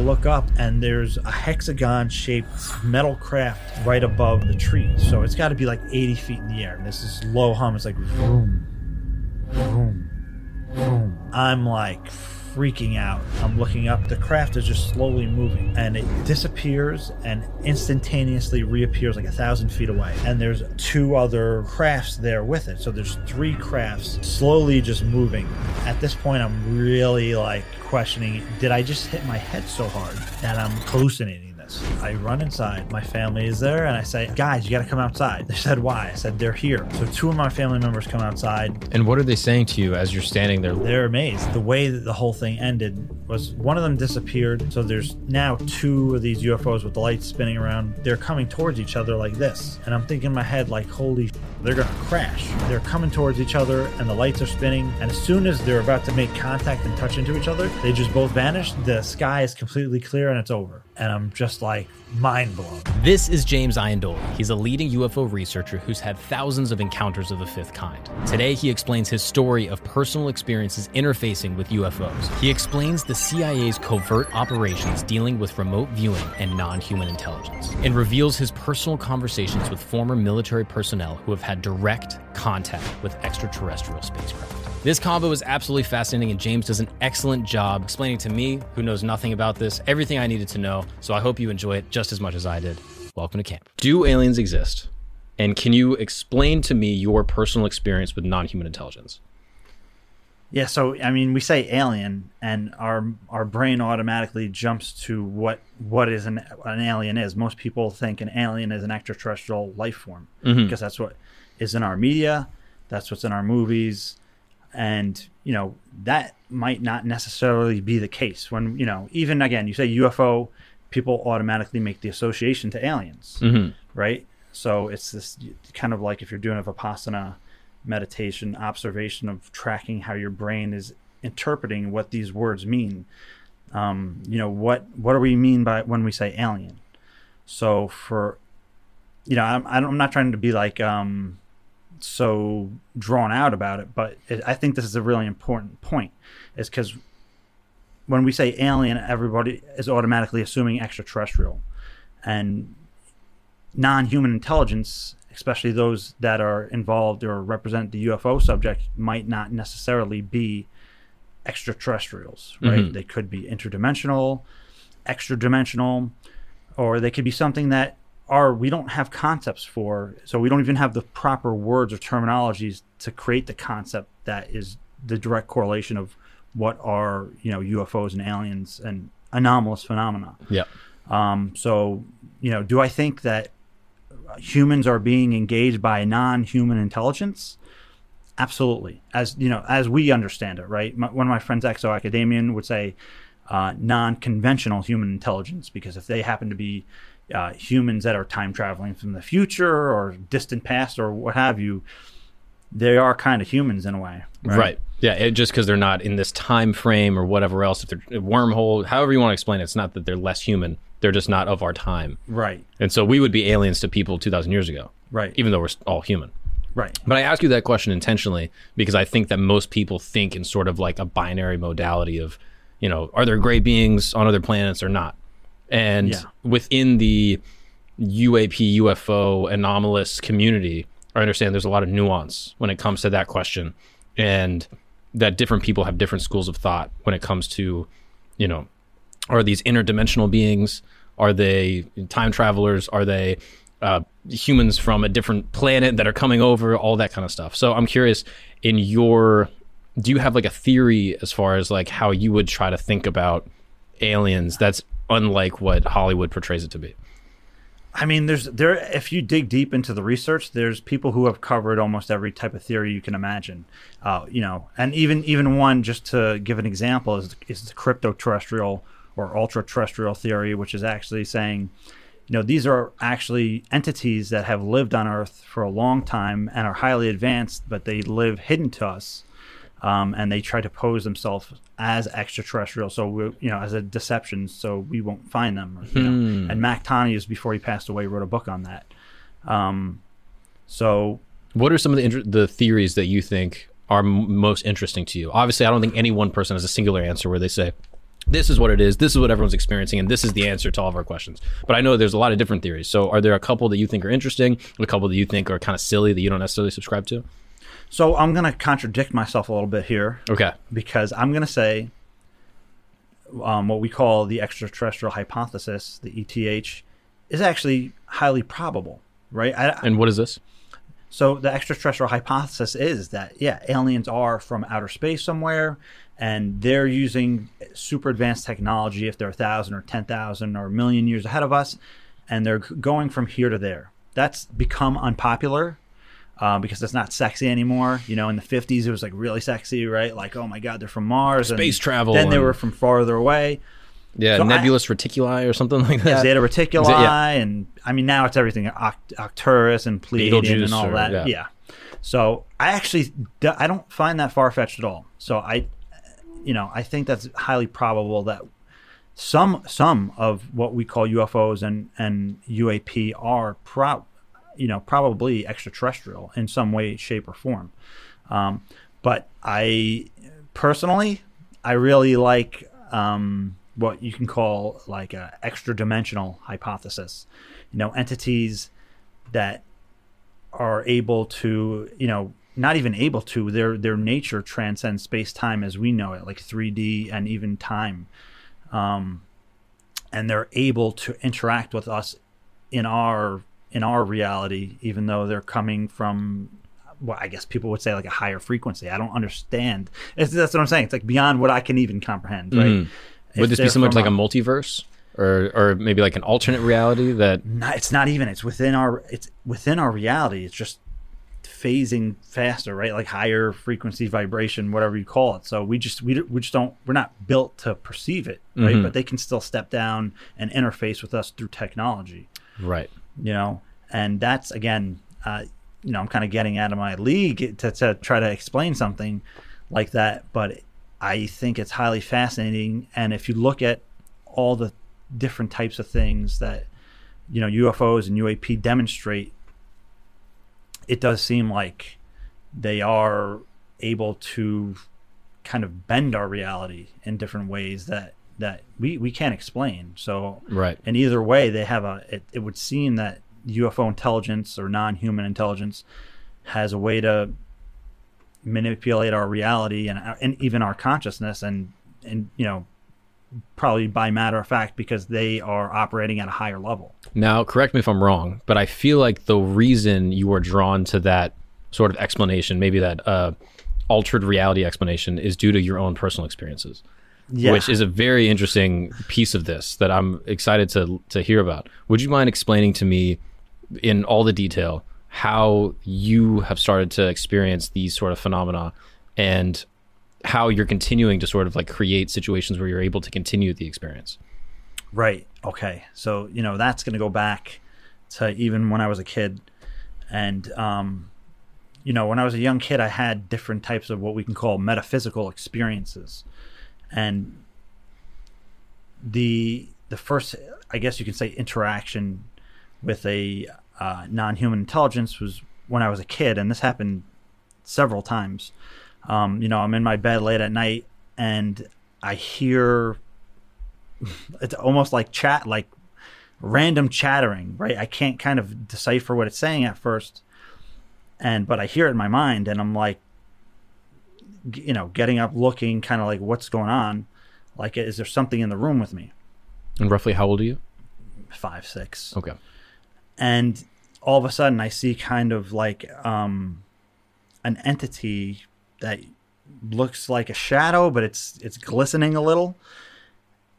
look up and there's a hexagon shaped metal craft right above the tree. So it's got to be like 80 feet in the air. And this is low hum. It's like vroom, vroom, vroom. I'm like freaking out. I'm looking up. The craft is just slowly moving and it disappears and instantaneously reappears like a thousand feet away. And there's two other crafts there with it. So there's three crafts slowly just moving. At this point, I'm really like questioning did I just hit my head so hard that I'm hallucinating? I run inside. My family is there, and I say, "Guys, you got to come outside." They said, "Why?" I said, "They're here." So two of my family members come outside. And what are they saying to you as you're standing there? They're amazed. The way that the whole thing ended was one of them disappeared. So there's now two of these UFOs with the lights spinning around. They're coming towards each other like this, and I'm thinking in my head, like, "Holy." Sh- they're gonna crash. They're coming towards each other, and the lights are spinning. And as soon as they're about to make contact and touch into each other, they just both vanish. The sky is completely clear, and it's over. And I'm just like mind blown. This is James Iandoli. He's a leading UFO researcher who's had thousands of encounters of the fifth kind. Today, he explains his story of personal experiences interfacing with UFOs. He explains the CIA's covert operations dealing with remote viewing and non human intelligence, and reveals his personal conversations with former military personnel who have had direct contact with extraterrestrial spacecraft. This combo is absolutely fascinating, and James does an excellent job explaining to me, who knows nothing about this, everything I needed to know. So I hope you enjoy it just as much as I did. Welcome to camp. Do aliens exist? And can you explain to me your personal experience with non human intelligence? Yeah, so I mean, we say alien, and our our brain automatically jumps to what what is an an alien is. Most people think an alien is an extraterrestrial life form Mhm. because that's what is in our media, that's what's in our movies, and you know that might not necessarily be the case. When you know, even again, you say UFO, people automatically make the association to aliens, Mhm. right? So it's this kind of like if you're doing a vipassana meditation observation of tracking how your brain is interpreting what these words mean. Um, you know what what do we mean by when we say alien? So for you know, I'm I'm not trying to be like um, so drawn out about it, but it, I think this is a really important point. Is because when we say alien, everybody is automatically assuming extraterrestrial, and non-human intelligence, especially those that are involved or represent the UFO subject, might not necessarily be extraterrestrials, right? Mhm. They could be interdimensional, extra dimensional, or they could be something that are we don't have concepts for, so we don't even have the proper words or terminologies to create the concept that is the direct correlation of what are you know UFOs and aliens and anomalous phenomena. Yeah. Um, so, you know, do I think that humans are being engaged by non-human intelligence? Absolutely. As you know, as we understand it, right? My, one of my friends, exo academian, would say uh, non-conventional human intelligence because if they happen to be uh, humans that are time traveling from the future or distant past or what have you, they are kind of humans in a way, Right. Yeah. It, just because they're not in this time frame or whatever else, if they're wormhole, however you want to explain it, it's not that they're less human. They're just not of our time. Right. And so we would be aliens to people 2,000 years ago. Right. Even though we're all human. Right. But I ask you that question intentionally because I think that most people think in sort of like a binary modality of, you know, are there gray beings on other planets or not? And Yeah. within the UAP, UFO anomalous community, I understand there's a lot of nuance when it comes to that question and that different people have different schools of thought when it comes to, you know, are these interdimensional beings? Are they time travelers? Are they uh, humans from a different planet that are coming over? All that kind of stuff. So I'm curious, in your, do you have like a theory as far as like how you would try to think about aliens that's unlike what Hollywood portrays it to be? I mean, there's there. If you dig deep into the research, there's people who have covered almost every type of theory you can imagine. Uh, you know, and even even one just to give an example is is the crypto-terrestrial or ultra-terrestrial theory, which is actually saying, you know, these are actually entities that have lived on Earth for a long time and are highly advanced, but they live hidden to us. Um, and they try to pose themselves as extraterrestrial, so we, you know, as a deception, so we won't find them. or, you know. Hmm. And Mac Tonnies, before he passed away, wrote a book on that. Um, so What are some of the inter- the theories that you think are m- most interesting to you? Obviously, I don't think any one person has a singular answer where they say this is what it is. This is what everyone's experiencing, and this is the answer to all of our questions. But I know there's a lot of different theories. So, are there a couple that you think are interesting, a couple that you think are kind of silly that you don't necessarily subscribe to? So I'm going to contradict myself a little bit here Okay. because I'm going to say um, what we call the extraterrestrial hypothesis, the ETH, is actually highly probable, right? I, And what is this? So the extraterrestrial hypothesis is that yeah, aliens are from outer space somewhere, and they're using super advanced technology. If they're a thousand or ten thousand or a million years ahead of us, and they're going from here to there. That's become unpopular uh, because it's not sexy anymore. You know, in the '50s it was like really sexy, right? Like oh my god, they're from Mars. Space and travel Then they were from farther away. Yeah, So I- nebulous reticuli or something like that. Zeta Reticuli, yeah. and I mean now it's everything Oct- Arcturus and Pleiadian and all or- that. yeah. Yeah. So I actually I don't find that far fetched at all. So I, you know, I think that's highly probable that some some of what we call UFOs and and UAP are pro, you know, probably extraterrestrial in some way, shape, or form. Um, but I personally, I really like um, what you can call like a extra dimensional hypothesis. You know, entities that are able to, you know, not even able to, their their nature transcends space time as we know it, like 3D and even time. Um, and they're able to interact with us in our in our reality, even though they're coming from well, I guess people would say like a higher frequency. I don't understand. It's, that's what I'm saying. It's like beyond what I can even comprehend, right? Mhm. Would this be similar to like a multiverse, or or maybe like an alternate reality that? not, it's not even it's within our it's within our reality it's just phasing faster right? Like higher frequency vibration whatever you call it. So we just we, we just don't we're not built to perceive it right? Mhm. but they can still step down and interface with us through technology. Right. you know? And that's again uh, you know i'm kind of getting out of my league to, to try to explain something like that but i think it's highly fascinating. And if you look at all the different types of things that you know ufos and uap demonstrate it does seem like they are able to kind of bend our reality in different ways that that we, we can't explain so Right. and either way they have a it, it would seem that ufo intelligence or non-human intelligence has a way to manipulate our reality and and even our consciousness and and you know probably by matter of fact because they are operating at a higher level Now, correct me if I'm wrong, but I feel like the reason you are drawn to that sort of explanation, maybe that uh, altered reality explanation, is due to your own personal experiences, yeah which is a very interesting piece of this that I'm excited to to hear about. Would you mind explaining to me, in all the detail, how you have started to experience these sort of phenomena, and how you're continuing to sort of like create situations where you're able to continue the experience? Right. Okay. So you know that's going to go back to even when I was a kid, and um, you know when I was a young kid, I had different types of what we can call metaphysical experiences, and the the first, I guess you can say, interaction with a uh, non-human intelligence was when I was a kid, and this happened several times. Um, you know, I'm in my bed late at night, and I hear it's almost like chat like random chattering right? I can't kind of decipher what it's saying at first. And but i hear it in my mind and i'm like you know getting up looking kind of like what's going on? Like is there something in the room with me? And roughly, how old are you? five six. Okay. and all of a sudden i see kind of like um an entity that looks like a shadow but it's it's glistening a little.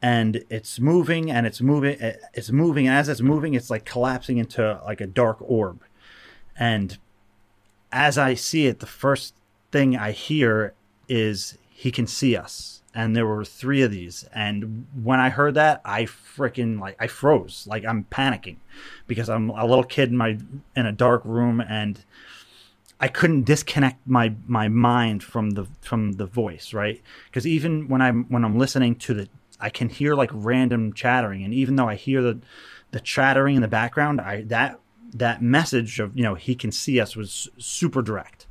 And it's moving and it's moving it's moving. And as it's moving it's like collapsing into like a dark orb. And as i see it the first thing i hear is he can see us. And there were three of these. And when i heard that i freaking like i froze. Like i'm panicking because i'm a little kid in my in a dark room and I couldn't disconnect my my mind from the from the voice, right? Because even when I'm when I'm listening to the, I can hear like random chattering, and even though I hear the the chattering in the background, I that that message of you know he can see us was super direct.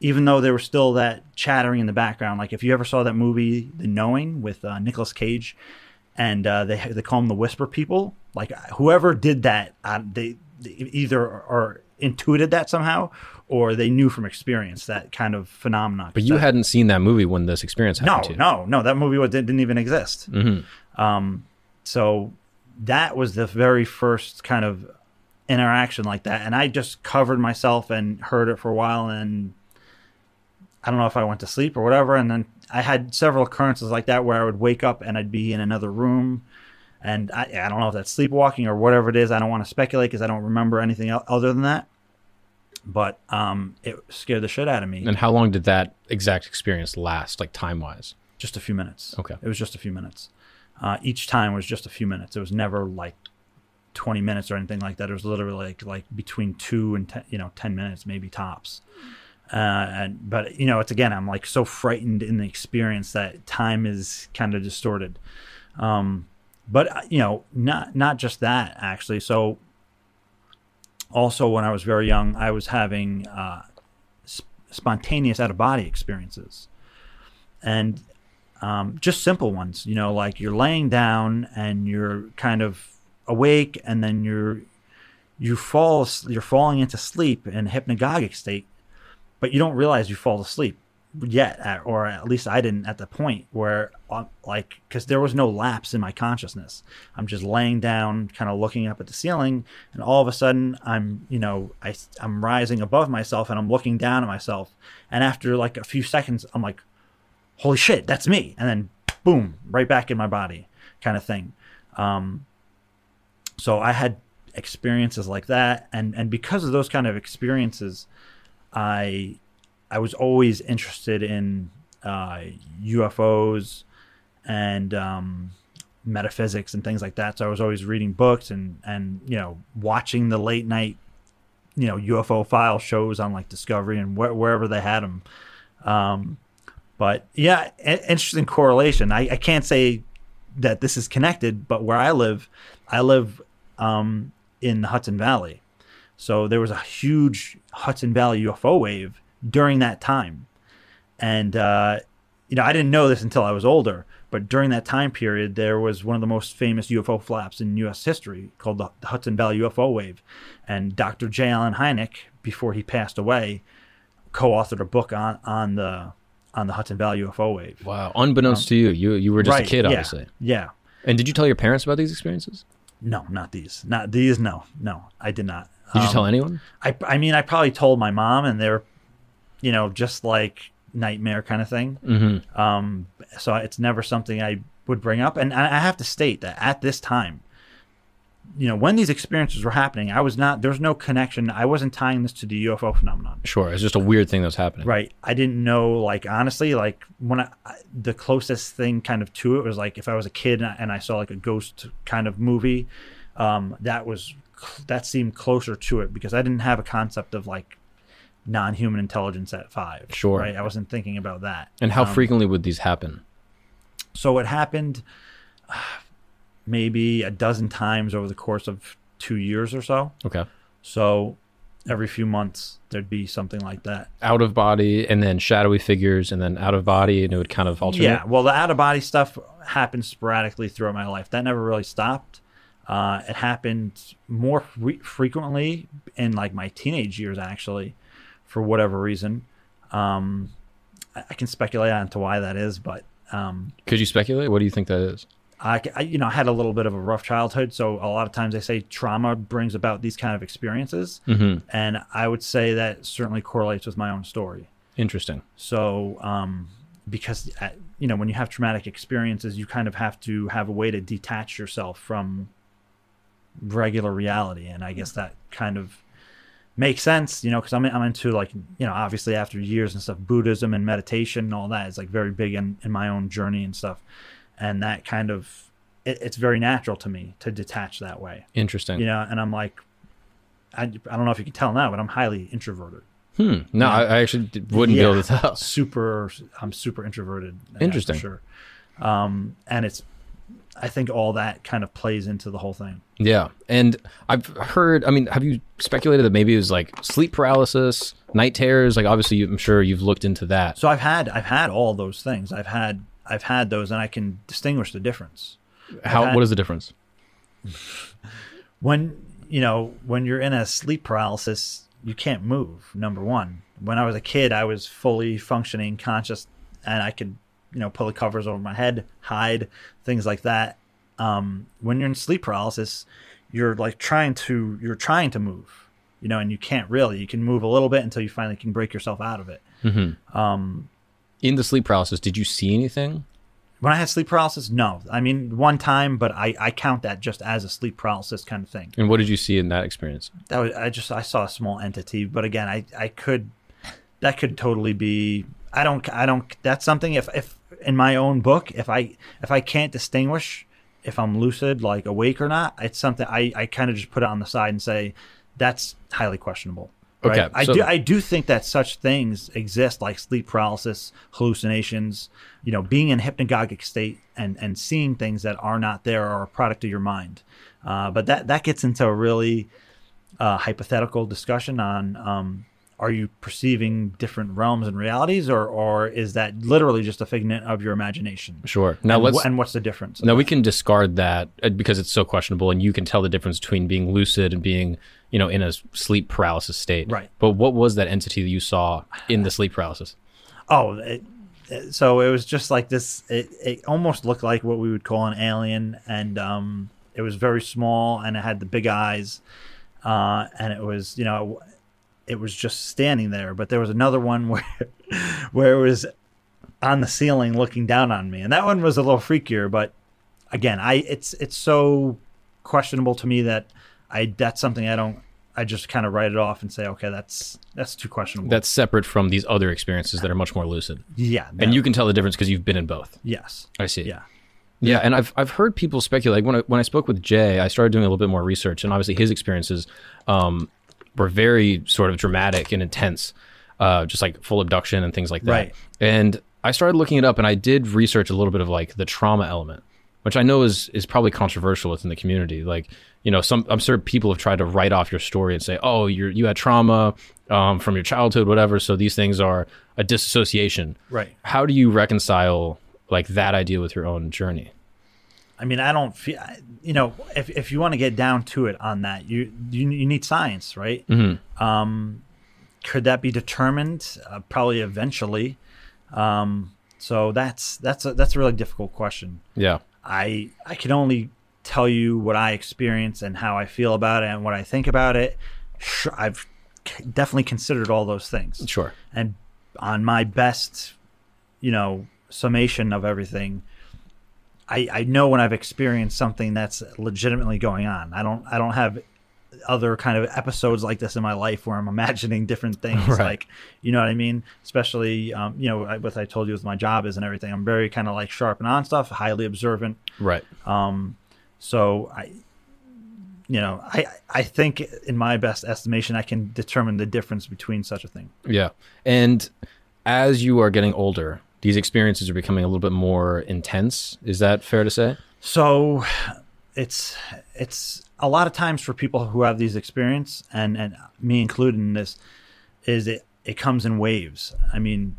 even though there was still that chattering in the background. Like if you ever saw that movie, The Knowing, with uh, Nicolas Cage, and uh, they they call them the Whisper People. Like whoever did that, uh, they, they either are intuited that somehow or they knew from experience that kind of phenomenon. But you That- hadn't seen that movie when this experience no, happened to no, no. That movie was, didn't even exist. Mhm. Um, so that was the very first kind of interaction like that, and I just covered myself and heard it for a while, and I don't know if I went to sleep or whatever, and then I had several occurrences like that where I would wake up and I'd be in another room. And I, I don't know if that's sleepwalking or whatever it is. I don't want to speculate because I don't remember anything el- other than that. But um, it scared the shit out of me. And how long did that exact experience last, like time wise? just a few minutes. Okay. It was just a few minutes. Uh, each time was just a few minutes. It was never like 20 minutes or anything like that. It was literally like like between two and ten, you know 10 minutes maybe tops. Uh, and but you know it's again I'm like so frightened in the experience that time is kind of distorted. Um, but uh, you know not not just that actually. So also when I was very young, I was having uh, sp- spontaneous out of body experiences. And um, just simple ones you know like you're laying down and you're kind of awake and then you're you fall you're falling into sleep in hypnagogic state but you don't realize you fall asleep yet or at least i didn't at the point where uh, like because there was no lapse in my consciousness i'm just laying down kind of looking up at the ceiling and all of a sudden i'm you know I, i'm rising above myself and i'm looking down at myself and after like a few seconds i'm like holy shit, that's me. And then boom, right back in my body kind of thing. Um, so I had experiences like that. And, and because of those kind of experiences, I, I was always interested in uh, UFOs and um, metaphysics and things like that. So I was always reading books and, and, you know, watching the late night, you know, UFO file shows on like Discovery and wh- wherever they had them. Um, but yeah, i- interesting correlation. I, I can't say that this is connected, but where I live, I live um, in the Hudson Valley. So there was a huge Hudson Valley UFO wave during that time. And, uh, you know, I didn't know this until I was older, but during that time period, there was one of the most famous UFO flaps in U.S. history called the, Hudson Valley UFO wave. And Dr. J. Allen Hynek, before he passed away, co-authored a book on, on the on the Hudson Valley UFO wave. Wow. Unbeknownst to you, you you were just a kid, obviously. Yeah. And did you tell your parents about these experiences? No, not these. Not these. No, no, I did not. Did you Um, tell anyone? I, I mean, I probably told my mom, and they're, you know, just like nightmare kind of thing. Mm-hmm. Um, so it's never something I would bring up. And I have to state that at this time, you know, when these experiences were happening, I was not. There's no connection. I wasn't tying this to the UFO phenomenon. Sure. It's just a weird thing that's happening. Right. I didn't know, like, honestly, like, when I, I- the closest thing kind of to it was like if I was a kid and I, and I saw like a ghost kind of movie, um, that was, that seemed closer to it because I didn't have a concept of like non human intelligence at five. Sure. Right. I wasn't thinking about that. And how Um, frequently would these happen? So it happened uh, maybe a dozen times over the course of two years or so. Okay. So every few months there'd be something like that. Out of body and then shadowy figures and then out of body and it would kind of alternate. Yeah, well, the out of body stuff happened sporadically throughout my life. That never really stopped. Uh, it happened more fre- frequently in like my teenage years, actually, for whatever reason. Um, I, I can speculate on to why that is, but um, Could you speculate? What do you think that is? I, I, you know, I had a little bit of a rough childhood, so a lot of times they say trauma brings about these kind of experiences, Mm-hmm. and I would say that certainly correlates with my own story. Interesting. So, um, because uh, you know, when you have traumatic experiences, you kind of have to have a way to detach yourself from regular reality, and I guess that kind of makes sense, you know, because I'm I'm into like you know, obviously after years and stuff, Buddhism and meditation and all that is like very big in in my own journey and stuff, and that kind of it, it's very natural to me to detach that way, Interesting. you know, and I'm like. I, I don't know if you can tell now, but I'm highly introverted. Hmm. No, I, I actually wouldn't be Yeah. able to tell. super i'm super introverted yeah, for Interesting. sure um and it's I think all that kind of plays into the whole thing. Yeah. And I've heard, I mean, have you speculated that maybe it was like sleep paralysis, night terrors? Like, obviously, you, I'm sure you've looked into that. So I've had I've had all those things. I've had I've had those, and I can distinguish the difference. How, had- what is the difference? when you know when you're in a sleep paralysis you can't move number one when i was a kid i was fully functioning conscious and i could you know pull the covers over my head hide things like that. Um, when you're in sleep paralysis you're like trying to you're trying to move you know and you can't really. You can move a little bit until you finally can break yourself out of it. In the sleep paralysis, did you see anything? when i had sleep paralysis no. I mean one time but i i count that just as a sleep paralysis kind of thing. And what did you see in that experience? that was I just I saw a small entity, but again, I I could that could totally be I don't I don't that's something if if in my own book if I if I can't distinguish if I'm lucid like awake or not, it's something I I kind of just put it on the side and say that's highly questionable. Right? Okay, I so- do I do think that such things exist like sleep paralysis, hallucinations, you know, being in a hypnagogic state and and seeing things that are not there are a product of your mind. Uh, but that that gets into a really uh, hypothetical discussion on um, are you perceiving different realms and realities, or or is that literally just a figment of your imagination? Sure. Now and, let's. and what's the difference? now we can discard that uh, because it's so questionable, and you can tell the difference between being lucid and being, you know, in a sleep paralysis state. Right. But what was that entity that you saw in the sleep paralysis? Oh, it, it- so it was just like this. It, it almost looked like what we would call an alien, and um, it was very small, and it had the big eyes, uh, and it was you know, it was just standing there. But there was another one where where it was on the ceiling looking down on me, and that one was a little freakier. But again, I it's it's so questionable to me that I that's something I don't. I just kind of write it off and say, okay, that's that's too questionable. That's separate from these other experiences that are much more lucid, yeah, and you can tell the difference because you've been in both. yes, I see. yeah. Yeah, and I've I've heard people speculate when I, when I spoke with Jay, I started doing a little bit more research, and obviously his experiences um, were very sort of dramatic and intense, uh, just like full abduction and things like that. Right. And I started looking it up, and I did research a little bit of like the trauma element, which I know is is probably controversial within the community. Like you know, some I'm sure people have tried to write off your story and say, oh, you you had trauma um, from your childhood, whatever. So these things are a disassociation. Right. How do you reconcile like that idea with your own journey? I mean, I don't feel, you know, if, if you want to get down to it on that, you you, you need science, right? Mm-hmm. Um, could that be determined? Uh, probably eventually. Um, so that's that's a, that's a really difficult question. Yeah. I I can only tell you what I experience and how I feel about it and what I think about it. Sure, I've definitely considered all those things. Sure. and on my best, you know, summation of everything, I I know when I've experienced something that's legitimately going on. I don't I don't have other kind of episodes like this in my life where I'm imagining different things. Right. Like, you know what I mean? Especially, um, you know, what I told you with my job is and everything. I'm very kind of like sharp and on stuff, highly observant. Right. Um, So I, you know, I I think in my best estimation, I can determine the difference between such a thing. Yeah. And as you are getting older, these experiences are becoming a little bit more intense. Is that fair to say? So it's it's a lot of times for people who have these experience and and me included in this is it it comes in waves. I mean,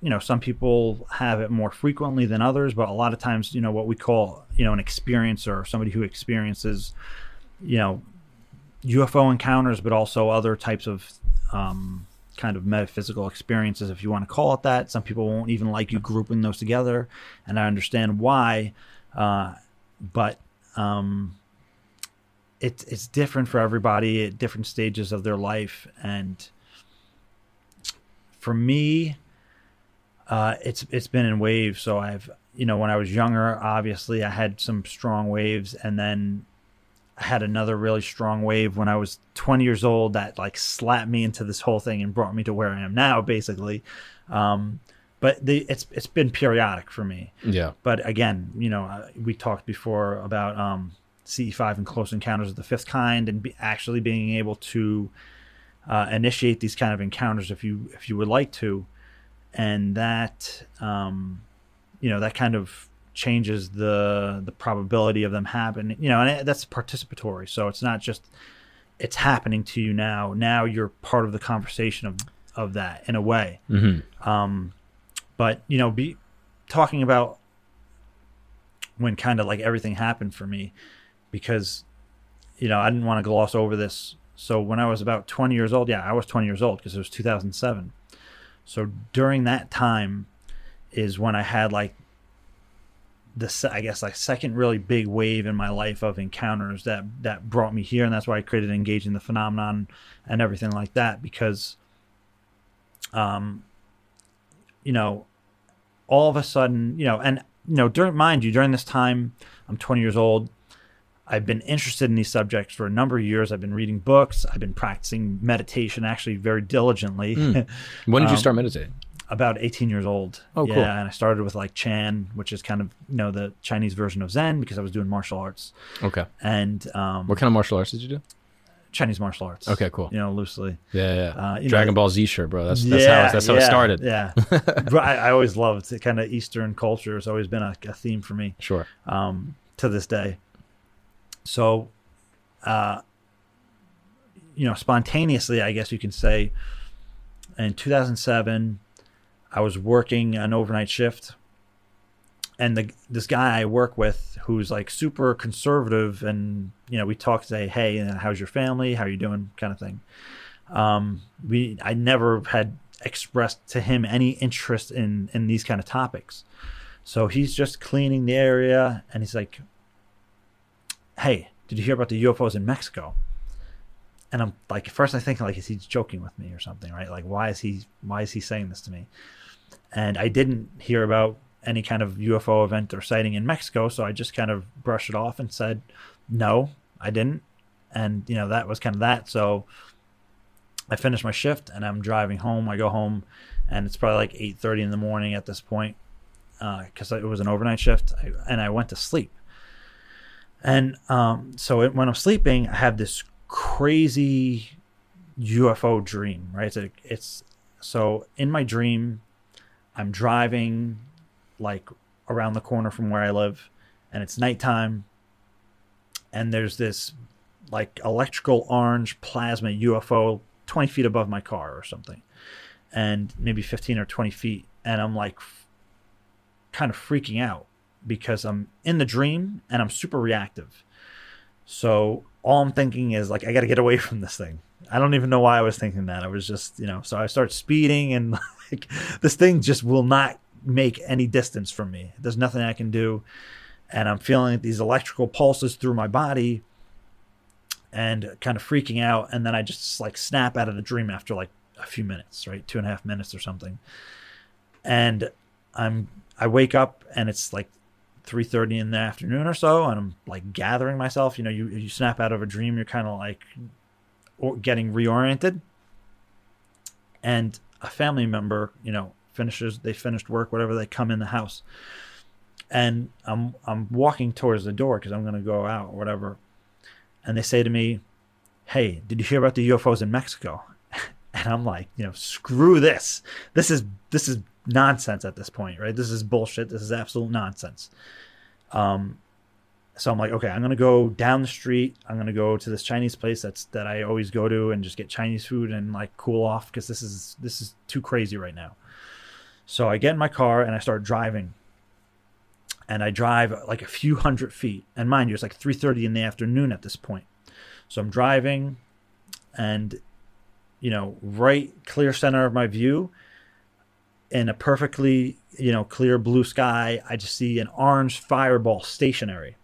you know, some people have it more frequently than others, but a lot of times, you know, what we call, you know, an experiencer or somebody who experiences, you know, UFO encounters, but also other types of um, kind of metaphysical experiences, if you want to call it that. Some people won't even like you grouping those together, and I understand why. Uh, but um, it's it's different for everybody at different stages of their life, and for me, uh, it's it's been in waves. So I've you know when I was younger, obviously I had some strong waves, and then had another really strong wave when I was 20 years old that like slapped me into this whole thing and brought me to where I am now, basically. Um, but the, it's it's been periodic for me. Yeah. But again, you know, we talked before about um, CE5 and close encounters of the fifth kind, and be, actually being able to uh, initiate these kind of encounters if you if you would like to, and that um, you know that kind of changes the the probability of them happening. You know, and it, that's participatory. So it's not just it's happening to you now. Now you're part of the conversation of of that in a way. Mm-hmm. Um, but you know, be talking about when kind of like everything happened for me because you know I didn't want to gloss over this. So when I was about 20 years old, yeah, I was 20 years old because it was 2007. So during that time is when I had like the I guess like second really big wave in my life of encounters that that brought me here, and that's why I created engaging the phenomenon and everything like that because, um, you know, all of a sudden, you know, and you know, during mind you, during this time, I'm 20 years old. I've been interested in these subjects for a number of years. I've been reading books. I've been practicing meditation actually very diligently. Mm. When did you Um, start meditating? About 18 years old. Oh, yeah, cool. and I started with like Chan, which is kind of you know the Chinese version of Zen because I was doing martial arts Okay. and um, What kind of martial arts did you do? Chinese martial arts. Okay, cool. You know, loosely. Yeah, yeah. Uh, Dragon know, Ball Z shirt, bro. That's that's how it, that's how it started. Yeah, But I, I always loved it. Kind of Eastern culture has always been a, a theme for me Sure. um, to this day. So, uh, you know, spontaneously, I guess you can say, in 2007, I was working an overnight shift, and the this guy I work with, who's like super conservative, and you know, we talk say, "Hey, how's your family? How are you doing?" kind of thing. Um, we I never had expressed to him any interest in in these kind of topics. So he's just cleaning the area and he's like, Hey, did you hear about the UFOs in Mexico? And I'm like, first I think like, is he joking with me or something, right? Like, why is he, why is he saying this to me? And I didn't hear about any kind of UFO event or sighting in Mexico. So I just kind of brushed it off and said, no, I didn't. And, you know, that was kind of that. So I finished my shift and I'm driving home. I go home and it's probably like 8.30 in the morning at this point because it was an overnight shift, I, and I went to sleep. And um, so it, when I'm sleeping, I have this crazy UFO dream. Right? It's, a, it's so in my dream, I'm driving like around the corner from where I live, and it's nighttime, and there's this like electrical orange plasma UFO 20 feet above my car or something, and maybe 15 or 20 feet, and I'm like kind of freaking out because I'm in the dream and I'm super reactive. So all I'm thinking is like I got to get away from this thing. I don't even know why I was thinking that. I was just, you know, so I start speeding and like this thing just will not make any distance from me. There's nothing I can do and I'm feeling these electrical pulses through my body and kind of freaking out and then I just like snap out of the dream after like a few minutes, right? Two and a half minutes or something. And I'm I wake up and it's like 3:30 in the afternoon or so and I'm like gathering myself, you know, you you snap out of a dream, you're kind of like getting reoriented. And a family member, you know, finishes they finished work whatever they come in the house. And I'm I'm walking towards the door cuz I'm going to go out or whatever. And they say to me, "Hey, did you hear about the UFOs in Mexico?" And I'm like, you know, screw this. This is this is nonsense at this point, right? This is bullshit. This is absolute nonsense. Um, so I'm like, okay, I'm gonna go down the street. I'm gonna go to this Chinese place that's that I always go to and just get Chinese food and like cool off because this is this is too crazy right now. So I get in my car and I start driving. And I drive like a few hundred feet, and mind you, it's like 3:30 in the afternoon at this point. So I'm driving, and you know, right clear center of my view, in a perfectly you know clear blue sky i just see an orange fireball stationary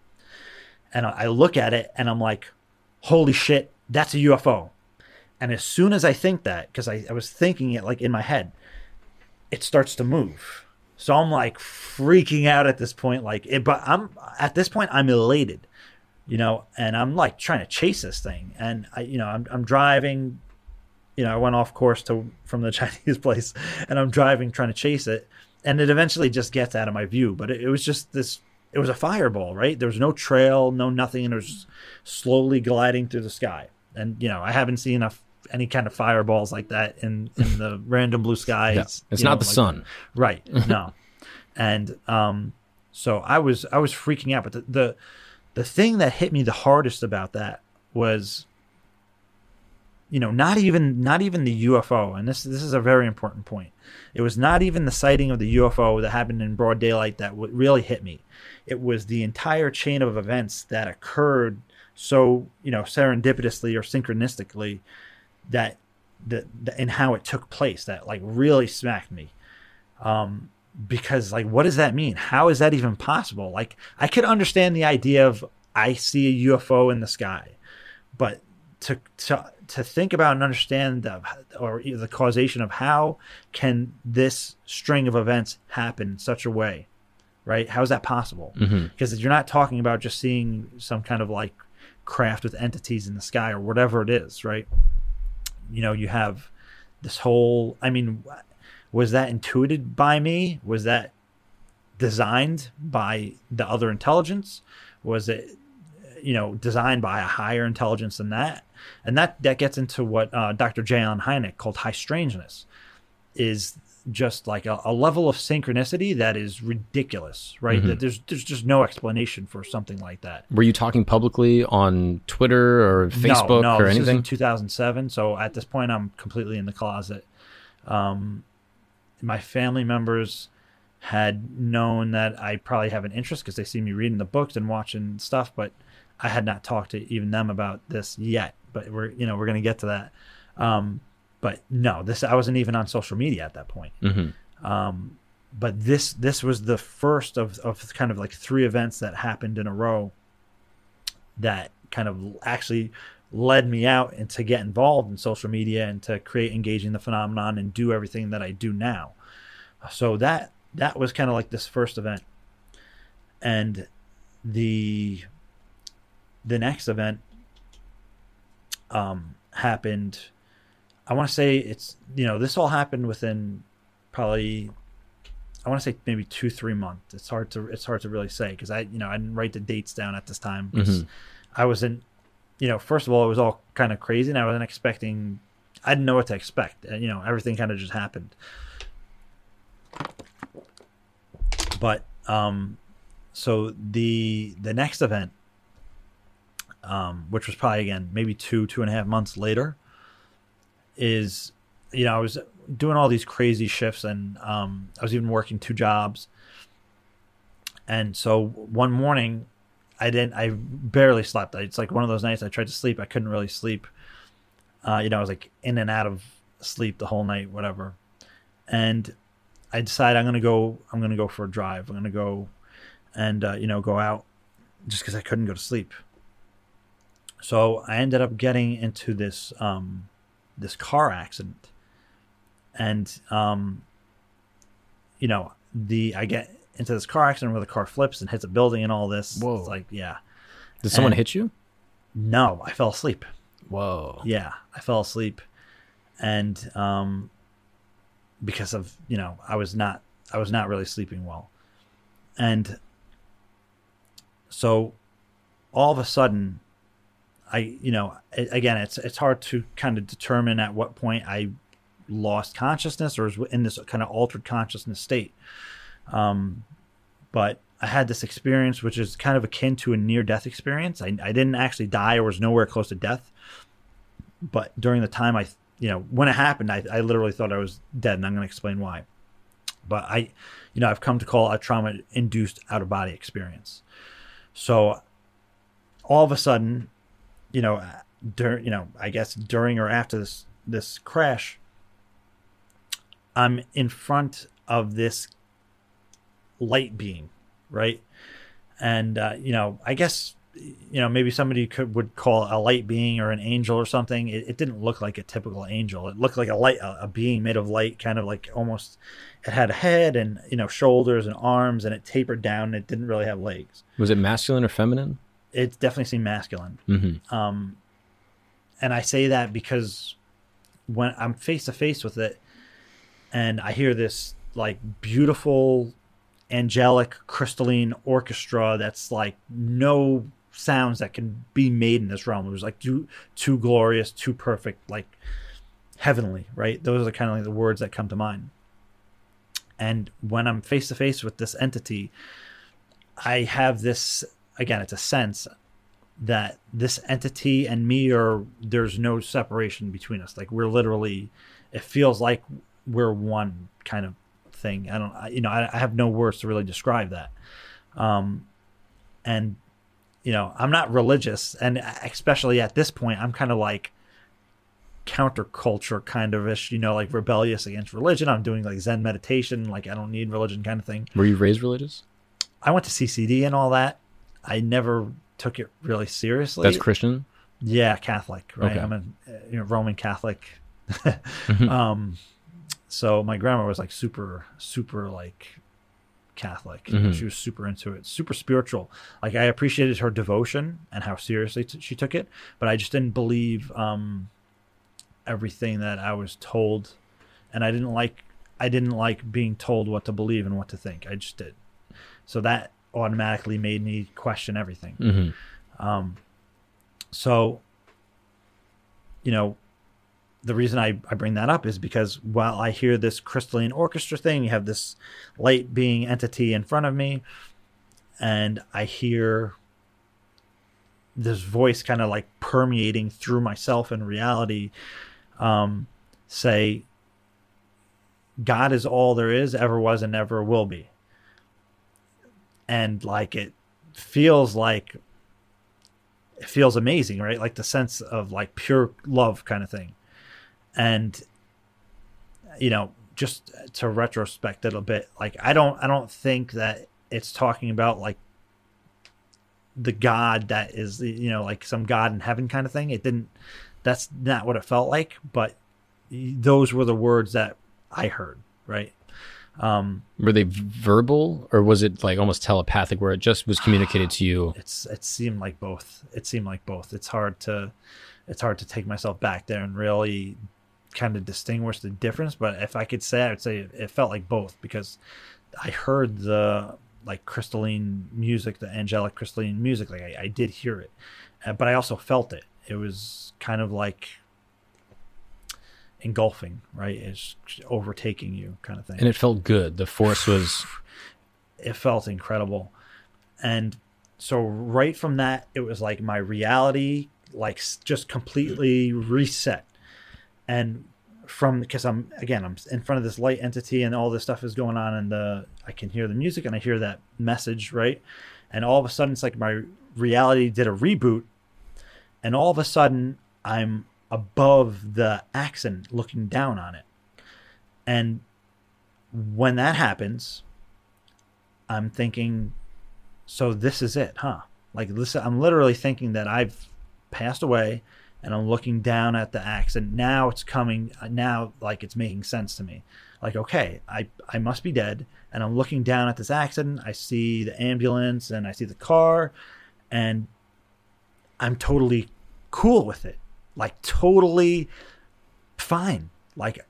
and i look at it and i'm like holy shit that's a ufo and as soon as i think that because I, I was thinking it like in my head it starts to move so i'm like freaking out at this point like it, but i'm at this point i'm elated you know and i'm like trying to chase this thing and i you know i'm, I'm driving you know, I went off course to from the Chinese place, and I'm driving trying to chase it, and it eventually just gets out of my view. But it, it was just this. It was a fireball, right? There was no trail, no nothing, and it was slowly gliding through the sky. And you know, I haven't seen any kind of fireballs like that in in the random blue sky. Yeah. It's, It's not know, the like- sun. right? No, and um, So I was I was freaking out. But the the, the thing that hit me the hardest about that was you know not even not even the UFO and this this is a very important point. It was not even the sighting of the UFO that happened in broad daylight that w- really hit me. It was the entire chain of events that occurred so you know serendipitously or synchronistically that the, the and how it took place that like really smacked me. Um because like what does that mean? How is that even possible? Like i could understand the idea of i see a ufo in the sky but to to to think about and understand the or the causation of how can this string of events happen in such a way right? How is that possible? Mhm. because you're not talking about just seeing some kind of like craft with entities in the sky or whatever it is right? You know you have this whole i mean was that intuited by me? Was that designed by the other intelligence? Was it you know designed by a higher intelligence than that? And that that gets into what uh, dr j Allen hynek called high strangeness is just like a, a level of synchronicity that is ridiculous right Mhm. that there's there's just no explanation for something like that Were you talking publicly on Twitter or Facebook no, no, or this is anything? in 2007. So at this point, I'm completely in the closet. Um, my family members had known that I probably have an interest because they see me reading the books and watching stuff, but I had not talked to even them about this yet. But we're you know we're gonna get to that. Um, but no, this I wasn't even on social media at that point hmm um, but this this was the first of, of kind of like three events that happened in a row that kind of actually led me out and to get involved in social media and to create engaging the phenomenon and do everything that I do now. So that that was kind of like this first event, and the the next event um, happened. I want to say it's you know this all happened within probably I want to say maybe two three months. It's hard to it's hard to really say because I you know I didn't write the dates down at this time 'cause Mhm. I wasn't you know first of all it was all kind of crazy and I wasn't expecting I didn't know what to expect and, you know everything kind of just happened. But um, so the the next event, um, which was probably again maybe two two and a half months later, is you know I was doing all these crazy shifts and um, I was even working two jobs. And so one morning, I didn't. I barely slept. It's like one of those nights I tried to sleep. I couldn't really sleep. Uh, you know, I was like in and out of sleep the whole night, whatever. And I decided I'm gonna go. I'm gonna go for a drive. I'm gonna go, and uh, you know, go out, just because I couldn't go to sleep. So I ended up getting into this um, this car accident, and um, you know, the I get into this car accident where the car flips and hits a building and all this. Whoa. It's like, yeah, Did someone hit you? no, I fell asleep. Whoa. Yeah, I fell asleep, and um, because of you know I was not I was not really sleeping well, and so all of a sudden, I you know again it's it's hard to kind of determine at what point I lost consciousness or was in this kind of altered consciousness state, um, but I had this experience which is kind of akin to a near death experience. I, I didn't actually die or was nowhere close to death but during the time I, you know, when it happened, I, I literally thought I was dead, and I'm going to explain why. But I, you know, I've come to call a trauma-induced out-of-body experience. So, all of a sudden, you know, during, you know, I guess during or after this this crash, I'm in front of this light beam, right? And uh, you know, I guess you know maybe somebody could would call a light being or an angel or something it, it didn't look like a typical angel it looked like a light a, a being made of light kind of like almost it had a head and you know shoulders and arms and it tapered down and it didn't really have legs Was it masculine or feminine? It definitely seemed masculine. Mm-hmm. um and i say that because when i'm face to face with it and i hear this like beautiful angelic crystalline orchestra that's like no sounds that can be made in this realm. It was like too too glorious too perfect like heavenly right? Those are kind of like the words that come to mind. And when i'm face to face with this entity I have this again. It's a sense that this entity and me are there's no separation between us. Like we're literally, it feels like we're one kind of thing. I don't, I, you know, I, I have no words to really describe that. Um, and you know, I'm not religious, and especially at this point, I'm kind of like counterculture kind of ish, you know, like rebellious against religion. I'm doing like Zen meditation, like I don't need religion kind of thing. Were you raised religious? I went to CCD and all that. I never took it really seriously. That's Christian. Yeah, Catholic, right? Okay. I'm a you know, Roman Catholic. Mhm. um, so my grandma was like super, super like Catholic. Mhm. She was super into it, super spiritual. Like I appreciated her devotion and how seriously t- she took it, but I just didn't believe um, everything that I was told, and I didn't like. I didn't like being told what to believe and what to think. I just did. So that automatically made me question everything. hmm Um, so, you know, the reason I, I bring that up is because while I hear this crystalline orchestra thing, you have this light being entity in front of me, and I hear this voice kind of like permeating through myself and reality um, say, God is all there is, ever was, and never will be. And like it feels like it feels amazing, right? Like the sense of like pure love kind of thing. And you know, just to retrospect it a bit, like I don't I don't think that it's talking about like the God that is you know, like some God in heaven kind of thing. It didn't that's not what it felt like, but those were the words that I heard, right? Um Were they verbal or was it like almost telepathic where it just was communicated to you? it's it seemed like both. It seemed like both. It's hard to it's hard to take myself back there and really kind of distinguish the difference but if i could say i would say it, felt like both because i heard the like crystalline music the angelic crystalline music like i, I did hear it uh, but i also felt it. It was kind of like engulfing right? It's overtaking you kind of thing. And it felt good. The force was it felt incredible. And so right from that it was like my reality like just completely reset. And from because i'm again i'm in front of this light entity and all this stuff is going on and the i can hear the music and i hear that message right? And all of a sudden it's like my reality did a reboot. And all of a sudden i'm above the accent looking down on it and when that happens I'm thinking, so this is it, huh? Like this, I'm literally thinking that I've passed away, and I'm looking down at the axe, and now it's coming. Now, like it's making sense to me. Like, okay, I I must be dead, and I'm looking down at this accident. I see the ambulance, and I see the car, and I'm totally cool with it. Like totally fine. Like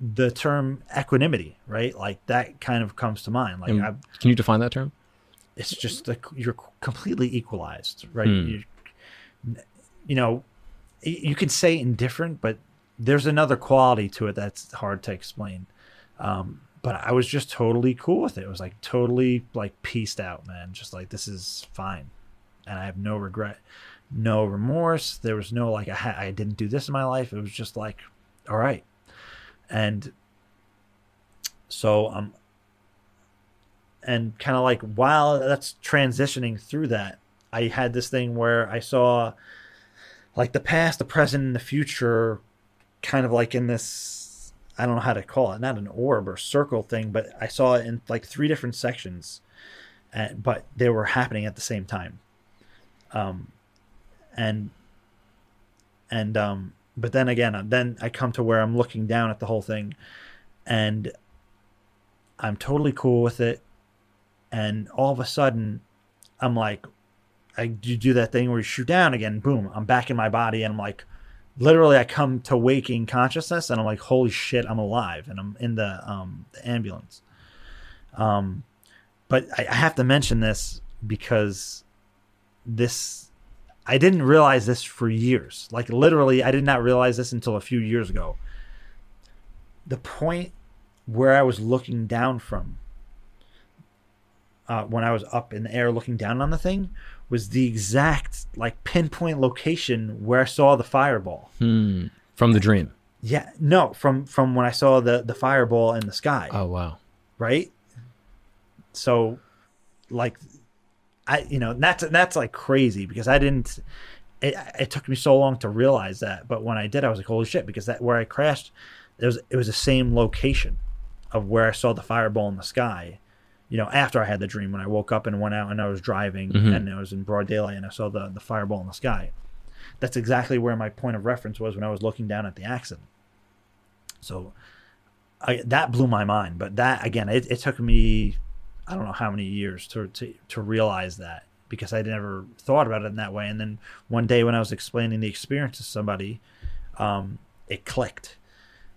the term equanimity, right? Like that kind of comes to mind. Like I, Can you define that term? it's just like you're completely equalized, right? Hmm. You, you know, you can say indifferent, but there's another quality to it that's hard to explain. Um, but I was just totally cool with it. It was like totally like pieced out, man. Just like this is fine, and I have no regret, no remorse. There was no like I ha- I didn't do this in my life. It was just like, all right, and so um, and kind of like while that's transitioning through that, I had this thing where I saw like the past, the present, and the future, kind of like in this. I don't know how to call it, not an orb or circle thing, but I saw it in like three different sections, and, but they were happening at the same time. Um, and and um, but then again, then I come to where I'm looking down at the whole thing, and I'm totally cool with it. And all of a sudden, I'm like, I you do that thing where you shoot down again, boom, I'm back in my body, and I'm like, literally, I come to waking consciousness, and I'm like, holy shit, I'm alive, and I'm in the um the ambulance. Um, but I, I have to mention this because this I didn't realize this for years. Like literally, I did not realize this until a few years ago. The point where I was looking down from, uh, when I was up in the air looking down on the thing was the exact like pinpoint location where I saw the fireball. Hmm. From the dream. Yeah, no, from from when I saw the the fireball in the sky, Oh wow. right? So, like, I you know that's that's like crazy because I didn't. It, it took me so long to realize that, but when I did, I was like, "Holy shit!" Because that where I crashed, it was it was the same location of where I saw the fireball in the sky. You know, after I had the dream, when I woke up and went out and I was driving Mhm. and it was in broad daylight and I saw the the fireball in the sky. That's exactly where my point of reference was when I was looking down at the accident. So, I, that blew my mind. But that again, it, it took me I don't know how many years to, to to realize that because I never thought about it in that way. And then one day when I was explaining the experience to somebody, um, it clicked.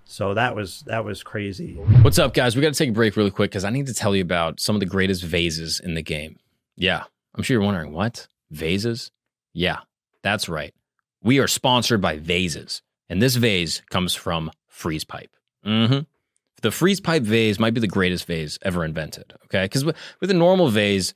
So that was that was crazy. What's up, guys? We got to take a break really quick because I need to tell you about some of the greatest vases in the game. Yeah, I'm sure you're wondering what? Vases? Yeah, that's right. We are sponsored by Vases, and this vase comes from Freeze Pipe. Mm-hmm. The Freeze Pipe vase might be the greatest vase ever invented, okay? Because with, a normal vase,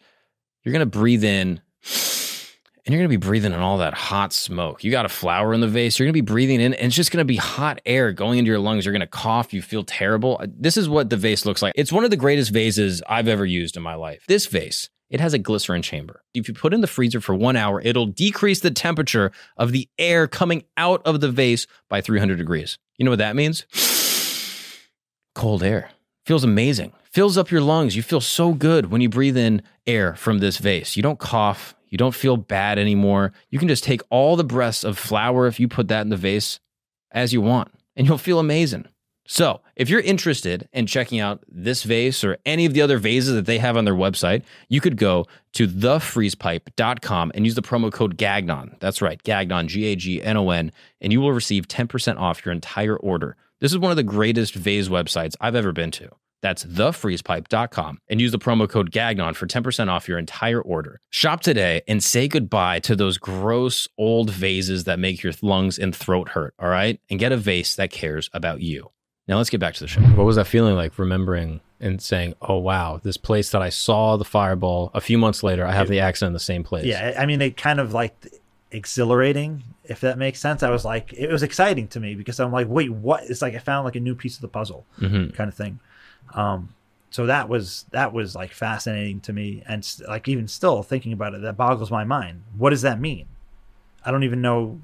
you're going to breathe in and you're going to be breathing in all that hot smoke. You got a flower in the vase, you're going to be breathing in, and it's just going to be hot air going into your lungs. You're going to cough, you feel terrible. Uh, this is what the vase looks like. It's one of the greatest vases I've ever used in my life. This vase, it has a glycerin chamber. If you put in the freezer for one hour, it'll decrease the temperature of the air coming out of the vase by 300 degrees. You know what that means? Cold air. Feels amazing. Fills up your lungs. You feel so good when you breathe in air from this vase. You don't cough. You don't feel bad anymore. You can just take all the breaths of flour if you put that in the vase as you want, and you'll feel amazing. So, if you're interested in checking out this vase or any of the other vases that they have on their website, you could go to thefreezepipe.com and use the promo code GAGNON. That's right, GAGNON, G A G N O N, and you will receive 10% off your entire order. This is one of the greatest vase websites I've ever been to. That's thefreezepipe.com and use the promo code GAGNON for 10% off your entire order. Shop today and say goodbye to those gross old vases that make your lungs and throat hurt, all right? And get a vase that cares about you. Now let's get back to the show. What was that feeling like remembering and saying, oh, wow, this place that I saw the fireball a few months later, I have the accident in the same place? Yeah, I mean, it kind of like exhilarating, if that makes sense. I was like, it was exciting to me because I'm like, wait, what? It's like I found like a new piece of the puzzle, Mhm. kind of thing. Um, so that was that was like fascinating to me, and s- like even still thinking about it, that boggles my mind. What does that mean? I don't even know.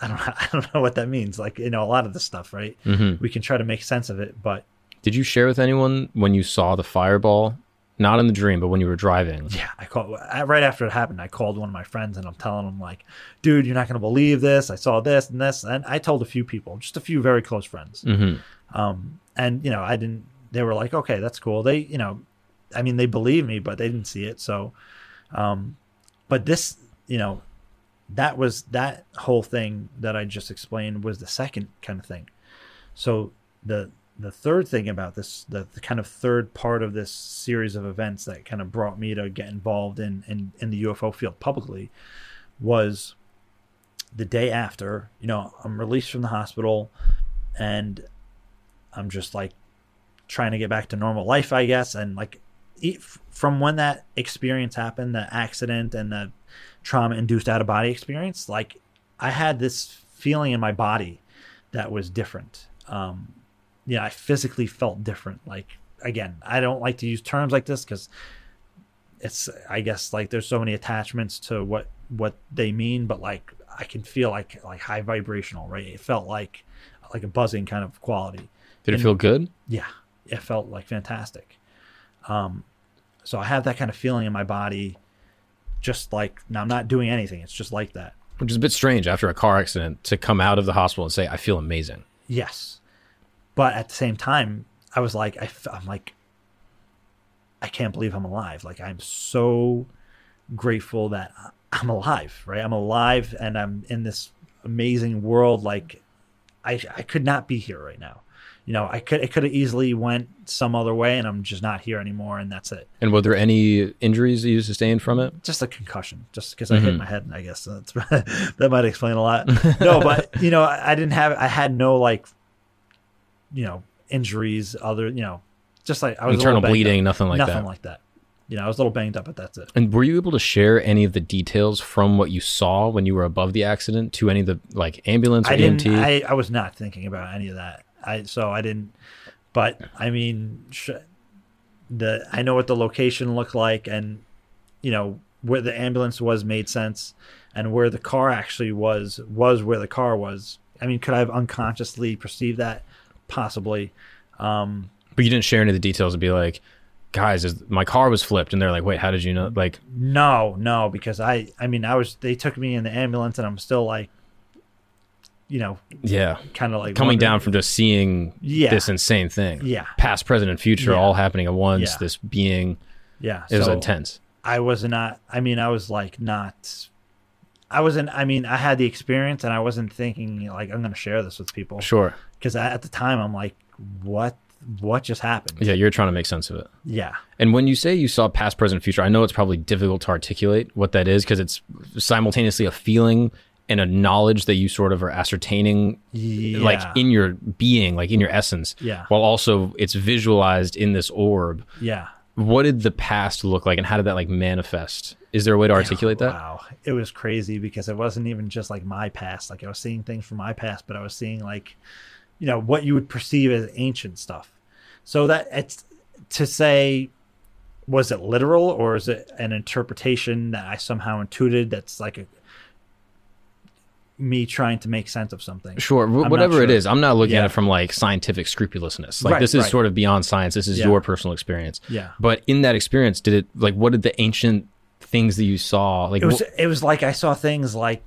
I don't. I don't know what that means. Like you know, a lot of this stuff, right? Mhm. We can try to make sense of it, but Did you share with anyone when you saw the fireball? Not in the dream, but when you were driving. Yeah, I called right after it happened. I called one of my friends and I'm telling him like, "Dude, you're not gonna believe this. I saw this and this." And I told a few people, just a few very close friends. hmm Um, and you know, I didn't. They were like, "Okay, that's cool." They, you know, I mean, they believe me, but they didn't see it. So, um, but this, you know, that was that whole thing that I just explained was the second kind of thing. So the the third thing about this, the, the kind of third part of this series of events that kind of brought me to get involved in in, in the UFO field publicly was the day after. You know, I'm released from the hospital, and I'm just like trying to get back to normal life, I guess, and like from when that experience happened, the accident and the trauma induced out of body experience, like I had this feeling in my body that was different. Um, yeah, I physically felt different. Like again, I don't like to use terms like this because it's I guess like there's so many attachments to what what they mean, but like I can feel like like high vibrational, right? It felt like like a buzzing kind of quality. Did it feel good? Yeah, it felt like fantastic. Um, so I have that kind of feeling in my body, just like now I'm not doing anything. It's just like that. Which is a bit strange after a car accident to come out of the hospital and say, I feel amazing. Yes, but at the same time, I was like, I'm like, I can't believe I'm alive. Like I'm so grateful that I'm alive. Right, I'm alive, and I'm in this amazing world. Like I, I could not be here right now. You know, I could, it could have easily went some other way, and I'm just not here anymore, and that's it. And were there any injuries that you sustained from it? just a concussion, just because I hit Mhm. my head. I guess that's that might explain a lot. No, but you know, I, I didn't have, I had no like, you know, injuries. Other, you know, just like I was Internal bleeding, up. nothing like nothing that. Nothing like that. You know, I was a little banged up, but that's it. And were you able to share any of the details from what you saw when you were above the accident to any of the like ambulance or I didn't. I, I was not thinking about any of that. I so I didn't. But I mean, sh- the I know what the location looked like, and you know where the ambulance was made sense, and where the car actually was was where the car was. I mean, could I have unconsciously perceived that? Possibly. Um, but you didn't share any of the details and be like, guys, is, my car was flipped, and they're like, wait, how did you know? Like, no, no, because I I mean I was they took me in the ambulance, and I'm still like, you know, yeah, kind of like coming wondering- down from just seeing Yeah. this insane thing, Yeah. past, present, and future Yeah. all happening at once. Yeah. This being yeah, it was intense. I was not. I mean, I was like not. I wasn't. I mean, I had the experience, and I wasn't thinking like I'm going to share this with people Sure. Because at the time I'm like, what? What just happened? Yeah, you're trying to make sense of it. Yeah. And when you say you saw past, present, future, I know it's probably difficult to articulate what that is because it's simultaneously a feeling and a knowledge that you sort of are ascertaining, Yeah. like in your being, like in your essence. Yeah. While also it's visualized in this orb. Yeah. What did the past look like, and how did that like manifest? Is there a way to articulate that? Wow, it was crazy because it wasn't even just like my past. Like I was seeing things from my past, but I was seeing like, you know, what you would perceive as ancient stuff. So that it's to say, was it literal or is it an interpretation that I somehow intuited? That's like a me trying to make sense of something. Sure, not whatever it sure. is. I'm not looking Yeah. at it from like scientific scrupulousness. Like Right, this is right. sort of beyond science. This is Yeah. your personal experience. Yeah. But in that experience, did it like what did the ancient things that you saw like? it was wh- it was like I saw things like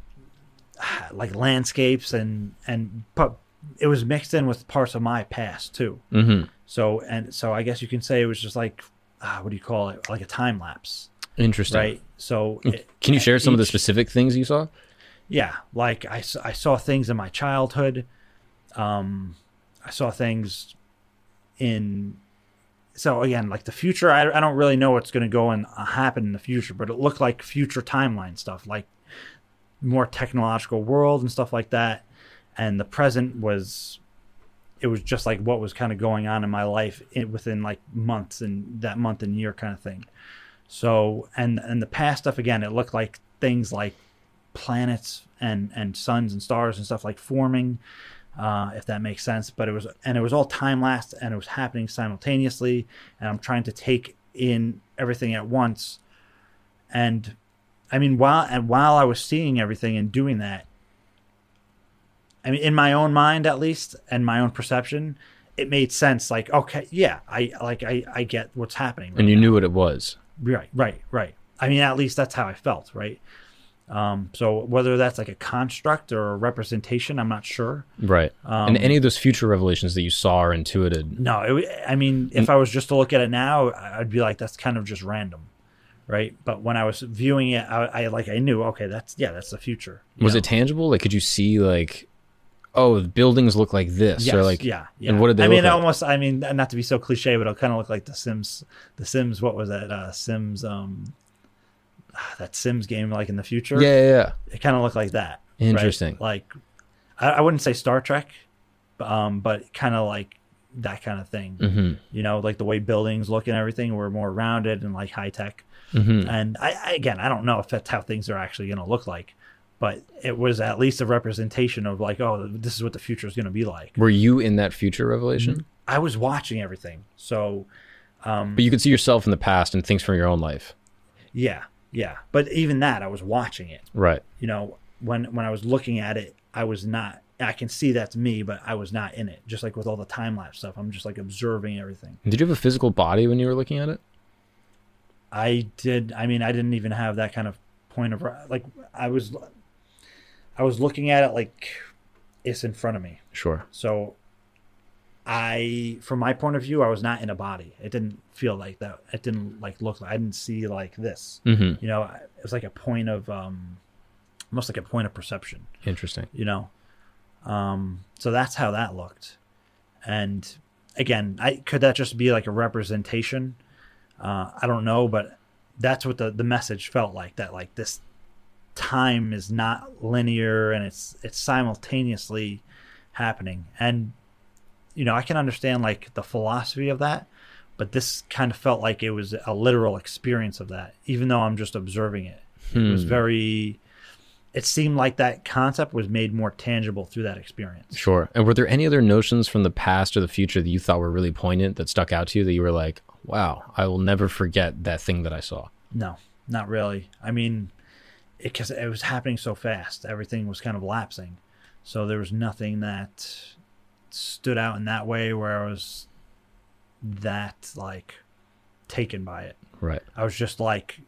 like landscapes and and but it was mixed in with parts of my past too. Mhm. So and so I guess you can say it was just like ah, what do you call it? Like a time lapse, Interesting. right? So it- Can you share some of the specific things you saw? Yeah, like I, I saw things in my childhood. Um, I saw things in. So again, like the future, I, I don't really know what's going to go and uh, happen in the future, but it looked like future timeline stuff, like more technological world and stuff like that. And the present was, it was just like what was kind of going on in my life in, within like months and that month and year kind of thing. So and and the past stuff again, it looked like things like planets and and suns and stars and stuff like forming uh, if that makes sense but it was and it was all time lapse and it was happening simultaneously and i'm trying to take in everything at once and i mean while and while i was seeing everything and doing that i mean in my own mind at least and my own perception it made sense like okay yeah i like i i get what's happening And you knew what it was. Right, right, right. I mean, at least that's how I felt, right? Um, so whether that's like a construct or a representation, I'm not sure. Right. Um, and any of those future revelations that you saw or intuited. No, it, I mean, if I was just to look at it now, I'd be like, that's kind of just random, right? But when I was viewing it, I, I like I knew, okay, that's yeah, that's the future. Was know? it tangible? Like could you see like oh, the buildings look like this Yes, or like yeah, yeah. And what did they I mean, like? almost. I mean, not to be so cliche, but it'll kind of look like the Sims. The Sims. What was that? Uh, Sims. Um, that Sims game, like in the future. yeah, yeah, yeah. it kind of looked like that. right? Interesting. Like, I, I wouldn't say Star Trek, um, but kind of like that kind of thing. hmm You know, like the way buildings look and everything were more rounded and like high tech. hmm And I, I again, I don't know if that's how things are actually going to look like, but it was at least a representation of like, oh, this is what the future is going to be like. Were you in that future revelation? I was watching everything, so um, But you could see yourself in the past and things from your own life. yeah, yeah. But even that, I was watching it. Right. you know when when i was looking at it i was not i can see that's me but i was not in it just like with all the time lapse stuff i'm just like observing everything Did you have a physical body when you were looking at it? i did i mean i didn't even have that kind of point of like i was i was looking at it like it's in front of me. Sure. so i from my point of view i was not in a body. It didn't feel like that. It didn't like look like i didn't see like this. Hmm you know it was like a point of um almost like a point of perception. Interesting. you know? Um so that's how that looked. And again i could that just be like a representation? Uh i don't know but that's what the the message felt like that like this time is not linear and it's it's simultaneously happening and you know i can understand like the philosophy of that but this kind of felt like it was a literal experience of that, even though I'm just observing it. It was Hmm. very. It seemed like that concept was made more tangible through that experience. Sure. And were there any other notions from the past or the future that you thought were really poignant that stuck out to you that you were like, wow, I will never forget that thing that I saw? No, not really. I mean, because it, was happening so fast, everything was kind of lapsing. So there was nothing that stood out in that way where I was that like taken by it. Right. I was just like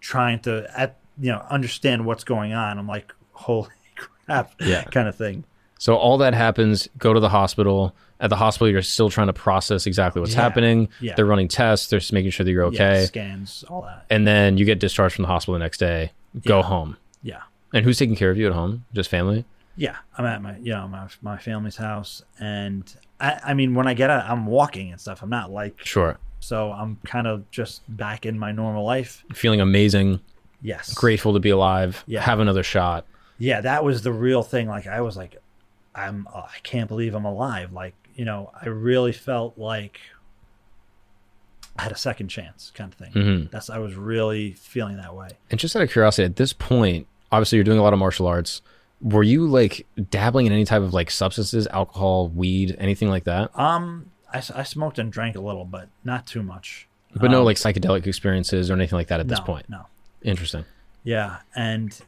trying to at you know understand what's going on. I'm like, holy crap, Yeah. kind of thing. So all that happens, go to the hospital. At the hospital, you're still trying to process exactly what's Yeah. happening. Yeah. They're running tests. They're just making sure that you're Yeah, okay. scans, all that. and then you get discharged from the hospital the next day. Go Yeah. home. Yeah. And who's taking care of you at home? Just family? Yeah, I'm at my you know my my family's house, and I I mean when I get out, I'm walking and stuff. I'm not like Sure. so I'm kind of just back in my normal life. Feeling amazing, Yes, grateful to be alive. Yeah. Have another shot. Yeah, that was the real thing. Like I was like, I'm uh, I can't believe I'm alive. Like you know, I really felt like I had a second chance, kind of thing. hmm That's I was really feeling that way. And just out of curiosity, at this point, obviously you're doing a lot of martial arts. Were you like dabbling in any type of like substances, alcohol, weed, anything like that? Um, I smoked and drank a little, but not too much. But no Um, like psychedelic experiences or anything like that at this point. no. Interesting. Yeah, and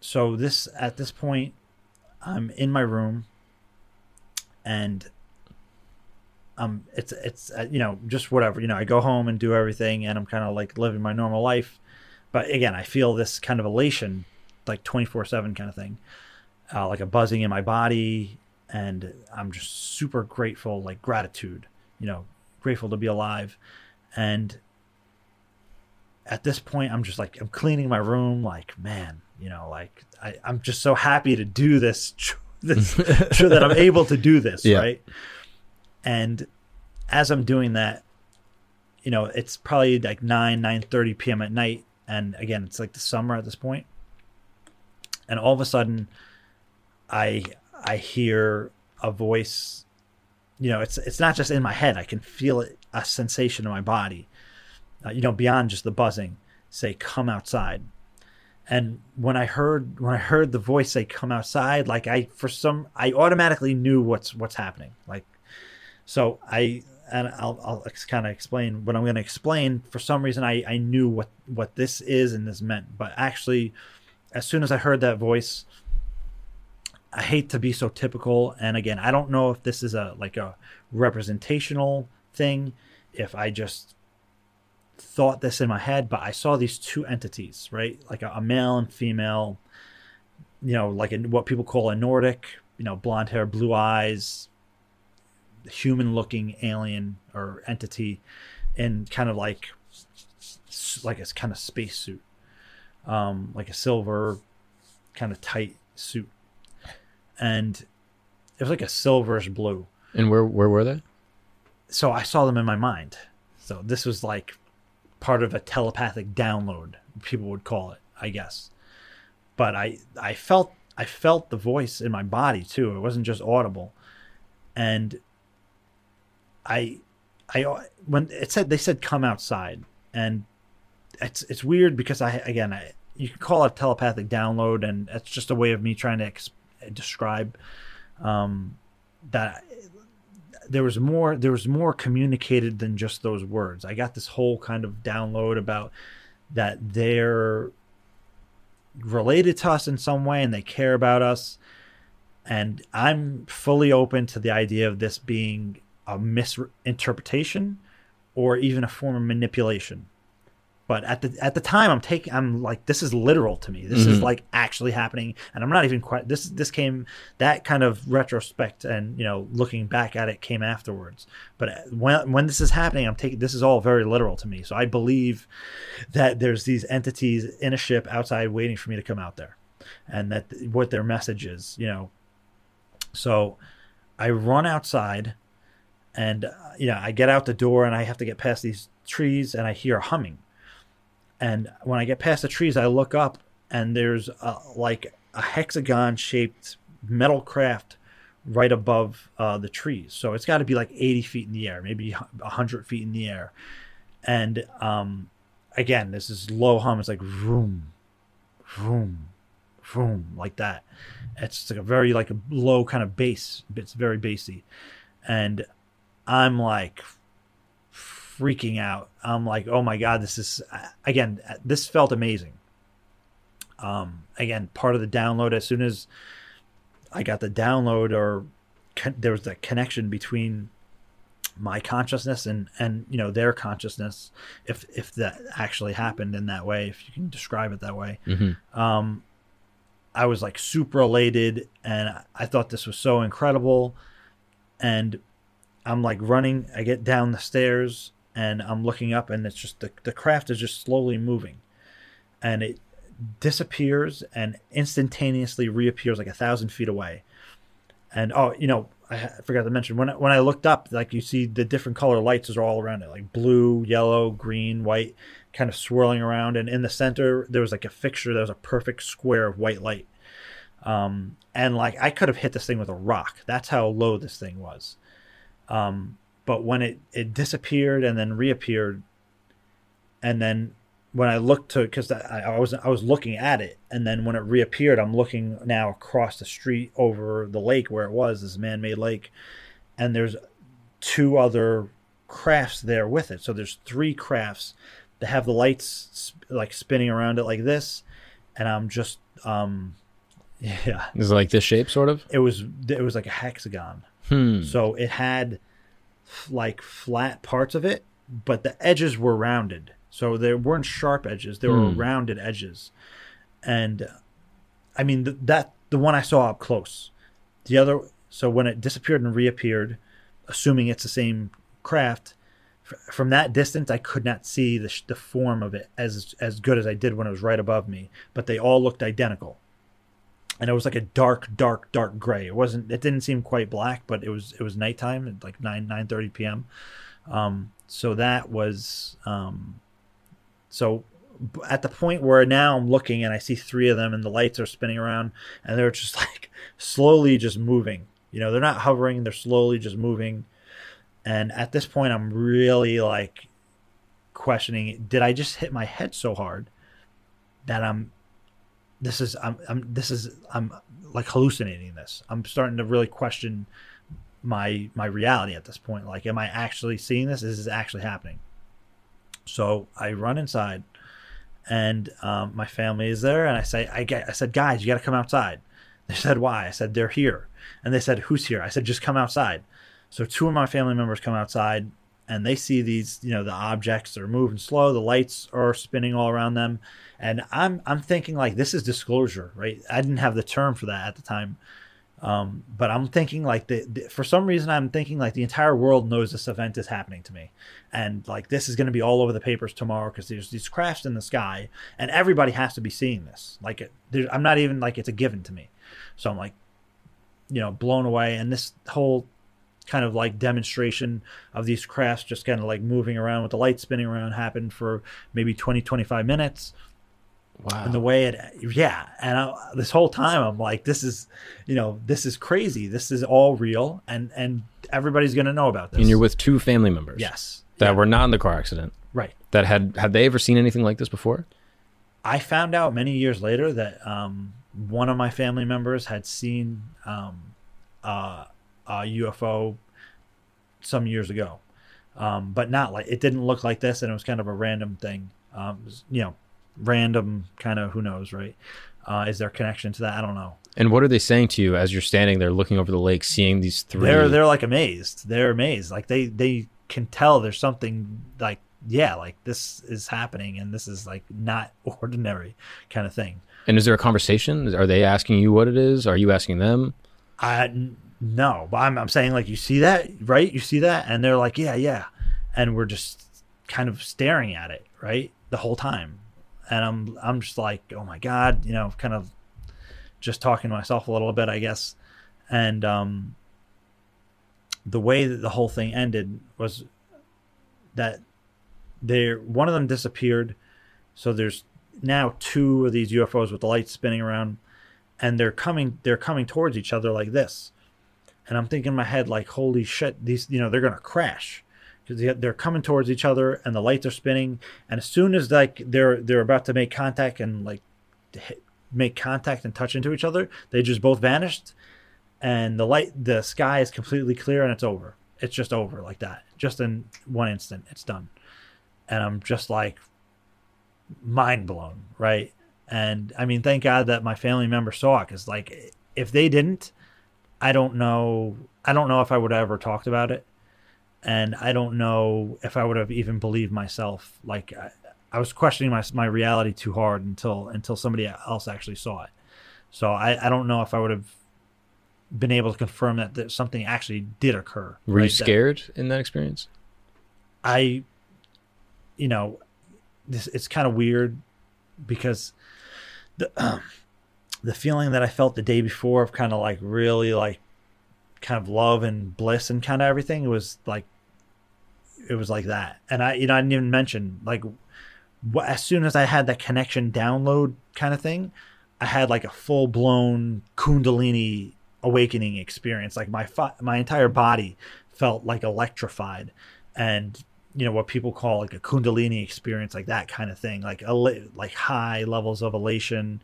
so this at this point, I'm in my room, and um, it's it's uh, you know just whatever you know. I go home and do everything, and I'm kind of like living my normal life, but again, I feel this kind of elation, like twenty four seven kind of thing, uh, like a buzzing in my body, and I'm just super grateful, like gratitude, you know, grateful to be alive, and at this point i'm just like i'm cleaning my room like man you know like I, i'm just so happy to do this this sure that i'm able to do this Yeah. right and as i'm doing that you know it's probably like 9 9 30 p.m at night and again it's like the summer at this point and all of a sudden i i hear a voice you know it's it's not just in my head i can feel it a sensation in my body uh, you know, beyond just the buzzing, say "come outside." And when I heard when I heard the voice say "come outside," like I for some I automatically knew what's what's happening. Like, so I and I'll I'll kind of explain what I'm going to explain. For some reason, I I knew what what this is and this meant, but actually, as soon as I heard that voice. I hate to be so typical, and again, I don't know if this is a like a representational thing. If I just thought this in my head, but I saw these two entities, right? Like a, a male and female, you know, like a, what people call a Nordic, you know, blonde hair, blue eyes, human looking alien or entity in kind of like like a kind of spacesuit, um, like a silver kind of tight suit. And it was like a silverish blue And where where were they? so I saw them in my mind. So this was like part of a telepathic download, people would call it, I guess. But I I felt I felt the voice in my body too. It wasn't just audible. And I I when it said they said come outside and it's it's weird because I again I you can call it telepathic download and it's just a way of me trying to ex- describe um that there was more there was more communicated than just those words. I got this whole kind of download about that they're related to us in some way and they care about us. And I'm fully open to the idea of this being a misinterpretation or even a form of manipulation. But at the at the time, I'm taking I'm like this is literal to me. This is Mhm. like actually happening, and I'm not even quite. This this came that kind of retrospect and you know looking back at it came afterwards. But when when this is happening, I'm taking this is all very literal to me. So I believe that there's these entities in a ship outside waiting for me to come out there, and that what their message is. You know, so I run outside, and uh, you know I get out the door and I have to get past these trees, and I hear humming. And when I get past the trees, I look up and there's a, like a hexagon shaped metal craft right above uh, the trees. So it's got to be like 80 feet in the air, maybe 100 feet in the air. And um, again, this is low hum. It's like vroom, vroom, vroom, like that. It's like a very like a low kind of bass. It's very bassy, and I'm like freaking out. I'm like, oh my god, this is again. This felt amazing. Um, again, part of the download. As soon as I got the download, or con- there was that connection between my consciousness and and you know their consciousness if if that actually happened in that way if you can describe it that way Mm-hmm. um i was like super elated and i thought this was so incredible and i'm like running i get down the stairs and i'm looking up and it's just the, the craft is just slowly moving and it disappears and instantaneously reappears like a thousand feet away and oh you know I forgot to mention when I, when I looked up, like you see the different color lights are all around it, like blue, yellow, green, white, kind of swirling around. And in the center, there was like a fixture that was a perfect square of white light. Um, and like I could have hit this thing with a rock. That's how low this thing was. Um, but when it it disappeared and then reappeared, and then when I looked to because I, I was I was looking at it, and then when it reappeared, I'm looking now across the street over the lake where it was this man-made lake, and there's two other crafts there with it. So there's three crafts that have the lights sp- like spinning around it like this, and I'm just um, yeah, Is it like this shape, sort of? it was it was like a hexagon. Hmm. So it had like flat parts of it, but the edges were rounded. So there weren't sharp edges; they were Hmm. rounded edges. And I mean th- that the one I saw up close. The other, so when it disappeared and reappeared, assuming it's the same craft, f- from that distance I could not see the sh- the form of it as as good as I did when it was right above me. But they all looked identical and it was like a dark, dark, dark gray. It wasn't. It didn't seem quite black, but it was. It was nighttime, at like nine nine thirty p.m. Um, so that was. Um, so at the point where now I'm looking and I see three of them, and the lights are spinning around, and they're just like slowly just moving. You know, they're not hovering; they're slowly just moving. And at this point, I'm really like questioning: Did I just hit my head so hard that I'm this is I'm, I'm this is I'm like hallucinating this. I'm starting to really question my my reality at this point. Like, am I actually seeing this? Is this actually happening? So I run inside, and um, my family is there, and I say, I get, I said, guys, you got to come outside. They said, why? I said, they're here, and they said, who's here? I said, just come outside. So two of my family members come outside, and they see these, you know, the objects are moving slow, the lights are spinning all around them, and I'm I'm thinking like this is disclosure, right? I didn't have the term for that at the time, um, but I'm thinking like the, the for some reason I'm thinking like the entire world knows this event is happening to me, and like this is going to be all over the papers tomorrow because there's these crafts in the sky, and everybody has to be seeing this. Like it, I'm not even like it's a given to me, so I'm like, you know, blown away, and this whole kind of like demonstration of these crafts just kind of like moving around with the light spinning around happened for maybe 20 25 minutes Wow. and the way it yeah and I, this whole time i'm like this is you know this is crazy this is all real and and everybody's gonna know about this and you're with two family members. yes That Yeah, were not in the car accident. right That had had they ever seen anything like this before? i found out many years later that um one of my family members had seen um uh, a ufo some years ago um but not like it didn't look like this and it was kind of a random thing um you know random kind of who knows right uh is there a connection to that i don't know And what are they saying to you as you're standing there looking over the lake, seeing these 3 they're they're like amazed. They're amazed. Like they they can tell there's something like yeah, like this is happening and this is like not ordinary kind of thing. and is there a conversation? Are they asking you what it is? Are you asking them? I no, but I'm I'm saying like you see that, right? You see that and they're like, "Yeah, yeah." And we're just kind of staring at it, right? The whole time. And I'm I'm just like, "Oh my god," you know, kind of just talking to myself a little bit, I guess. And um the way that the whole thing ended was that there one of them disappeared. So there's now two of these UFOs with the lights spinning around and they're coming they're coming towards each other like this and I'm thinking in my head like, holy shit, these you know they're gonna crash. Because they're coming towards each other and the lights are spinning, and as soon as like they're they're about to make contact and like hit, make contact and touch into each other, they just both vanished, and the light the sky is completely clear and it's over. It's just over like that, just in one instant, it's done, and I'm just like mind blown, right? And I mean, thank God that my family member saw it because like if they didn't I don't know. I don't know if I would have ever talked about it, and I don't know if I would have even believed myself. Like I, I was questioning my my reality too hard until until somebody else actually saw it. So I, I don't know if I would have been able to confirm that, that something actually did occur. Were you right? That scared in that experience? I, you know, this it's kind of weird because the um, the feeling that I felt the day before of kind of like really like kind of love and bliss and kind of everything was like it was like that. And I you know I didn't even mention like as soon as I had that connection download kind of thing, I had like a full blown kundalini awakening experience. Like my fi- my entire body felt like electrified and you know what people call like a kundalini experience like that kind of thing like ele- like high levels of elation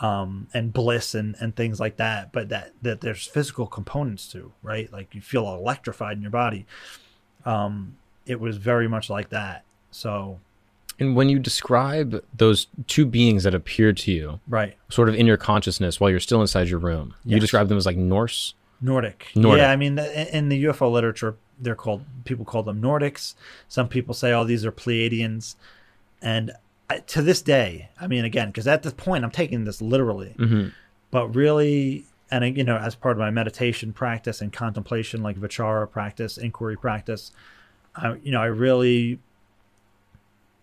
um, and bliss and, and things like that, but that, that there's physical components to, right? Like you feel electrified in your body. Um, it was very much like that. So, And when you describe those two beings that appeared to you, right. sort of in your consciousness while you're still inside your room, you describe them as like Norse. Nordic. Nordic. Yeah, I mean, in the UFO literature, they're called people call them Nordics. Some people say, "Oh, these are Pleiadians," and to this day, I mean, again, because at this point, I'm taking this literally, Mm-hmm. but really, and you know, as part of my meditation practice and contemplation, like vichara practice, inquiry practice, I, you know, I really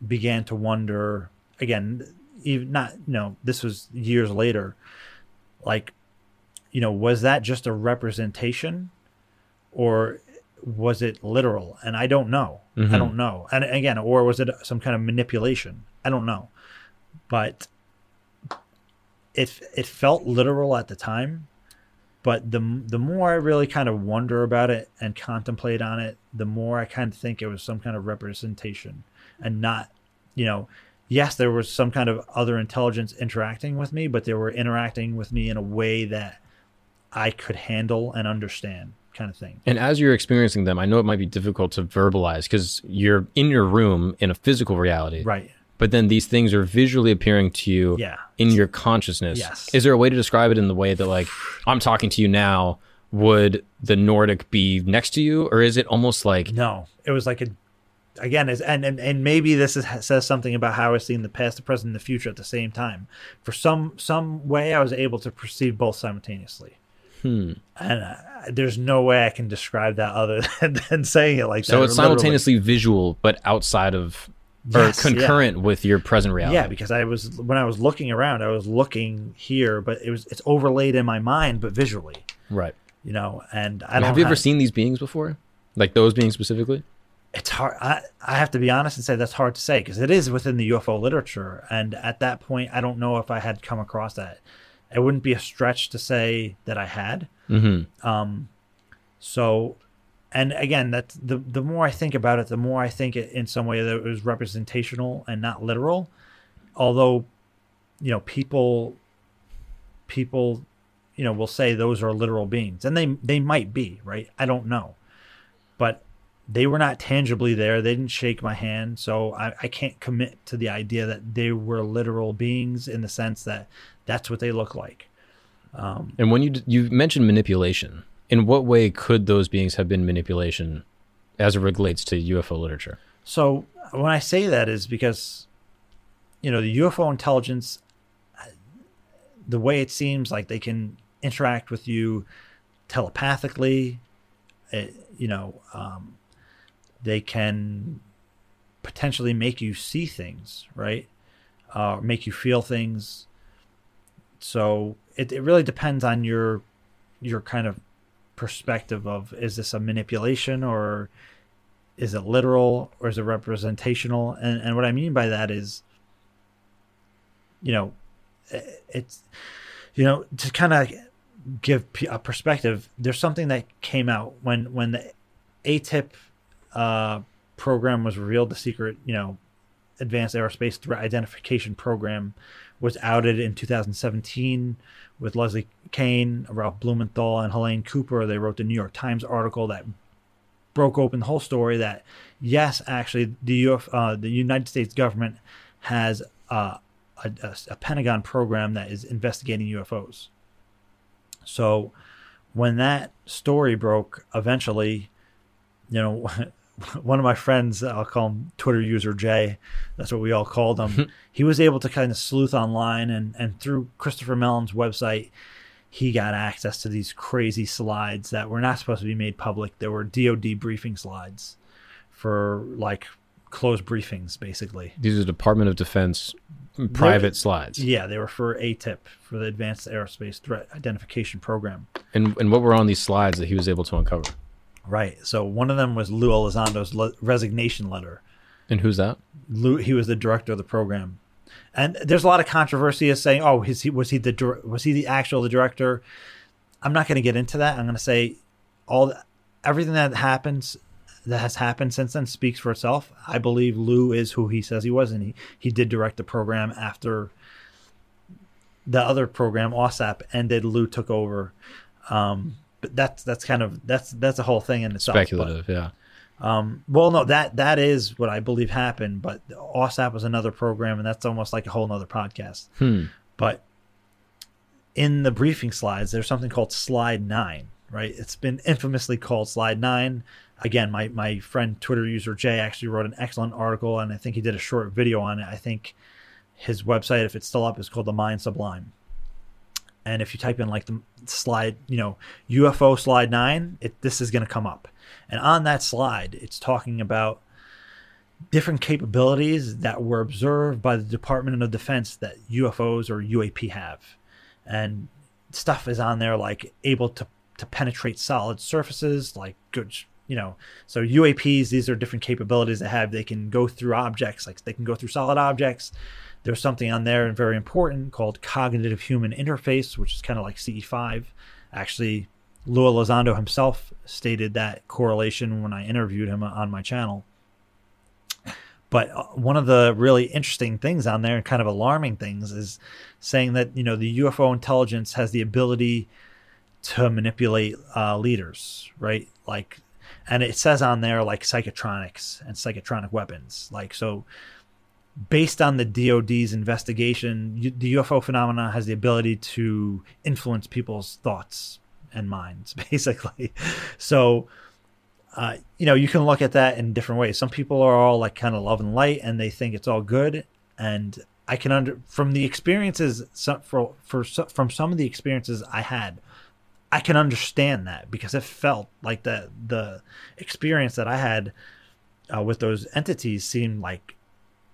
began to wonder again, even not, you know, this was years later, like, you know, was that just a representation or was it literal? And I don't know. Mhm. I don't know. And again, or was it some kind of manipulation? I don't know. But it it felt literal at the time, but the the more I really kind of wonder about it and contemplate on it, the more I kind of think it was some kind of representation and not, you know, yes, there was some kind of other intelligence interacting with me, but they were interacting with me in a way that I could handle and understand, kind of thing. And as you're experiencing them, I know it might be difficult to verbalize because you're in your room in a physical reality. Right. But then these things are visually appearing to you Yeah. in your consciousness. Yes. Is there a way to describe it in the way that, like, I'm talking to you now? Would the Nordic be next to you, or is it almost like No, it was like a again, is and, and and maybe this is, says something about how I was seeing the past, the present, and the future at the same time. For some some way, I was able to perceive both simultaneously. Hmm. And uh, there's no way I can describe that other than, than saying it like that. so? It's literally. simultaneously visual, but outside of or Yes, yeah. concurrent with your present reality. Yeah, because I was when I was looking around, I was looking here, but it was it's overlaid in my mind, but visually, Right. you know. And I don't Have you ever seen these beings before? Like those beings specifically? it's hard I, I have to be honest and say that's hard to say because it is within the ufo literature and at that point i don't know if i had come across that it wouldn't be a stretch to say that i had Mm-hmm. um so and again that's the the more i think about it the more i think it in some way that it was representational and not literal. Although you know people people you know will say those are literal beings and they they might be right? I don't know. But they were not tangibly there. They didn't shake my hand. So I, I can't commit to the idea that they were literal beings in the sense that that's what they look like. Um, And when you you mentioned manipulation, in what way could those beings have been manipulation as it relates to UFO literature? So when I say that is because, you know, the UFO intelligence, the way it seems like they can interact with you telepathically, it, you know, um, they can potentially make you see things, right? Uh, make you feel things. So it, it really depends on your your kind of perspective of is this a manipulation or is it literal or is it representational? And and what i mean by that is you know it's you know to kind of give a perspective, there's something that came out when when the AATIP uh, program was revealed, the secret, you know, advanced aerospace threat identification program was outed in 2017 with Leslie Kean, Ralph Blumenthal, and Helene Cooper. They wrote the New York Times article that broke open the whole story that yes, actually, the Uf, uh, the United States government has uh, a, a, a Pentagon program that is investigating UFOs. So when that story broke, eventually, you know, one of my friends, I'll call him Twitter user Jay, that's what we all called him. he was able to kind of sleuth online and, and through Christopher Mellon's website, he got access to these crazy slides that were not supposed to be made public. There were DoD briefing slides for like closed briefings, basically. These are Department of Defense private They're- slides. Yeah, they were for AATIP, for the Advanced Aerospace Threat Identification Program. And and what were on these slides that he was able to uncover? Right. So one of them was Lou Elizondo's le- resignation letter. And who's that? Lou, he was the director of the program, and there's a lot of controversy as saying, "Oh, is he was he the was he the actual the director?" I'm not going to get into that. I'm going to say all everything that happens that has happened since then speaks for itself. I believe Lou is who he says he was, and he he did direct the program after the other program OSAP ended. Lou took over. Um, but that's that's kind of that's that's a whole thing in itself. but- Speculative, yeah. um, well, no, that that is what I believe happened, but OSAP was another program, and that's almost like a whole nother podcast. Hmm. But in the briefing slides, there's something called Slide Nine, right? It's been infamously called Slide Nine. Again, my my friend Twitter user Jay actually wrote an excellent article, and I think he did a short video on it. I think his website, if it's still up, is called The Mind Sublime. And if you type in like the slide, you know, UFO slide nine, it, this is going to come up. And on that slide, it's talking about different capabilities that were observed by the Department of Defense that UFOs or UAP have. And stuff is on there like able to, to penetrate solid surfaces, like good, you know. So UAPs, these are different capabilities they have. They can go through objects, like they can go through solid objects. There's something on there and very important called cognitive human interface, which is kind of like CE5. Actually, Lou Elizondo himself stated that correlation when I interviewed him on my channel. But uh, one of the really interesting things on there and kind of alarming things is saying that you know the UFO intelligence has the ability to manipulate uh, leaders, right? Like, and it says on there like psychotronics and psychotronic weapons, like so based on the DoD's investigation, the UFO phenomena has the ability to influence people's thoughts and minds, basically. So, uh, you know, you can look at that in different ways. Some people are all like kind of love and light, and they think it's all good. And I can under from the experiences some, for for from some of the experiences I had, I can understand that because it felt like the the experience that I had uh, with those entities seemed like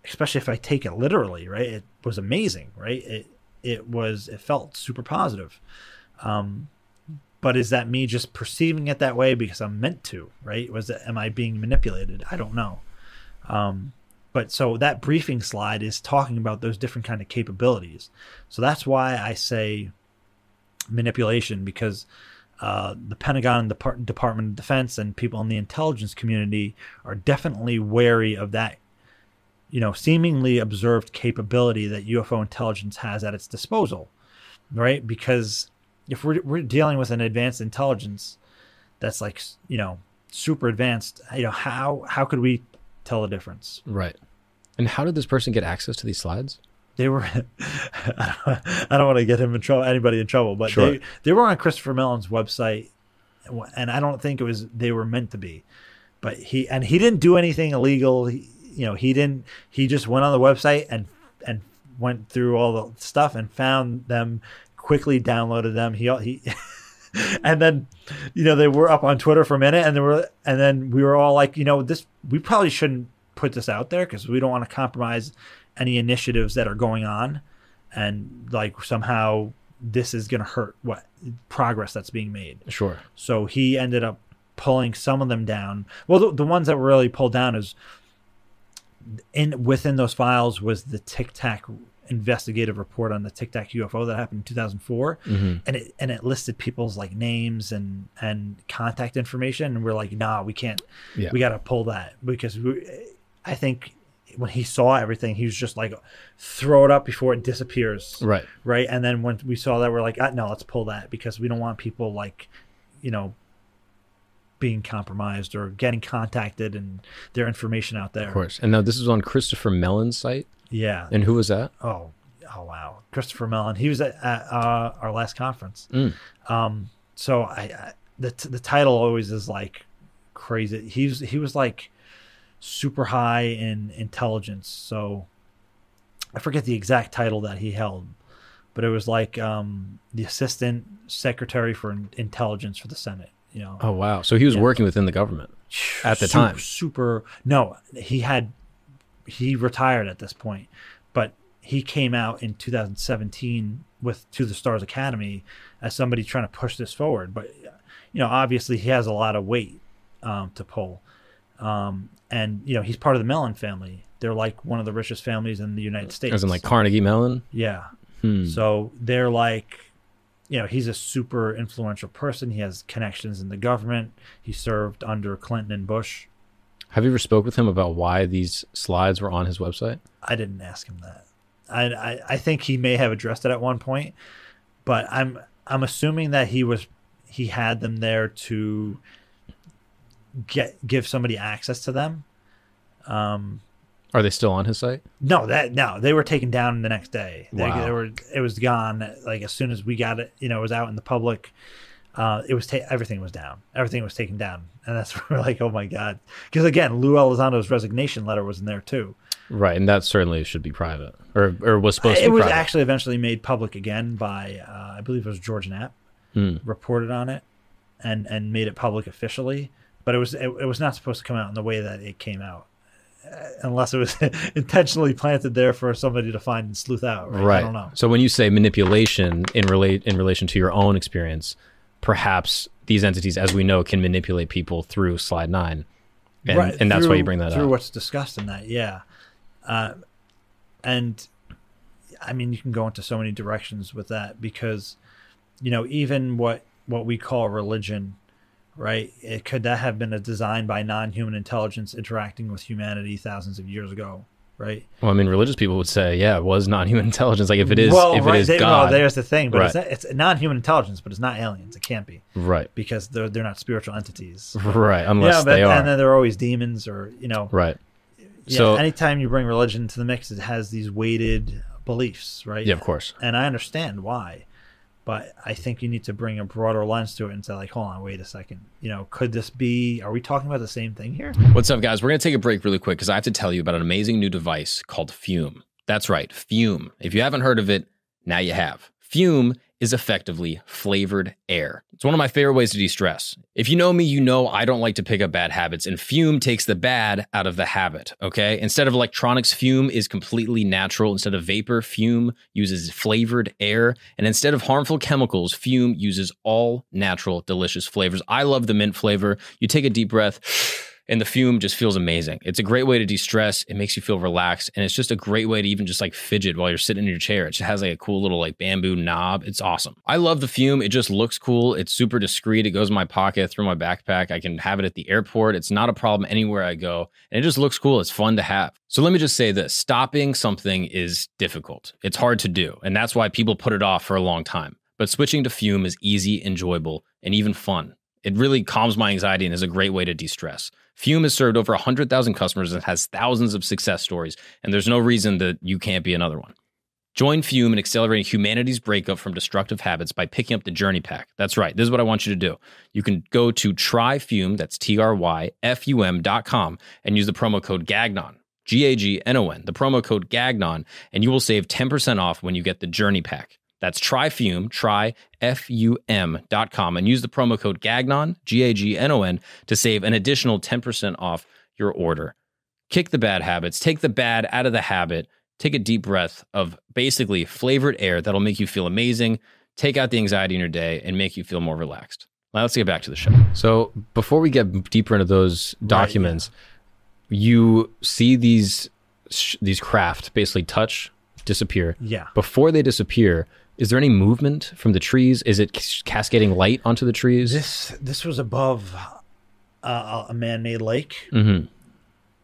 especially if I take it literally, right? It was amazing, right? It it was it felt super positive. Um, but is that me just perceiving it that way because I'm meant to, right? Was it am I being manipulated? I don't know. Um, but so that briefing slide is talking about those different kind of capabilities. So that's why I say manipulation because uh, the Pentagon, the Depart- Department of Defense, and people in the intelligence community are definitely wary of that you know, seemingly observed capability that UFO intelligence has at its disposal, right? Because if we're, we're dealing with an advanced intelligence that's like, you know, super advanced, you know, how, how could we tell the difference? Right. And how did this person get access to these slides? They were, I don't, I don't want to get him in trouble, anybody in trouble, but Sure. they, they were on Christopher Mellon's website and I don't think it was, they were meant to be, but he, and he didn't do anything illegal. He, you know, he didn't, he just went on the website and, and went through all the stuff and found them, quickly downloaded them. He, he, and then, you know, they were up on Twitter for a minute and they were, and then we were all like, you know, this, we probably shouldn't put this out there because we don't want to compromise any initiatives that are going on and like somehow this is going to hurt what progress that's being made. Sure. So he ended up pulling some of them down. Well, the, the ones that were really pulled down is in within those files was the Tic Tac investigative report on the Tic Tac UFO that happened in 2004, Mm-hmm. and it and it listed people's like names and and contact information, and we're like, nah, we can't, Yeah. we got to pull that because we, I think when he saw everything, he was just like, throw it up before it disappears, Right. right? And then when we saw that, we're like, ah, no, let's pull that because we don't want people like, you know, being compromised or getting contacted and their information out there. Of course. And now this is on Christopher Mellon's site. Yeah. And who was that? Oh, oh wow, Christopher Mellon. He was at, at uh, our last conference. Mm. Um, so I, I the t- the title always is like crazy. He's he was like super high in intelligence. So I forget the exact title that he held, but it was like um, the assistant secretary for intelligence for the Senate. You know, Oh wow. So he was Yeah. working within the government. at the super, time. Super. No, he had he retired at this point, but he came out in 2017 with To the Stars Academy as somebody trying to push this forward. But you know, obviously, he has a lot of weight um, to pull, um, and you know, he's part of the Mellon family. They're like one of the richest families in the United States. As in like Carnegie Mellon. yeah. Hmm. So they're like, you know, he's a super influential person. He has connections in the government. He served under Clinton and Bush. Have you ever spoke with him about why these slides were on his website? I didn't ask him that. I, I I think he may have addressed it at one point, but I'm I'm assuming that he was he had them there to get give somebody access to them. Um, Are they still on his site? no, that no, they were taken down the next day. They, Wow. they were it was gone like as soon as we got it. You know, it was out in the public. Uh, it was ta- everything was down. Everything was taken down, and that's where we're like, oh my god. Because again, Lou Elizondo's resignation letter was in there too. Right, and that certainly should be private, or or was supposed to be. it was private. actually eventually made public again by uh, I believe it was George Knapp Hmm. reported on it and and made it public officially. But it was it, it was not supposed to come out in the way that it came out, unless it was intentionally planted there for somebody to find and sleuth out. Right? right. I don't know. So when you say manipulation in relate in relation to your own experience, perhaps these entities, as we know, can manipulate people through slide nine, and right, and that's why you bring that through up. Through what's discussed in that. Yeah, uh, and I mean you can go into so many directions with that because you know even what what we call religion, right? It could that have been a design by non-human intelligence interacting with humanity thousands of years ago, right? Well, I mean, religious people would say, yeah, it was non-human intelligence. Like if it is, well, if right, it is they- God, well, there's the thing, but it's, Right. it's non-human intelligence, but it's not aliens. It can't be right, because they're they're not spiritual entities. right, unless yeah, but they are, and then there are always demons or you know right. yeah, So- anytime you bring religion into the mix, it has these weighted beliefs, right? Yeah, of course. And I understand why, but I think you need to bring a broader lens to it and say, like, hold on, wait a second. You know, could this be? Are we talking about the same thing here? What's up, guys? We're going to take a break really quick because I have to tell you about an amazing new device called Fum. That's right, Fum. If you haven't heard of it, now you have. Fum is effectively flavored air. It's one of my favorite ways to de stress. If you know me, you know I don't like to pick up bad habits, and Fum takes the bad out of the habit, okay? Instead of electronics, Fum is completely natural. Instead of vapor, Fum uses flavored air. And instead of harmful chemicals, Fum uses all natural, delicious flavors. I love the mint flavor. You take a deep breath and the fum just feels amazing. It's a great way to de-stress. It makes you feel relaxed, and it's just a great way to even just like fidget while you're sitting in your chair. It just has like a cool little like bamboo knob. It's awesome. I love the fum. It just looks cool. It's super discreet. It goes in my pocket through my backpack. I can have it at the airport. It's not a problem anywhere I go, and it just looks cool. It's fun to have. So let me just say this: stopping something is difficult. It's hard to do, and that's why people put it off for a long time. But switching to fum is easy, enjoyable, and even fun. It really calms my anxiety and is a great way to de stress. Fum has served over 100,000 customers and has thousands of success stories, and there's no reason that you can't be another one. Join Fum in accelerating humanity's breakup from destructive habits by picking up the Journey Pack. That's right. This is what I want you to do. You can go to tryfum, that's T R Y F U M dot com, and use the promo code GAGNON, G A G N O N, the promo code GAGNON, and you will save 10% off when you get the Journey Pack. That's tryfum, try F-U-M dot com, and use the promo code GAGNON, G-A-G-N-O-N, to save an additional 10% off your order. Kick the bad habits, take the bad out of the habit, take a deep breath of basically flavored air that'll make you feel amazing, take out the anxiety in your day, and make you feel more relaxed. Now let's get back to the show. So before we get deeper into those documents, you see these these craft basically touch disappear. Yeah. Before they disappear, is there any movement from the trees? Is it cascading light onto the trees? This this was above uh, a man-made lake, hmm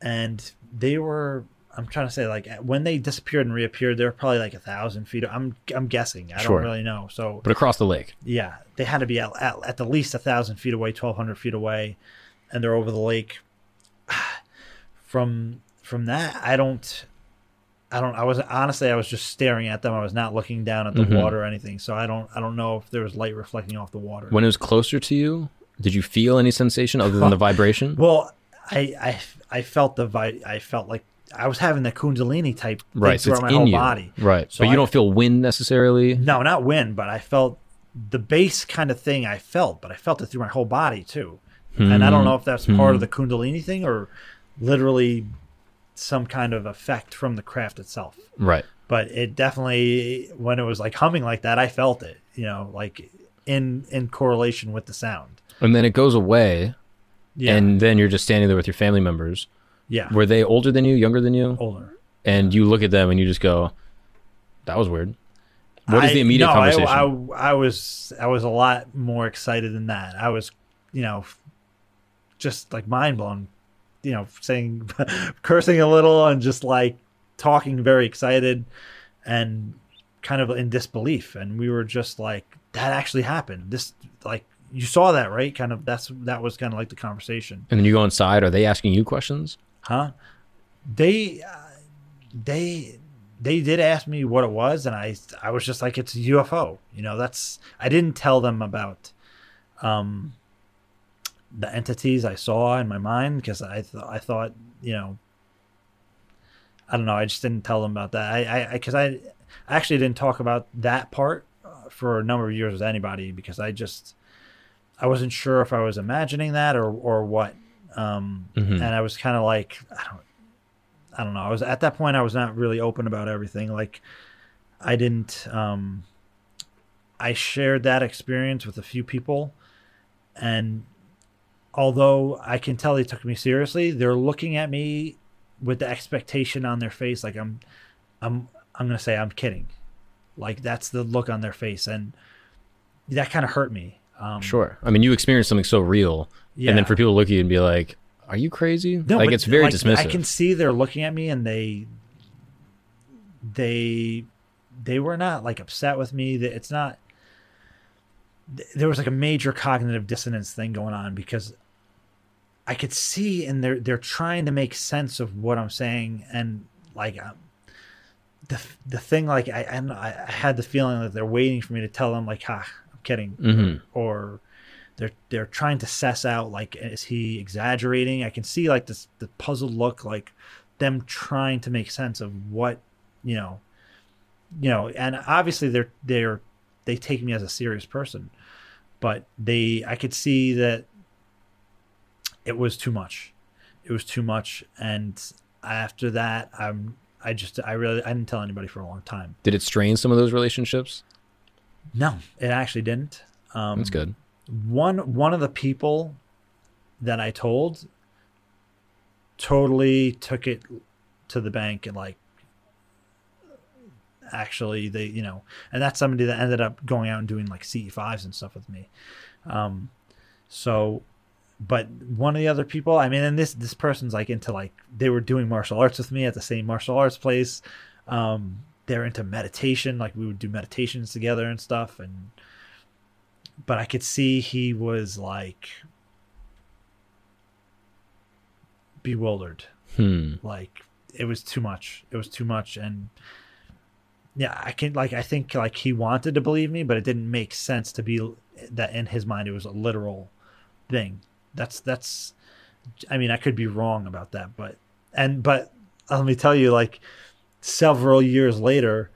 and they were. I'm trying to say like when they disappeared and reappeared, they were probably like a thousand feet. I'm I'm guessing. I Sure. don't really know. So But across the lake. yeah, they had to be at, at, at the least a thousand feet away, twelve hundred feet away, and they're over the lake. From from that, I don't, I don't. I was honestly, I was just staring at them. I was not looking down at the Mhm. water or anything. So I don't, I don't know if there was light reflecting off the water. When it was closer to you, did you feel any sensation other than the vibration? Well, I I I felt the vi- I felt like I was having the Kundalini type thing right. So throughout it's my in whole you. body. Right. So but you I- don't feel wind necessarily. No, not wind, but I felt the bass kind of thing. I felt, but I felt it through my whole body too. And I don't know if that's part of the Kundalini thing or literally some kind of effect from the craft itself. Right. But it definitely, when it was like humming like that, I felt it. You know, like in in correlation with the sound. And then it goes away, Yeah, and then you're just standing there with your family members. yeah, Were they older than you, younger than you? older. And you look at them and you just go, "That was weird." What is the immediate no, conversation? I, I, I was I was a lot more excited than that. I was, you know, just like mind blown, you know, saying, cursing a little and just like talking very excited and kind of in disbelief. And we were just like, that actually happened. This like you saw that right? Kind of that's that was kind of like the conversation, and then you go inside. Are they asking you questions? huh? They uh, they they did ask me what it was and i i was just like it's a ufo you know that's i didn't tell them about um the entities i saw in my mind because i th- i thought you know i don't know i just didn't tell them about that i i because I, I actually didn't talk about that part uh, for a number of years with anybody because i just i wasn't sure if i was imagining that or or what um Mhm. and i was kind of like i don't I don't know. I was at that point. I was not really open about everything. Like, I didn't. Um, I shared that experience with a few people, and although I can tell they took me seriously, they're looking at me with the expectation on their face, like I'm, I'm, I'm gonna say I'm kidding. Like that's the look on their face, and that kind of hurt me. Um, Sure. I mean, you experienced something so real, Yeah. and then for people to look at you and be like, "Are you crazy?" No, like it's very like, dismissive. I can see they're looking at me and they they they were not like upset with me. That It's not th- there was like a major cognitive dissonance thing going on because I could see and they're they're trying to make sense of what I'm saying and like um, the the thing like I I, know, I had the feeling that they're waiting for me to tell them like ha I'm kidding. Mhm. or they're they're trying to suss out like is he exaggerating? I can see like this the puzzled look like them trying to make sense of what you know you know and obviously they're they're they take me as a serious person but they i could see that it was too much it was too much and after that i'm i just i really i didn't tell anybody for a long time Did it strain some of those relationships? no it actually didn't um That's good. one one of the people that I told totally took it to the bank and like actually they you know and that's somebody that ended up going out and doing like CE5s and stuff with me um so but one of the other people I mean and this this person's like into like they were doing martial arts with me at the same martial arts place um they're into meditation like we would do meditations together and stuff and but I could see he was like bewildered. Hmm. Like it was too much. It was too much and yeah, I can like I think like he wanted to believe me, but it didn't make sense to be that in his mind it was a literal thing. That's that's I mean, I could be wrong about that, but and but let me tell you like several years later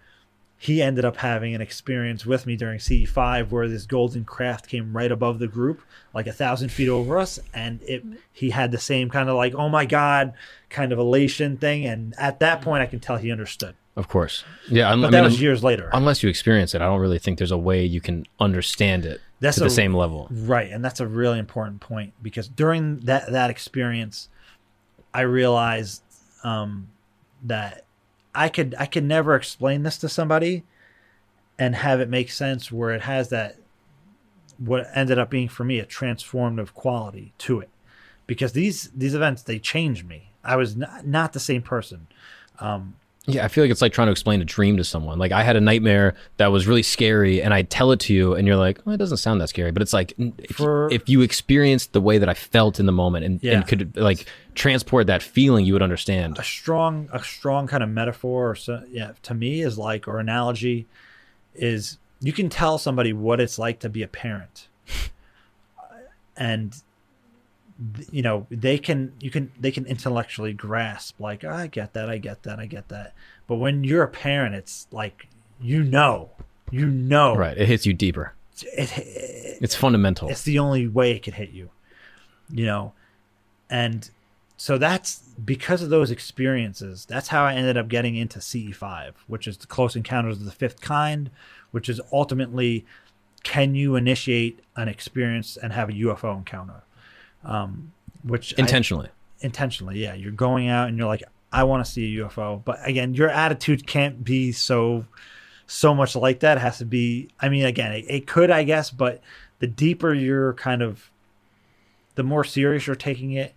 he ended up having an experience with me during CE5 where this golden craft came right above the group, like a thousand feet over us, and it mm-hmm. he had the same kind of like, oh my god, kind of elation thing. And at that point I can tell he understood. Of course. Yeah. un- But I that mean, was years later. unless you experience it, I don't really think there's a way you can understand it That's to the same level. Right, and that's a really important point because during that that experience, I realized um, that I could I could never explain this to somebody and have it make sense where it has that what ended up being for me a transformative quality to it because these these events they changed me i was not, not the same person um, Yeah, I feel like it's like trying to explain a dream to someone. Like I had a nightmare that was really scary, and I tell it to you, and you're like, well, "It doesn't sound that scary," but it's like if, For- if you experienced the way that I felt in the moment and, Yeah. and could like transport that feeling, you would understand. a strong a strong kind of metaphor or so, yeah to me is like or analogy is you can tell somebody what it's like to be a parent and you know they can you can they can intellectually grasp like "Oh, i get that i get that i get that but when you're a parent it's like you know you know Right, it hits you deeper. it, it, It's fundamental. it's the only way it could hit you you know and so that's because of those experiences that's how i ended up getting into ce5 which is the close encounters of the fifth kind which is ultimately can you initiate an experience and have a ufo encounter um, which I- Intentionally. intentionally yeah. You're going out and you're like i want to see a ufo but again your attitude can't be so so much like that. It has to be i mean again it, it could i guess but the deeper you're kind of the more serious you're taking it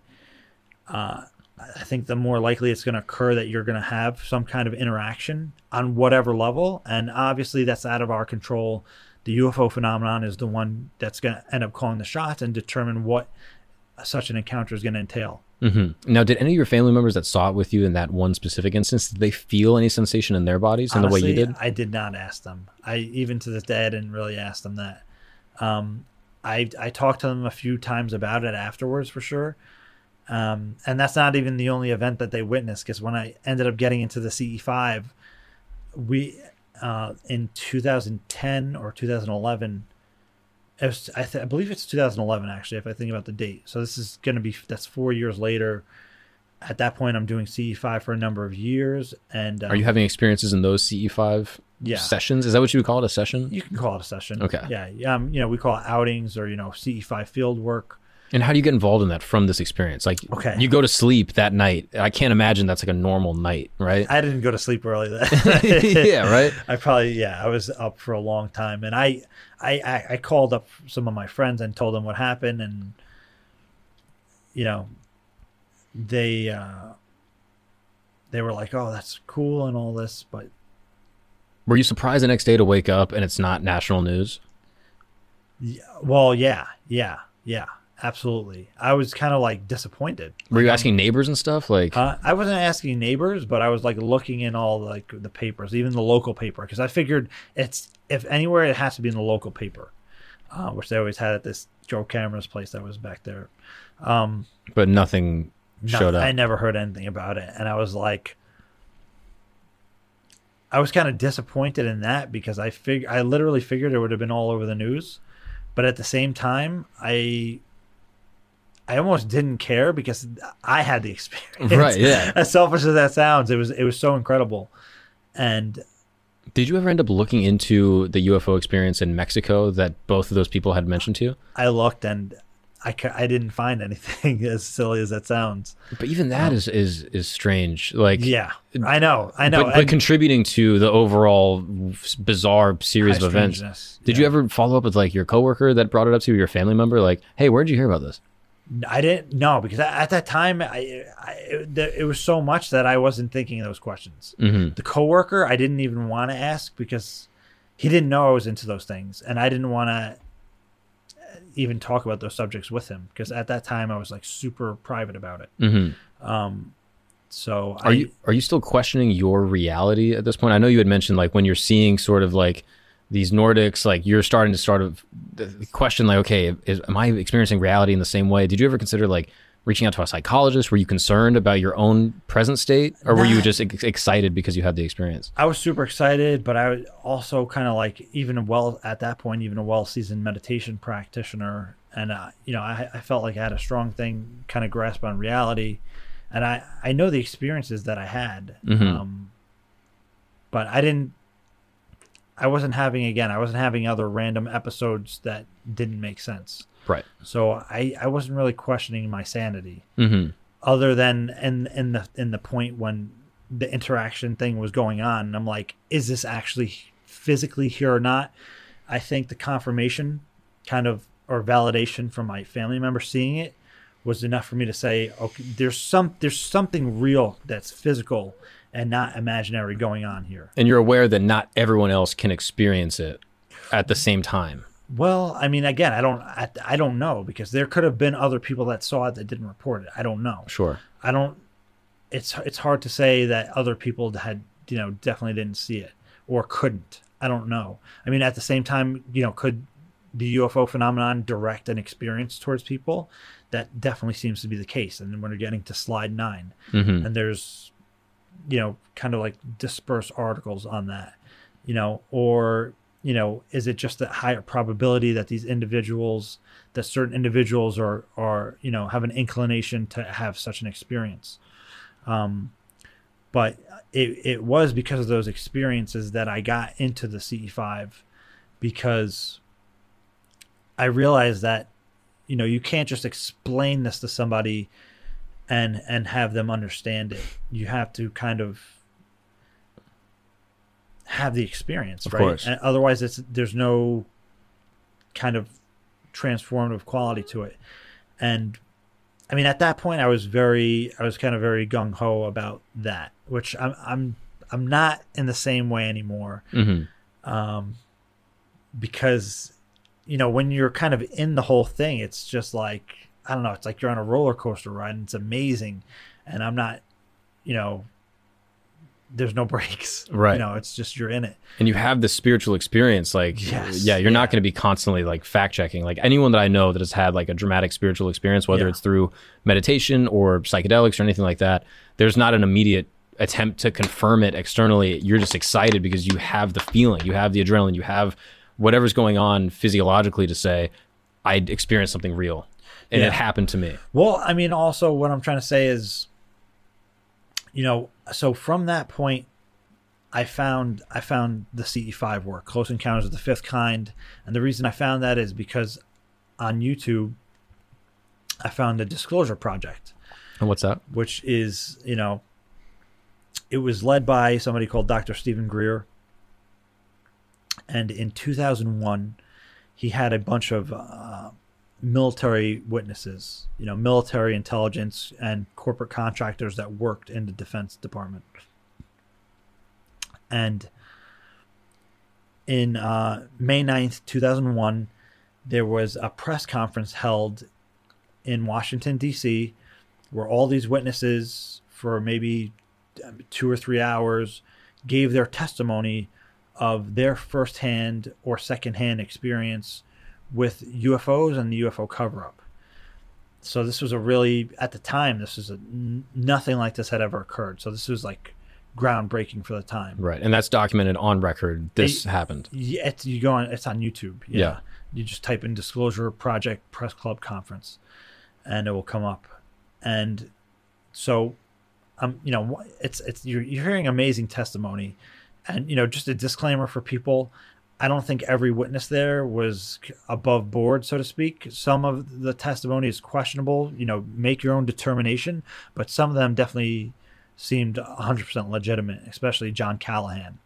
uh i think the more likely it's going to occur that you're going to have some kind of interaction on whatever level. And obviously that's out of our control. The ufo phenomenon is the one that's going to end up calling the shots and determine what such an encounter is going to entail hmm Now, did any of your family members that saw it with you in that one specific instance, did they feel any sensation in their bodies in the way you did? I did not ask them. I even to this day I didn't really ask them that. Um, I I talked to them a few times about it afterwards for sure. Um, and that's not even the only event that they witnessed because when I ended up getting into the CE5, we uh, in 2010 or 2011. Was, I, th- I believe it's 2011 actually, if I think about the date. So this is going to be that's four years later. At that point, I'm doing CE5 for a number of years, and um, Are you having experiences in those CE5 Yeah. sessions? Is that what you would call it, a session? You can call it a session. Okay. Yeah. Um, you know, we call it outings or, you know, CE5 field work. And how do you get involved in that from this experience? Like, Okay. you go to sleep that night. I can't imagine that's like a normal night, right? I didn't go to sleep early that yeah, right. I probably, yeah, I was up for a long time. And I, I, I, I called up some of my friends and told them what happened. And, you know, they, uh, they were like, oh, that's cool and all this. But Were you surprised the next day to wake up and it's not national news? yeah, well, yeah, yeah, yeah, absolutely. I was kind of like disappointed. Were you asking neighbors and stuff? Like, Uh, I wasn't asking neighbors, but I was like looking in all like the papers, even the local paper, because I figured it's if anywhere it has to be in the local paper, uh, which they always had at this Joe Cameron's place that was back there. Um, but nothing no- showed up. I never heard anything about it, and I was like, I was kind of disappointed in that because I fig I literally figured it would have been all over the news, but at the same time, I. I almost didn't care because I had the experience. Right, yeah. As selfish as that sounds, it was it was so incredible, and Did you ever end up looking into the UFO experience in Mexico that both of those people had mentioned to you? I looked and I, I didn't find anything as silly as that sounds. But even that is is is strange. Like, Yeah, I know, I know. but, but contributing to the overall bizarre series of events. Did yeah. you ever follow up with like your coworker that brought it up to you, your family member? Like, hey, where did you hear about this? I didn't know because at at that time I, I it, it was so much that I wasn't thinking those questions. Mm-hmm. The coworker I didn't even want to ask because he didn't know I was into those things, and I didn't want to even talk about those subjects with him because at that time I was like super private about it. Mm-hmm. Um, so Are I, you are you still questioning your reality at this point? I know you had mentioned like when you're seeing sort of like these Nordics, like you're starting to sort of question like, okay, is, am I experiencing reality in the same way? Did you ever consider like reaching out to a psychologist? Were you concerned about your own present state, or were you just ex- excited because you had the experience? I was super excited, but I was also kind of like even well at that point, even a well seasoned meditation practitioner, and uh, you know, I, I felt like I had a strong thing, kind of grasp on reality, and I I know the experiences that I had, Mhm. um, but I didn't. I wasn't having again. I wasn't having other random episodes that didn't make sense. Right. So I I wasn't really questioning my sanity Mm-hmm. other than in in the in the point when the interaction thing was going on. And I'm like, is this actually physically here or not? I think the confirmation kind of or validation from my family member seeing it was enough for me to say, okay, there's some there's something real that's physical and not imaginary going on here. And you're aware that not everyone else can experience it at the same time. Well, I mean, again, I don't, I, I don't know because there could have been other people that saw it that didn't report it. I don't know. Sure. I don't. It's it's hard to say that other people had you know definitely didn't see it or couldn't. I don't know. I mean, at the same time, you know, could the UFO phenomenon direct an experience towards people? That definitely seems to be the case. And then when we're getting to slide 9 Mhm. and there's you know kind of like dispersed articles on that, you know, or you know, is it just a higher probability that these individuals, that certain individuals are are you know have an inclination to have such an experience? Um, but it it was because of those experiences that I got into the CE5 because I realized that you know you can't just explain this to somebody and and have them understand it. You have to kind of have the experience, Of right? course. And otherwise, it's there's no kind of transformative quality to it. And I mean, at that point, I was very, I was kind of very gung ho about that, which I'm, I'm, I'm not in the same way anymore, Mhm. um, because you know when you're kind of in the whole thing, it's just like I don't know, it's like you're on a roller coaster ride, and it's amazing, and I'm not, you know, there's no breaks, Right. You know, it's just you're in it. and you have this spiritual experience like Yes, yeah you're not going to be constantly like fact checking like anyone that i know that has had like a dramatic spiritual experience whether Yeah. it's through meditation or psychedelics or anything like that there's not an immediate attempt to confirm it externally you're just excited because you have the feeling you have the adrenaline you have whatever's going on physiologically to say i experienced something real and Yeah. it happened to me Well, I mean, also what I'm trying to say is, you know, so from that point, I found I found the CE5 work, Close Encounters of the Fifth Kind, and the reason I found that is because on YouTube, I found a Disclosure Project, and what's that which is you know, it was led by somebody called Dr. Steven Greer, and in 2001, he had a bunch of uh, military witnesses, you know, military intelligence and corporate contractors that worked in the Defense Department. And in uh, May 9th, 2001, there was a press conference held in Washington, D.C., where all these witnesses, for maybe um, two or three hours, gave their testimony of their firsthand or secondhand experience with UFOs and the UFO cover up. So this was a really at the time this was a nothing like this had ever occurred. So this was like groundbreaking for the time. right and that's documented on record this It- happened Yeah, it's, you go on. It's on YouTube. Yeah. Yeah. You just type in Disclosure Project Press Club Conference, and it will come up. And so, um, you know, it's it's you're, you're hearing amazing testimony, and you know, just a disclaimer for people. I don't think every witness there was above board, so to speak. Some of the testimony is questionable. You know, make your own determination. But some of them definitely seemed 100% legitimate, especially John Callahan,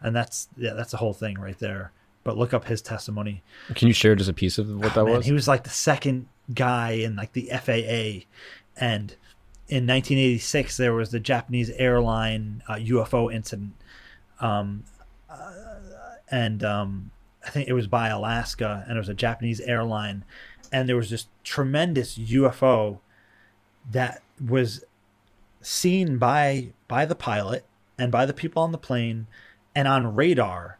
and that's yeah, that's the whole thing right there. But look up his testimony. can you share just a piece of what that Man, was He was like the second guy in like the FAA, and in 1986 there was the Japanese airline uh, UFO incident, um, uh, and um, I think it was by Alaska, and it was a Japanese airline, and there was this tremendous UFO that was seen by by the pilot and by the people on the plane and on radar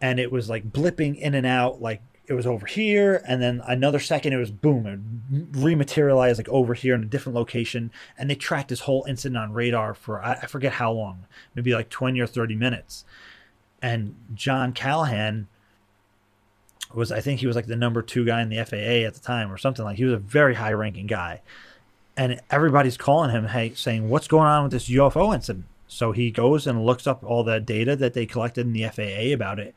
and it was like blipping in and out like it was over here and then another second it was boom it rematerialized like over here in a different location and they tracked this whole incident on radar for i, I forget how long maybe like 20 or 30 minutes and john callahan was i think he was like the number two guy in the faa at the time or something like he was a very high ranking guy. And everybody's calling him hey saying what's going on with this ufo incident? So he goes and looks up all the data that they collected in the faa about it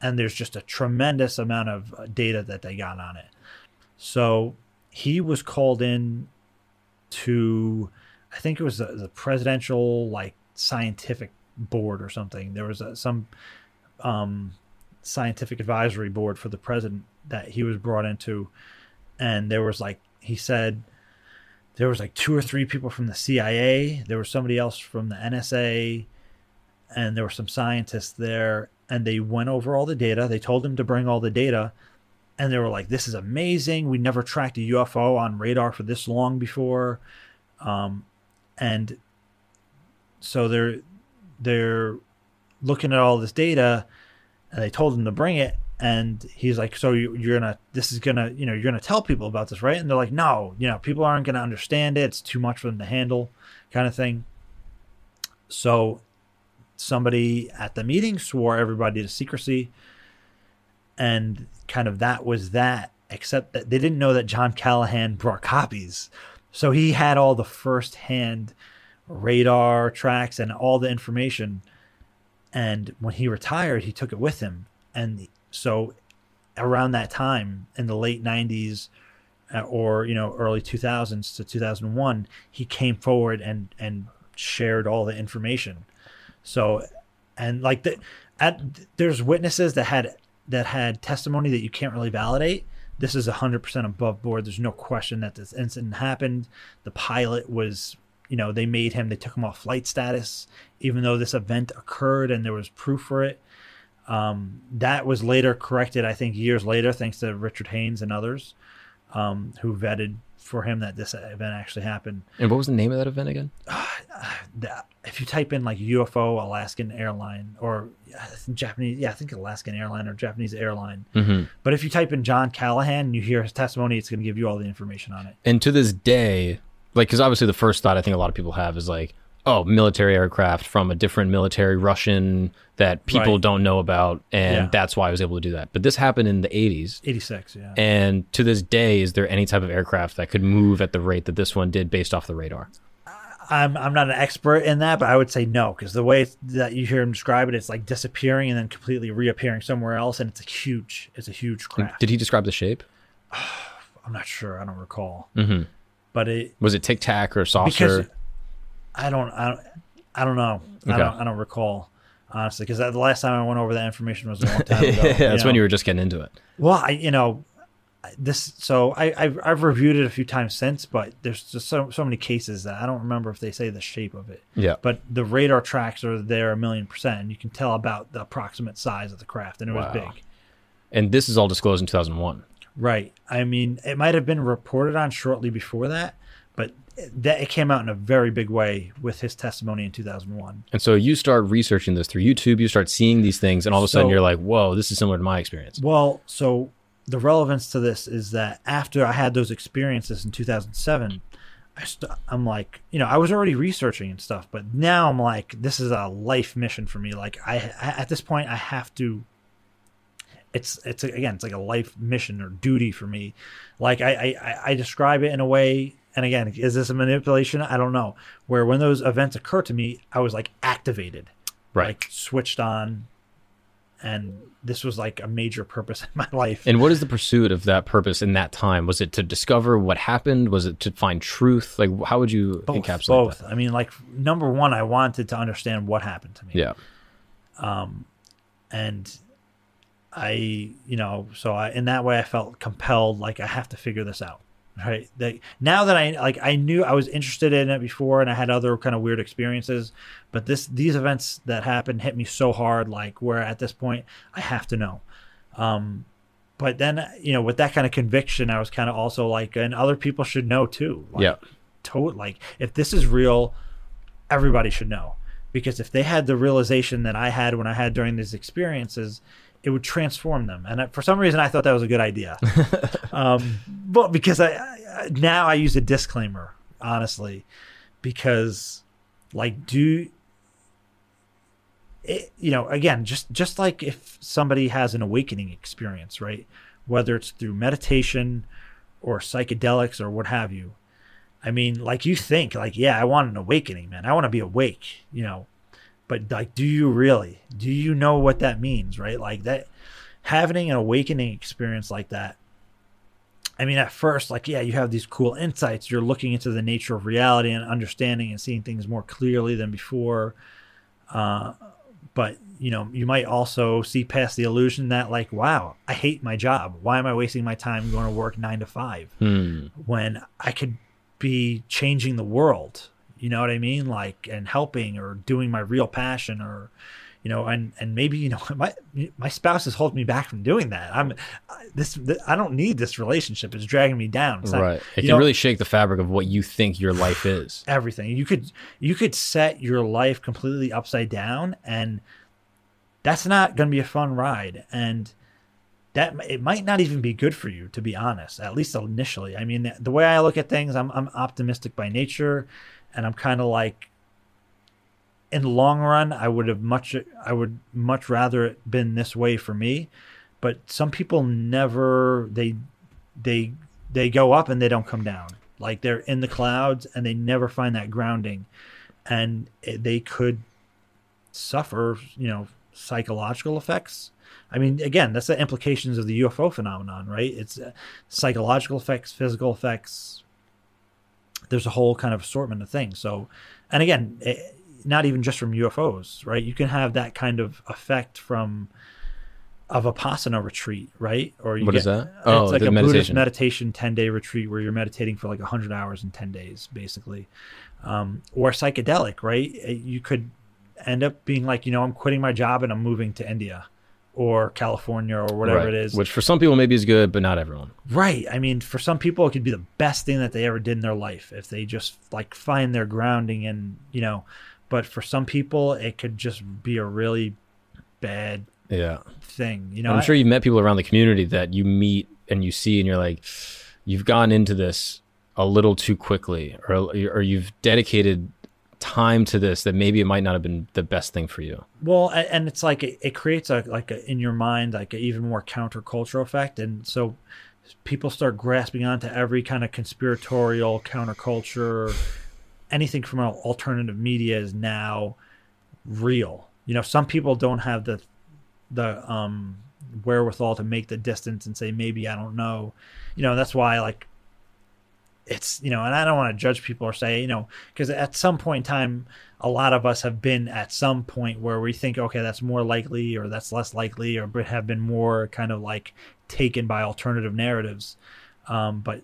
and there's just a tremendous amount of uh, data that they got on it. So he was called in to i think it was the, the presidential like scientific board or something. There was a, some um, scientific advisory board for the president that he was brought into, and there was like he said there was like two or three people from the CIA. There was somebody else from the NSA, and there were some scientists there. And they went over all the data. They told him to bring all the data, and they were like, "This is amazing. We never tracked a UFO on radar for this long before." Um, and so they're they're looking at all this data, and they told him to bring it, and he's like so you, you're gonna this is gonna you know you're gonna tell people about this right? And they're like no you know people aren't gonna understand it. It's too much for them to handle kind of thing. So somebody at the meeting swore everybody to secrecy and kind of that was that except that they didn't know that john callahan brought copies. So he had all the first hand radar tracks and all the information. And when he retired he took it with him. And so around that time in the late 90s uh, or you know early 2000s to 2001 he came forward and and shared all the information. So and like the at there's witnesses that had that had testimony that you can't really validate. This is 100% above board. There's no question that this incident happened. The pilot was you know they made him they took him off flight status even though this event occurred and there was proof for it um, that was later corrected, I think, years later, thanks to Richard Haines and others um, who vetted for him that this event actually happened. And what was the name of that event again? if you type in like UFO Alaskan airline or Japanese, yeah, I think Alaskan airline or Japanese airline. Mm-hmm. But if you type in John Callahan and you hear his testimony, it's going to give you all the information on it. And to this day, like, because obviously the first thought I think a lot of people have is like, oh, military aircraft from a different military Russian that people Right. don't know about, and Yeah. that's why I was able to do that. But this happened in the 80s. 86, yeah. And to this day, is there any type of aircraft that could move at the rate that this one did based off the radar? I'm I'm not an expert in that, but I would say no because the way that you hear him describe it, it's like disappearing and then completely reappearing somewhere else, and it's a huge, it's a huge craft. Did he describe the shape? I'm not sure. I don't recall, Mm-hmm. But it Was it tic tac or saucer? because I don't I don't I don't know. I Okay. don't I don't recall honestly because the last time I went over that information was a long time ago. yeah, that's when you were just getting into it. Well, I you know this so I I've, I've reviewed it a few times since, but there's just so so many cases that I don't remember if they say the shape of it. Yeah. But the radar tracks are there a million percent, and you can tell about the approximate size of the craft, and it was big. And this is all disclosed in 2001. Right. I mean, it might have been reported on shortly before that, but that it came out in a very big way with his testimony in 2001. And so you start researching this through YouTube, you start seeing these things, and all of a sudden So- you're like, whoa, this is similar to my experience. Well, so the relevance to this is that after I had those experiences in 2007, I st- I'm like, you know, I was already researching and stuff, but now I'm like, this is a life mission for me. Like, I, I at this point, I have to. It's it's again, it's like a life mission or duty for me. Like I I, I- describe it in a way, and again, is this a manipulation? I don't know. Where when those events occur to me, I was like activated, Right. like switched on, and this was like a major purpose in my life. And what is the pursuit of that purpose in that time? Was it to discover what happened? Was it to find truth? Like, how would you both, encapsulate both. that? I mean, like number one, I wanted to understand what happened to me. Yeah. Um and I, you know, so I in that way I felt compelled, like I have to figure this out. Right. That now that I like I knew I was interested in it before and I had other kind of weird experiences, but this these events that happened hit me so hard, like where at this point I have to know. Um but then you know, with that kind of conviction, I was kind of also like, and other people should know too. Like, Yeah. to like if this is real, everybody should know because if they had the realization that I had when I had during these experiences, it would transform them. And for some reason, I thought that was a good idea. um, but because I, I now I use a disclaimer, honestly, because like do it, you know again just just like if somebody has an awakening experience right whether it's through meditation or psychedelics or what have you I mean, like you think, like, yeah, I want an awakening, man. I want to be awake, you know. But like, do you really? Do you know what that means, right? Like that having an awakening experience like that I mean, at first, like, yeah, you have these cool insights. You're looking into the nature of reality and understanding and seeing things more clearly than before. Uh, but you know, you might also see past the illusion that, like, wow, I hate my job. Why am I wasting my time going to work nine to five Hmm. when I could be changing the world? You know what I mean? Like, and helping or doing my real passion or, you know, and and maybe you know my my spouse is holding me back from doing that. I'm I- this, I don't need this relationship. It's dragging me down. It's right. It can know, really shake the fabric of what you think your life is. everything. You could you could set your life completely upside down, and that's not going to be a fun ride. And that it might not even be good for you, to be honest. At least initially. I mean, the way I look at things, I'm I'm optimistic by nature, and I'm kind of like. In the long run, I would have much I would much rather it been this way for me, but some people never they they they go up and they don't come down. Like they're in the clouds and they never find that grounding, and they could suffer, you know, psychological effects. I mean, again, that's the implications of the UFO phenomenon, right? It's uh, psychological effects, physical effects. There's a whole kind of assortment of things. So, and again, eh, not even just from UFOs, right? You can have that kind of effect from a vipassana retreat, right? Or you What get, is that? Oh, it's like the a Buddhist meditation. meditation ten day retreat where you're meditating for like hundred hours in ten days, basically, um, or psychedelic, right? Uh, You could end up being like, you know, I'm quitting my job and I'm moving to India or California or whatever Right. it is. Which for some people maybe is good, but not everyone. Right. I mean, for some people, it could be the best thing that they ever did in their life if they just like find their grounding and, you know, but for some people, it could just be a really bad Yeah. thing. You know, I'm I- sure you've met people around the community that you meet and you see, and you're like, you've gone into this a little too quickly, or or you've dedicated time to this that maybe it might not have been the best thing for you. Well, and it's like it, it creates a like a, in your mind like an even more countercultural effect, and so people start grasping onto every kind of conspiratorial counterculture. Anything from alternative media is now real. You know, some people don't have the the um wherewithal to make the distance and say maybe I don't know. You know, that's why like it's you know, and I don't want to judge people or say you know because at some point in time, a lot of us have been at some point where we think okay that's more likely or that's less likely or have been more kind of like taken by alternative narratives. Um, but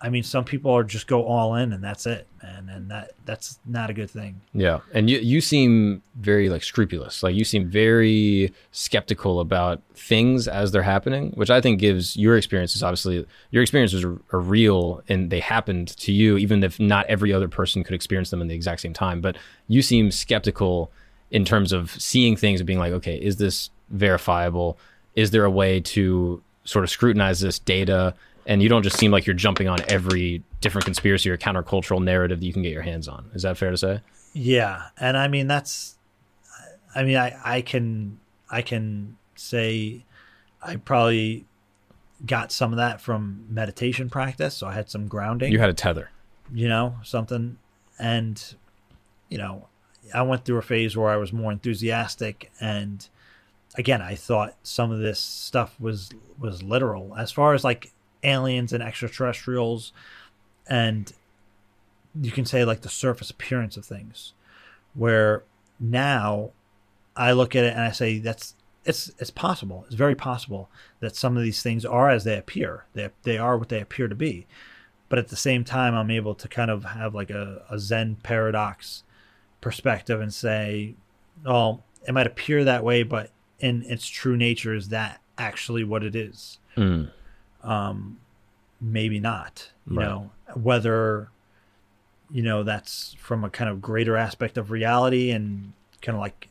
I mean, some people are just go all in and that's it, man, and that that's not a good thing. Yeah, and you you seem very like scrupulous. Like you seem very skeptical about things as they're happening, which I think gives your experiences. Obviously, your experiences are, are real and they happened to you, even if not every other person could experience them in the exact same time. But you seem skeptical in terms of seeing things and being like, okay, is this verifiable? Is there a way to sort of scrutinize this data? And you don't just seem like you're jumping on every different conspiracy or countercultural narrative that you can get your hands on. Is that fair to say? Yeah, and I mean that's, I mean I I can I can say, I probably got some of that from meditation practice, so I had some grounding. You had a tether. you know, something. And, you know, I went through a phase where I was more enthusiastic and again, I thought some of this stuff was was literal as far as like aliens and extraterrestrials and you can say like the surface appearance of things where now I look at it and I say that's it's it's possible. It's very possible that some of these things are as they appear. They they are what they appear to be but at the same time i'm able to kind of have like a, a zen paradox perspective and say oh it might appear that way but in its true nature is that actually what it is Mm. Um maybe not you Right. know whether you know that's from a kind of greater aspect of reality and kind of like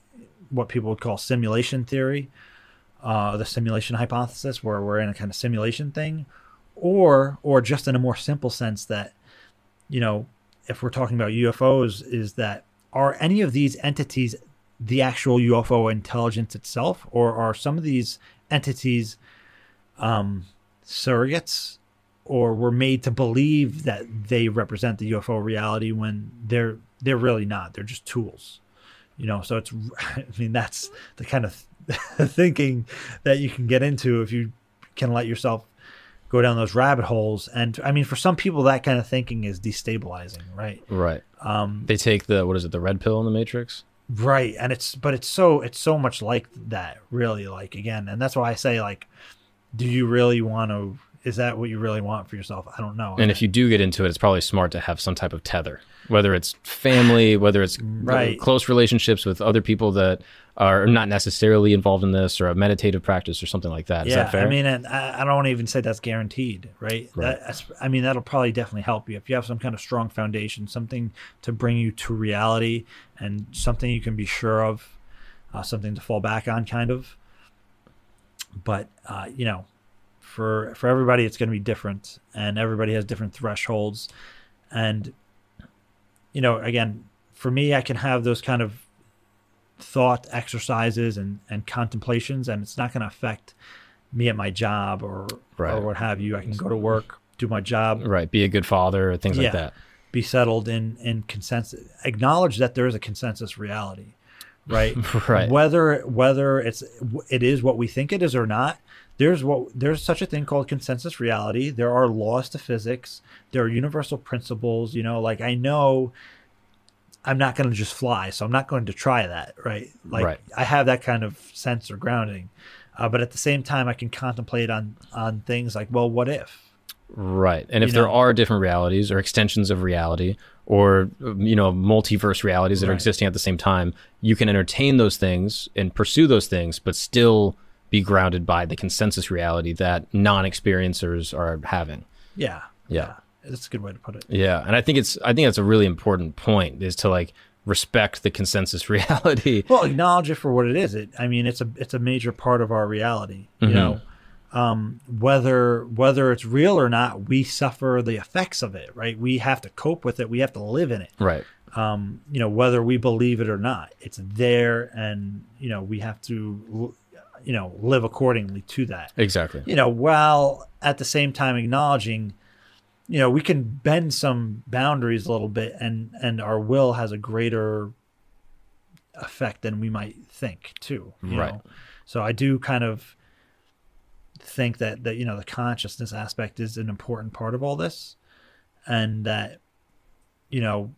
what people would call simulation theory uh the simulation hypothesis where we're in a kind of simulation thing or or just in a more simple sense that you know if we're talking about UFOs is that are any of these entities the actual UFO intelligence itself or are some of these entities um surrogates or were made to believe that they represent the UFO reality when they're they're really not they're just tools you know so it's i mean that's the kind of thinking that you can get into if you can let yourself go down those rabbit holes. And I mean, for some people, that kind of thinking is destabilizing, right? Right. Um, They take the what is it? The red pill in the Matrix. right. And it's but it's so it's so much like that, really. Like again, and that's why I say like, do you really want to? Is that what you really want for yourself? I don't know. And if you do get into it, it's probably smart to have some type of tether, whether it's family, whether it's Right. close relationships with other people that are not necessarily involved in this, or a meditative practice, or something like that. Is yeah, that fair? I mean, and I, I don't want to even say that's guaranteed, right? Right. That, I mean, that'll probably definitely help you if you have some kind of strong foundation, something to bring you to reality, and something you can be sure of, uh, something to fall back on, kind of. But uh, you know, for for everybody, it's going to be different, and everybody has different thresholds, and you know, again, for me, I can have those kind of thought exercises and, and contemplations, and it's not going to affect me at my job or Right. or what have you. I can go to work, do my job, right. Be a good father, things Yeah. like that. be settled in in consensus. Acknowledge that there is a consensus reality, right? Right. Whether whether it's it is what we think it is or not. There's what there's such a thing called consensus reality. There are laws to physics. There are universal principles. You know, like I know I'm not going to just fly, so I'm not going to try that, right? Like Right. I have that kind of sense or grounding, uh, but at the same time, I can contemplate on on things like, well, what if? Right. And if You there know? are different realities or extensions of reality or you know multiverse realities that are existing at the same time, you can entertain those things and pursue those things but still be grounded by the consensus reality that non-experiencers are having. Yeah, Yeah. yeah. that's a good way to put it. Yeah, and I think it's I think that's a really important point is to like respect the consensus reality. Well, acknowledge it for what it is. It, I mean, it's a it's a major part of our reality. You Mhm. know, um, whether whether it's real or not, we suffer the effects of it. Right? We have to cope with it. We have to live in it. Right. Um, you know, whether we believe it or not, it's there, and you know, we have to, you know, live accordingly to that. Exactly. You know, while at the same time acknowledging, you know, we can bend some boundaries a little bit, and and our will has a greater effect than we might think too. You Right. Know? So I do kind of think that that you know the consciousness aspect is an important part of all this, and that you know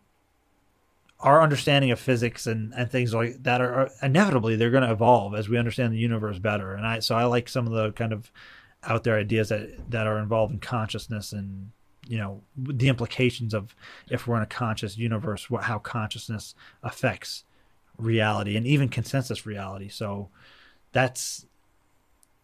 our understanding of physics and, and things like that are, are inevitably they're going to evolve as we understand the universe better. And I so I like some of the kind of out there ideas that that are involved in consciousness and you know the implications of if we're in a conscious universe, what how consciousness affects reality and even consensus reality. So that's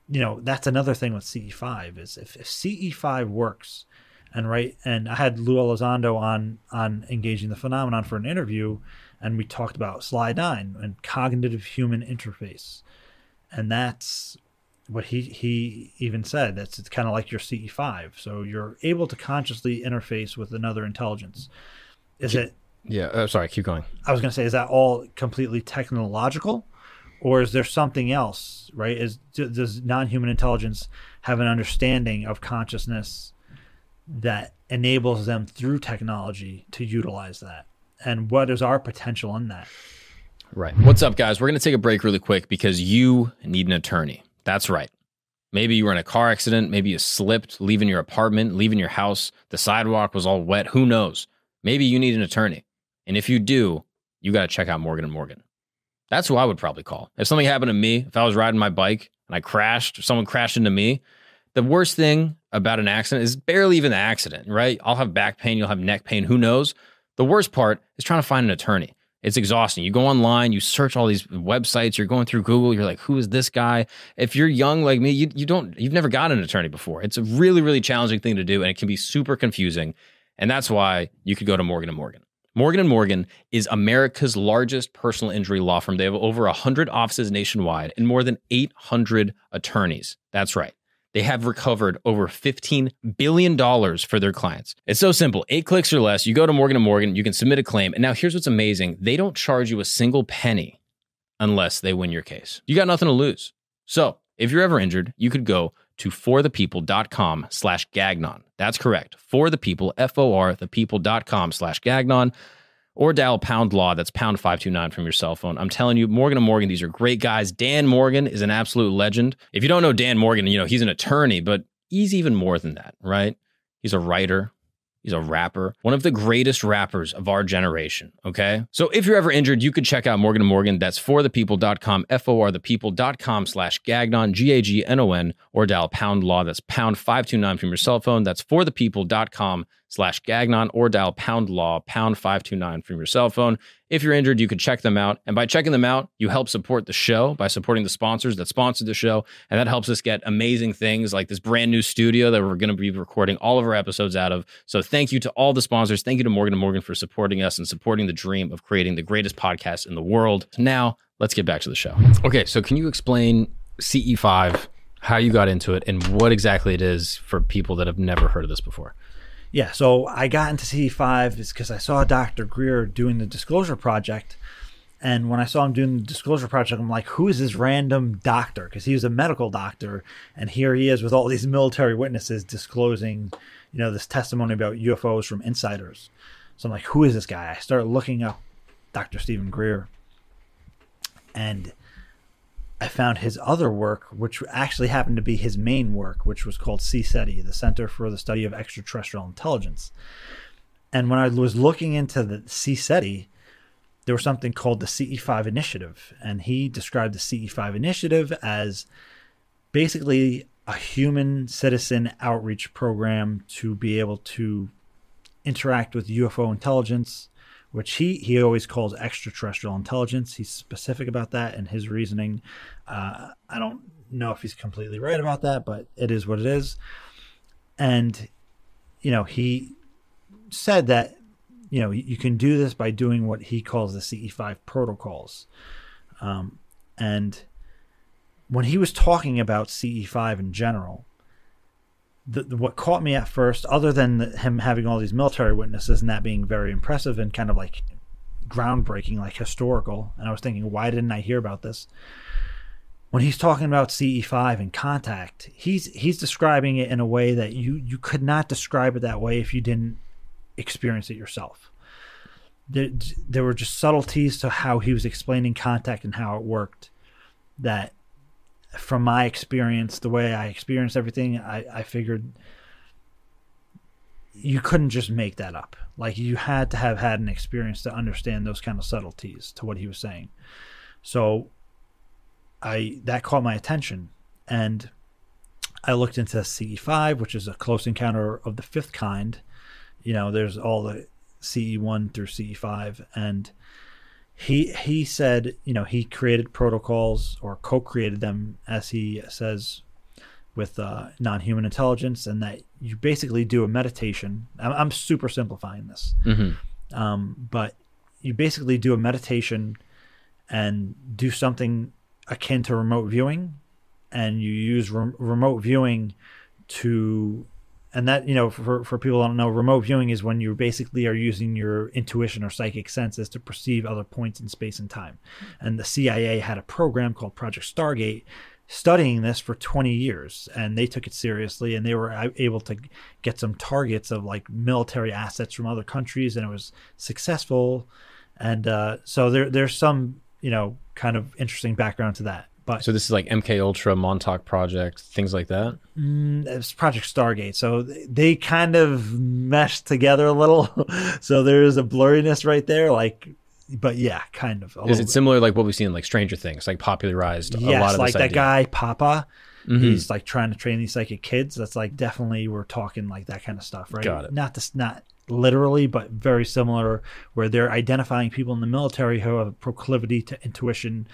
you know that's another thing with CE5 is if, if CE5 works and right and I had Lou Elizondo on on engaging the phenomenon for an interview and we talked about slide 9 and cognitive human interface and that's what he he even said that's it's kind of like your CE5 so you're able to consciously interface with another intelligence is it Yeah. Uh, sorry. Keep going. I was going to say, is that all completely technological, or is there something else? Right? Is does non-human intelligence have an understanding of consciousness that enables them through technology to utilize that? And what is our potential in that? Right. What's up, guys? We're going to take a break really quick because you need an attorney. That's right. Maybe you were in a car accident. Maybe you slipped leaving your apartment, leaving your house. The sidewalk was all wet. Who knows? Maybe you need an attorney. And if you do, you got to check out Morgan and Morgan. That's who I would probably call. If something happened to me, if I was riding my bike and I crashed, someone crashed into me, the worst thing about an accident is barely even the accident, right? I'll have back pain, you'll have neck pain, who knows? The worst part is trying to find an attorney. It's exhausting. You go online, you search all these websites, you're going through Google, you're like, who is this guy? If you're young like me, you, you don't, you've never got an attorney before. It's a really, really challenging thing to do, and it can be super confusing. And that's why you could go to Morgan and Morgan. Morgan Morgan is America's largest personal injury law firm. They have over 100 offices nationwide and more than 800 attorneys. That's right. They have recovered over $15 billion for their clients. It's so simple. Eight clicks or less. You go to Morgan & Morgan, you can submit a claim. And now here's what's amazing. They don't charge you a single penny unless they win your case. You got nothing to lose. So if you're ever injured, you could go to forthepeople.com slash gagnon. That's correct. For the people, F-O-R, thepeople.com slash gagnon or dial pound law. That's pound 529 from your cell phone. I'm telling you, Morgan and Morgan, these are great guys. Dan Morgan is an absolute legend. If you don't know Dan Morgan, you know, he's an attorney, but he's even more than that, right? He's a writer. He's a rapper, one of the greatest rappers of our generation. Okay. So if you're ever injured, you could check out Morgan & Morgan. That's forthepeople.com, F O R thepeople.com slash Gagnon, G A G N O N, or dial pound law. That's pound 529 from your cell phone. That's forthepeople.com slash Gagnon, or dial pound law, pound 529 from your cell phone. If you're injured, you can check them out. And by checking them out, you help support the show by supporting the sponsors that sponsored the show. And that helps us get amazing things like this brand new studio that we're going to be recording all of our episodes out of. So thank you to all the sponsors. Thank you to Morgan & Morgan for supporting us and supporting the dream of creating the greatest podcast in the world. Now, let's get back to the show. Okay, so can you explain CE5, how you got into it, and what exactly it is for people that have never heard of this before? Yeah, so I got into CE5 is because I saw Dr. Greer doing the Disclosure Project. And when I saw him doing the Disclosure Project, I'm like, who is this random doctor? Because he was a medical doctor. And here he is with all these military witnesses disclosing, you know, this testimony about UFOs from insiders. So I'm like, who is this guy? I started looking up Dr. Steven Greer. And I found his other work, which actually happened to be his main work, which was called CSETI, the Center for the Study of Extraterrestrial Intelligence. And when I was looking into the CSETI, there was something called the CE5 Initiative. And he described the CE5 Initiative as basically a human citizen outreach program to be able to interact with UFO intelligence which he he always calls extraterrestrial intelligence. He's specific about that and his reasoning. Uh, I don't know if he's completely right about that, but it is what it is. And you know, he said that you know you can do this by doing what he calls the CE5 protocols. Um, and when he was talking about CE5 in general, the, the, what caught me at first, other than the, him having all these military witnesses and that being very impressive and kind of like groundbreaking, like historical, and I was thinking, why didn't I hear about this? When he's talking about CE5 and contact, he's he's describing it in a way that you you could not describe it that way if you didn't experience it yourself. There, there were just subtleties to how he was explaining contact and how it worked that from my experience, the way I experienced everything, I, I figured you couldn't just make that up. Like you had to have had an experience to understand those kind of subtleties to what he was saying. So I that caught my attention and I looked into CE5, which is a close encounter of the fifth kind. You know, there's all the CE1 through CE5 and he he said you know he created protocols or co-created them as he says with uh, non-human intelligence and that you basically do a meditation i'm, I'm super simplifying this mm-hmm. um, but you basically do a meditation and do something akin to remote viewing and you use re- remote viewing to and that you know for, for people who don't know remote viewing is when you basically are using your intuition or psychic senses to perceive other points in space and time. And the cia had a program called project stargate studying this for 20 years and they took it seriously and they were able to get some targets of like military assets from other countries and it was successful. And uh, so there, there's some you know kind of interesting background to that but so this is like MK Ultra, Montauk Project, things like that. Mm, it's Project Stargate, so they kind of mesh together a little. so there's a blurriness right there, like, but yeah, kind of. Is it bit. similar like what we've seen in like Stranger Things, like popularized yes, a lot of like that idea. guy Papa. Mm-hmm. He's like trying to train these psychic kids. That's like definitely we're talking like that kind of stuff, right? Got it. Not this, not literally, but very similar, where they're identifying people in the military who have a proclivity to intuition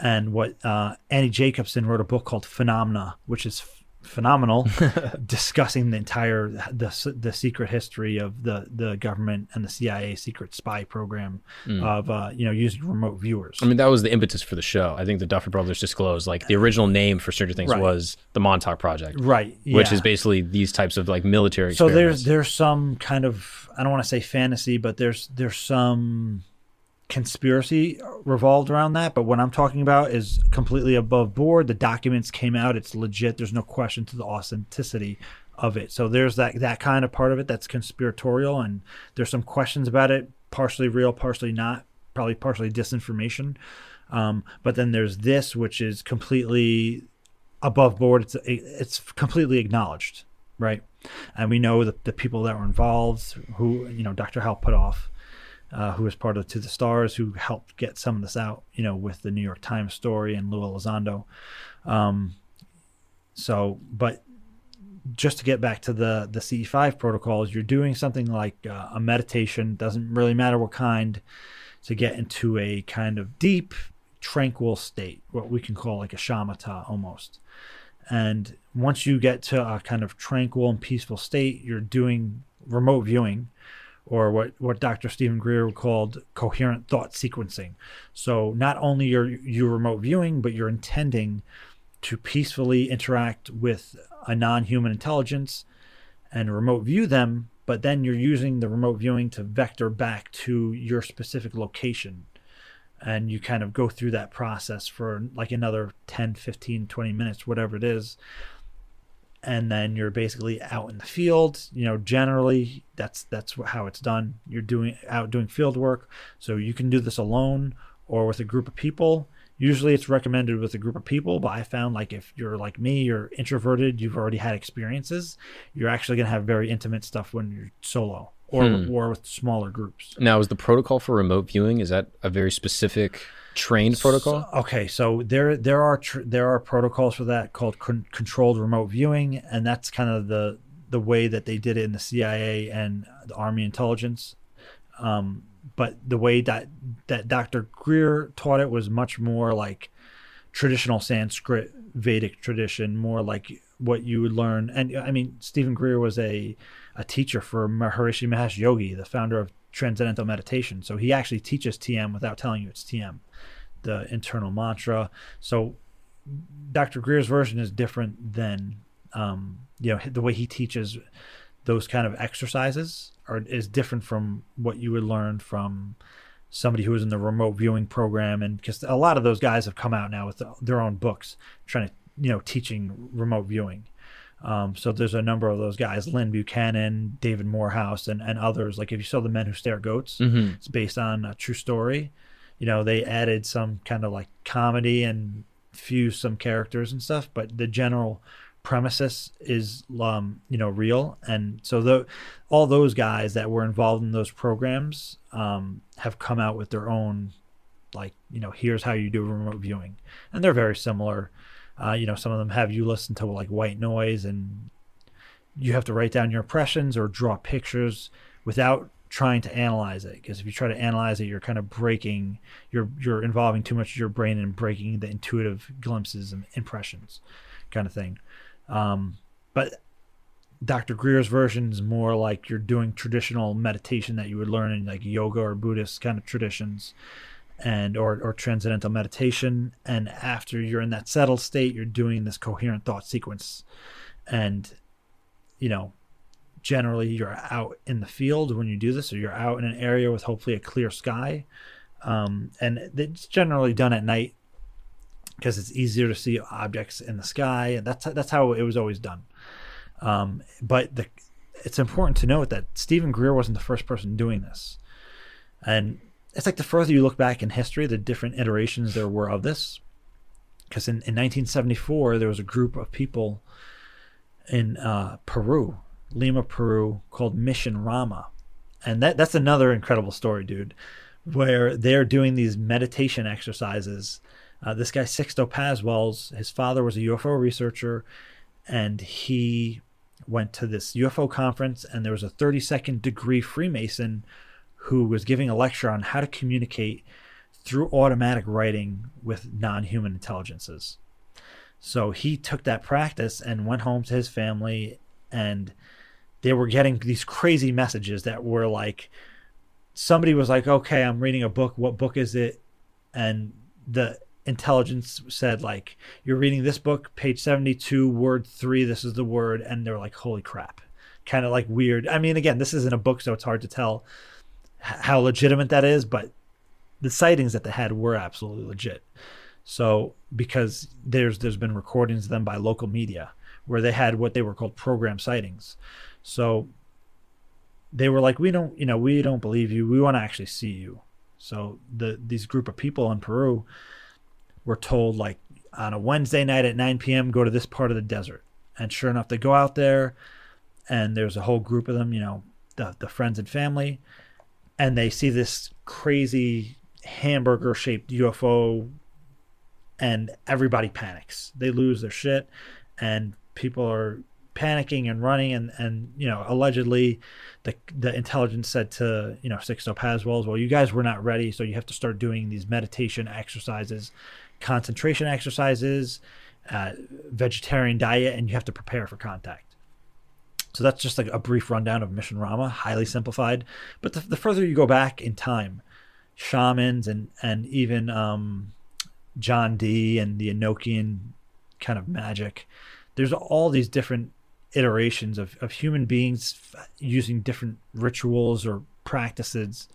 and what uh, Annie Jacobsen wrote a book called Phenomena, which is f- phenomenal, discussing the entire the the secret history of the the government and the CIA secret spy program mm. of uh, you know using remote viewers. I mean, that was the impetus for the show. I think the Duffer Brothers disclosed like the original name for Stranger Things right. was the Montauk Project, right? Yeah. Which is basically these types of like military. So there's there's some kind of I don't want to say fantasy, but there's there's some conspiracy revolved around that, but what I'm talking about is completely above board. The documents came out; it's legit. There's no question to the authenticity of it. So there's that that kind of part of it that's conspiratorial, and there's some questions about it, partially real, partially not, probably partially disinformation. Um, but then there's this, which is completely above board. It's it's completely acknowledged, right? And we know that the people that were involved, who you know, Dr. Hal Puthoff, uh, who was part of To the Stars, who helped get some of this out, you know, with the New York Times story and Lou Elizondo. Um, so, but just to get back to the the CE5 protocols, you're doing something like uh, a meditation. Doesn't really matter what kind, to get into a kind of deep, tranquil state, what we can call like a shamatha almost. And once you get to a kind of tranquil and peaceful state, you're doing remote viewing or what, what Dr. Steven Greer called coherent thought sequencing. So not only are you remote viewing, but you're intending to peacefully interact with a non-human intelligence and remote view them, but then you're using the remote viewing to vector back to your specific location. And you kind of go through that process for like another 10, 15, 20 minutes, whatever it is and then you're basically out in the field you know generally that's that's how it's done. You're doing out doing field work. So you can do this alone or with a group of people. Usually it's recommended with a group of people but i found like if you're like me you're introverted you've already had experiences you're actually going to have very intimate stuff when you're solo or hmm. or with smaller groups. Now is the protocol for remote viewing is that a very specific trained protocol? So, okay, so there there are tr- there are protocols for that called con- controlled remote viewing, and that's kind of the the way that they did it in the CIA and the Army intelligence. Um, but the way that that Dr. Greer taught it was much more like traditional Sanskrit Vedic tradition, more like what you would learn. And I mean, Steven Greer was a a teacher for Maharishi Mahesh Yogi, the founder of Transcendental Meditation. So he actually teaches TM without telling you it's TM the internal mantra. So Dr. Greer's version is different than um, you know the way he teaches those kind of exercises are is different from what you would learn from somebody who was in the remote viewing program and because a lot of those guys have come out now with their own books trying to you know teaching remote viewing um, so there's a number of those guys lyn buchanan david morehouse and, and others like if you saw the men who stare goats mm-hmm. it's based on a true story you know they added some kind of like comedy and fused some characters and stuff but the general premises is um, you know real. And so the all those guys that were involved in those programs um, have come out with their own like you know here's how you do remote viewing. And they're very similar. Uh, you know some of them have you listen to like white noise and you have to write down your impressions or draw pictures without trying to analyze it because if you try to analyze it you're kind of breaking you're you're involving too much of your brain and breaking the intuitive glimpses and impressions kind of thing. Um, but dr greer's version is more like you're doing traditional meditation that you would learn in like yoga or buddhist kind of traditions and or, or transcendental meditation. And after you're in that settled state you're doing this coherent thought sequence. And you know generally you're out in the field when you do this, or you're out in an area with hopefully a clear sky. Um, and it's generally done at night because it's easier to see objects in the sky, and that's that's how it was always done. Um, but the, it's important to note that Steven Greer wasn't the first person doing this, and it's like the further you look back in history, the different iterations there were of this. Because in, in 1974, there was a group of people in uh, Peru Lima, Peru, called Mission Rama. And that that's another incredible story, dude, where they're doing these meditation exercises. Uh, this guy Sixto Paz Wells, his father was a UFO researcher, and he went to this UFO conference, and there was a 32nd degree Freemason who was giving a lecture on how to communicate through automatic writing with non-human intelligences. So he took that practice and went home to his family and they were getting these crazy messages that were like somebody was like okay i'm reading a book. What book is it? And the intelligence said like you're reading this book page 72 word 3 this is the word. And they're like holy crap. Kind of like weird. I mean again this isn't a book so it's hard to tell how legitimate that is but the sightings that they had were absolutely legit. So because there's there's been recordings of them by local media where they had what they were called program sightings so they were like, we don't, you know, we don't believe you. We want to actually see you. So the these group of people in Peru were told like, on a Wednesday night at 9 p.m. Go to this part of the desert. And sure enough, they go out there, and there's a whole group of them. You know, the the friends and family, and they see this crazy hamburger shaped UFO, and everybody panics. They lose their shit, and people are panicking and running and and you know allegedly the the intelligence said to you know Sixto Paz Wells well you guys were not ready so you have to start doing these meditation exercises concentration exercises uh, vegetarian diet and you have to prepare for contact. So that's just like a brief rundown of Mission Rama highly simplified. But the, the further you go back in time shamans and and even um, John Dee and the Enochian kind of magic there's all these different iterations of, of human beings using different rituals or practices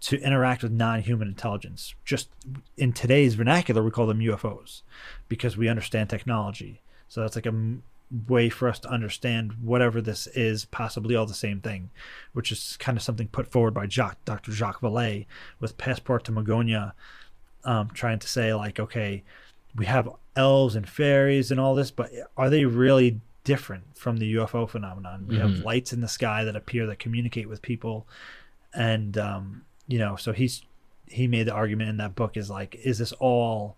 to interact with non-human intelligence. Just in today's vernacular, we call them UFOs because we understand technology. So that's like a way for us to understand whatever this is, possibly all the same thing, which is kind of something put forward by Jacques, Dr. Jacques Vallée with Passport to Magonia, um, trying to say like, okay, we have elves and fairies and all this, but are they really different from the UFO phenomenon. We Mhm. have lights in the sky that appear that communicate with people, and um, you know, so he's he made the argument in that book is like, is this all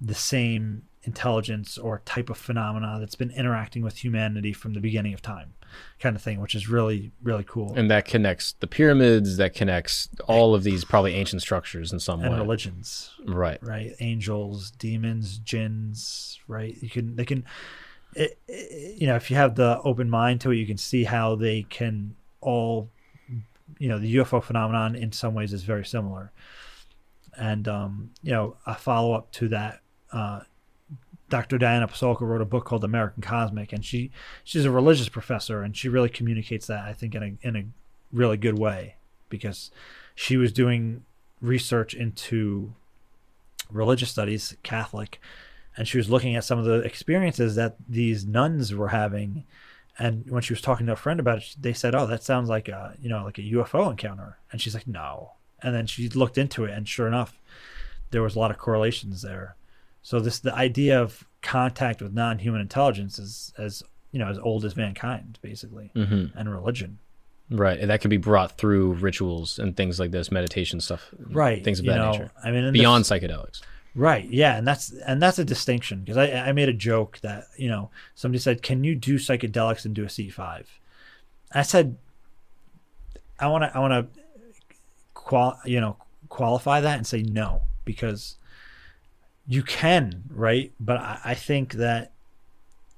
the same intelligence or type of phenomena that's been interacting with humanity from the beginning of time, kind of thing, which is really really cool. And that connects the pyramids, that connects all of these probably ancient structures in some and way. religions, Right. right? Angels, demons, jinns, right? You can they can, it, you know, if you have the open mind to it, you can see how they can all, you know, the UFO phenomenon in some ways is very similar. And um, you know, a follow up to that, uh, Dr. Diana Pasulka wrote a book called American Cosmic, and she she's a religious professor, and she really communicates that I think in a in a really good way because she was doing research into religious studies, Catholic, and she was looking at some of the experiences that these nuns were having. And when she was talking to a friend about it, they said, "Oh, that sounds like a you know like a UFO encounter." And she's like, "No." And then she looked into it, and sure enough, there was a lot of correlations there. So this the idea of contact with non-human intelligence is as you know as old as mankind, basically, hmm and religion. Right. And that can be brought through rituals and things like this, meditation stuff. Right. Things of you that know, nature. I mean, Beyond psychedelics. Right. Yeah, and that's and that's a distinction because I I made a joke that you know somebody said, "Can you do psychedelics and do a C 5 I said, "I want to I want to qual you know qualify that and say no because you can right, but I, I think that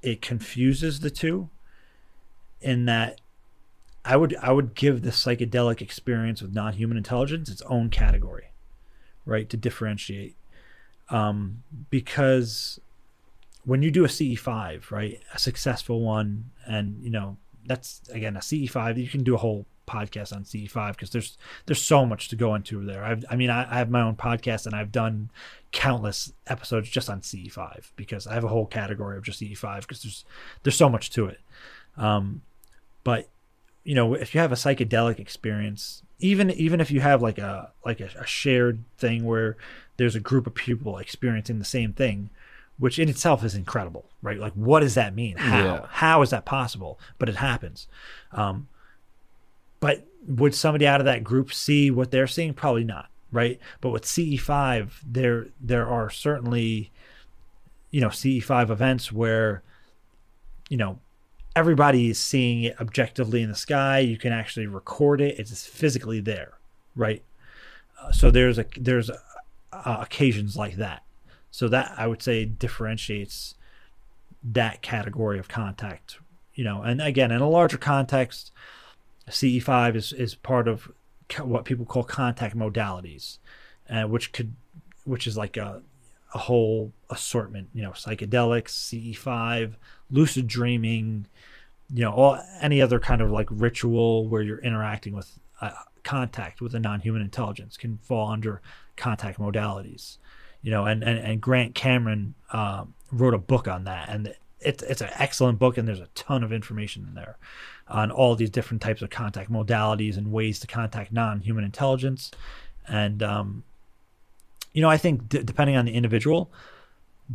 it confuses the two in that." I would I would give the psychedelic experience with non-human intelligence its own category, right? To differentiate um, because when you do a CE5, right, a successful one, and you know that's again a CE5, you can do a whole podcast on CE5 because there's there's so much to go into there. I've, I mean, I, I have my own podcast and I've done countless episodes just on CE5 because I have a whole category of just CE5 because there's there's so much to it. Um, but you know, if you have a psychedelic experience, even even if you have like a like a, a shared thing where there's a group of people experiencing the same thing, which in itself is incredible, right? Like, what does that mean? How? Yeah. How is that possible? But it happens. Um, but would somebody out of that group see what they're seeing? Probably not, right? But with CE5, there there are certainly, you know, CE5 events where, you know, everybody is seeing it objectively in the sky. You can actually record it; it's physically there, right? Uh, so there's a there's uh, occasions like that. So that I would say differentiates that category of contact. You know, and again, in a larger context, CE5 is is part of what people call contact modalities, uh, which could which is like a a whole assortment. You know, psychedelics, CE5, lucid dreaming. You know, all any other kind of like ritual where you're interacting with uh, contact with a non-human intelligence can fall under contact modalities. You know, and and, and Grant Cameron um, wrote a book on that, and it's it's an excellent book, and there's a ton of information in there on all these different types of contact modalities and ways to contact non-human intelligence. And um, you know, I think d- depending on the individual,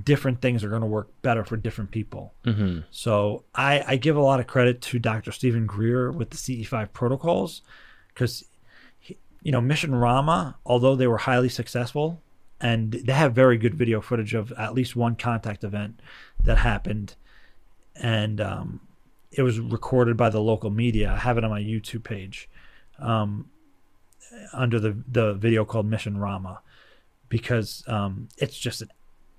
different things are going to work better for different people. hmm So I, I give a lot of credit to Dr. Steven Greer with the CE5 protocols because, you know, Mission Rama, although they were highly successful, and they have very good video footage of at least one contact event that happened, and um, it was recorded by the local media. I have it on my YouTube page um, under the the video called Mission Rama because um, it's just an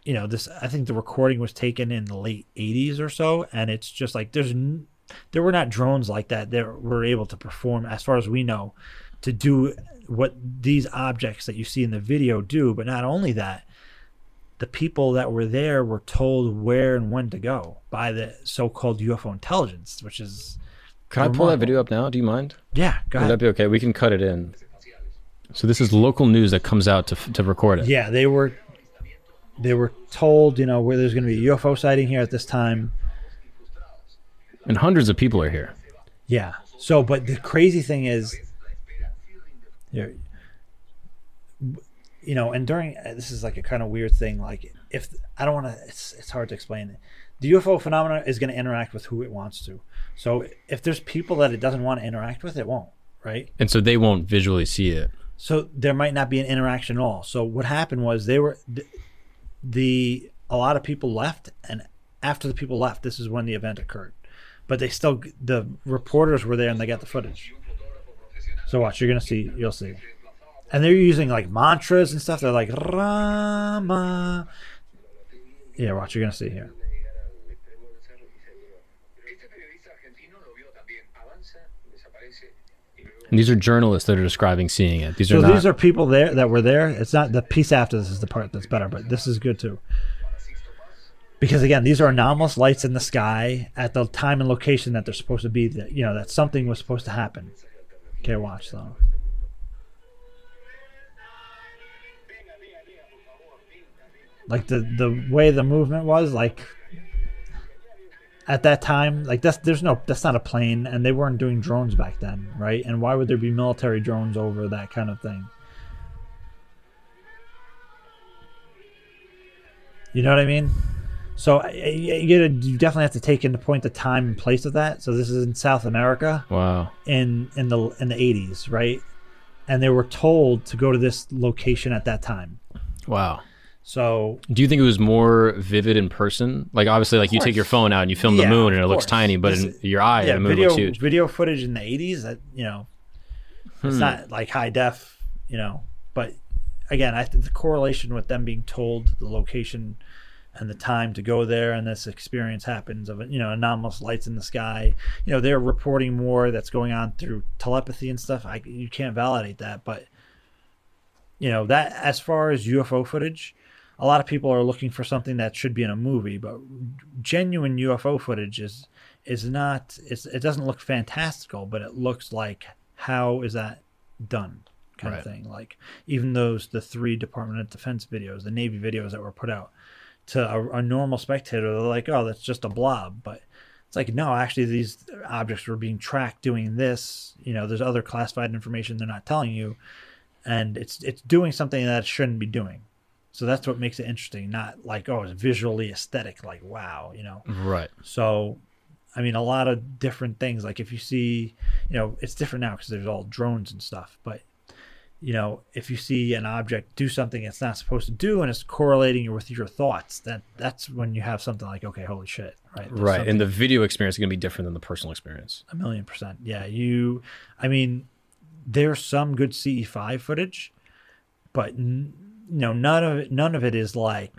you know this i think the recording was taken in the late 80s or so and it's just like there's there were not drones like that that were able to perform as far as we know to do what these objects that you see in the video do but not only that the people that were there were told where and when to go by the so-called ufo intelligence which is Can I pull that video up now? Do you mind? yeah go Would that be okay? We can cut it in. So this is local news that comes out to to record it. yeah they were they were told you know where there's going to be a ufo sighting here at this time And hundreds of people are here. Yeah. So, but the crazy thing is, here, you know, and during uh, this is like a kind of weird thing. Like, if I don't want to, it's it's hard to explain. The UFO phenomena is going to interact with who it wants to. So, if there's people that it doesn't want to interact with, it won't. Right. And so they won't visually see it. So there might not be an interaction at all. So what happened was they were the, the a lot of people left, and after the people left, this is when the event occurred. But they still the reporters were there and they got the footage. So watch, you're gonna see, you'll see, and they're using like mantras and stuff. They're like Rama. Yeah, watch, you're gonna see here. Este periodista argentino lo vio también. Avanza, desaparece y luego And these are journalists that are describing seeing it. These are So not. these are people there that were there. It's not the piece after this is the part that's better, but this is good too. Because again, these are anomalous lights in the sky at the time and location that they're supposed to be. That you know that something was supposed to happen. Okay, watch though. Like the the way the movement was, like at that time, like that's there's no that's not a plane, and they weren't doing drones back then, right? And why would there be military drones over that kind of thing? You know what I mean? So you, you definitely have to take into point the time and place of that. So this is in South America wow. in in the in the 80s, right? And they were told to go to this location at that time. Wow. So Do you think it was more vivid in person? Like obviously, like you take your phone out and you film Yeah, the moon and it looks tiny, but in your eye, yeah, the moon video looks huge. video footage in the 80s that you know it's Hmm. not like high def, you know. But again, I think the correlation with them being told the location and the time to go there, and this experience happens of you know anomalous lights in the sky. You know, they're reporting more that's going on through telepathy and stuff. I you can't validate that, but you know that as far as UFO footage. A lot of people are looking for something that should be in a movie, but genuine UFO footage is is not it's, it doesn't look fantastical but it looks like how is that done kind of thing like even those the three department of defense videos the navy videos that were put out to a, a normal spectator they're like oh that's just a blob but it's like no actually these objects were being tracked doing this you know there's other classified information they're not telling you and it's it's doing something that it shouldn't be doing so that's what makes it interesting not like oh it's visually aesthetic like wow you know Right. so, I mean, a lot of different things. Like if you see, you know, it's different now because there's all drones and stuff. But you know, if you see an object do something it's not supposed to do and it's correlating with your thoughts, that that's when you have something like, okay, holy shit, right? There's Right. And the video experience is going to be different than the personal experience. a million percent. Yeah, you. I mean, there's some good CE5 footage, but n- you know, none of it. None of it is like,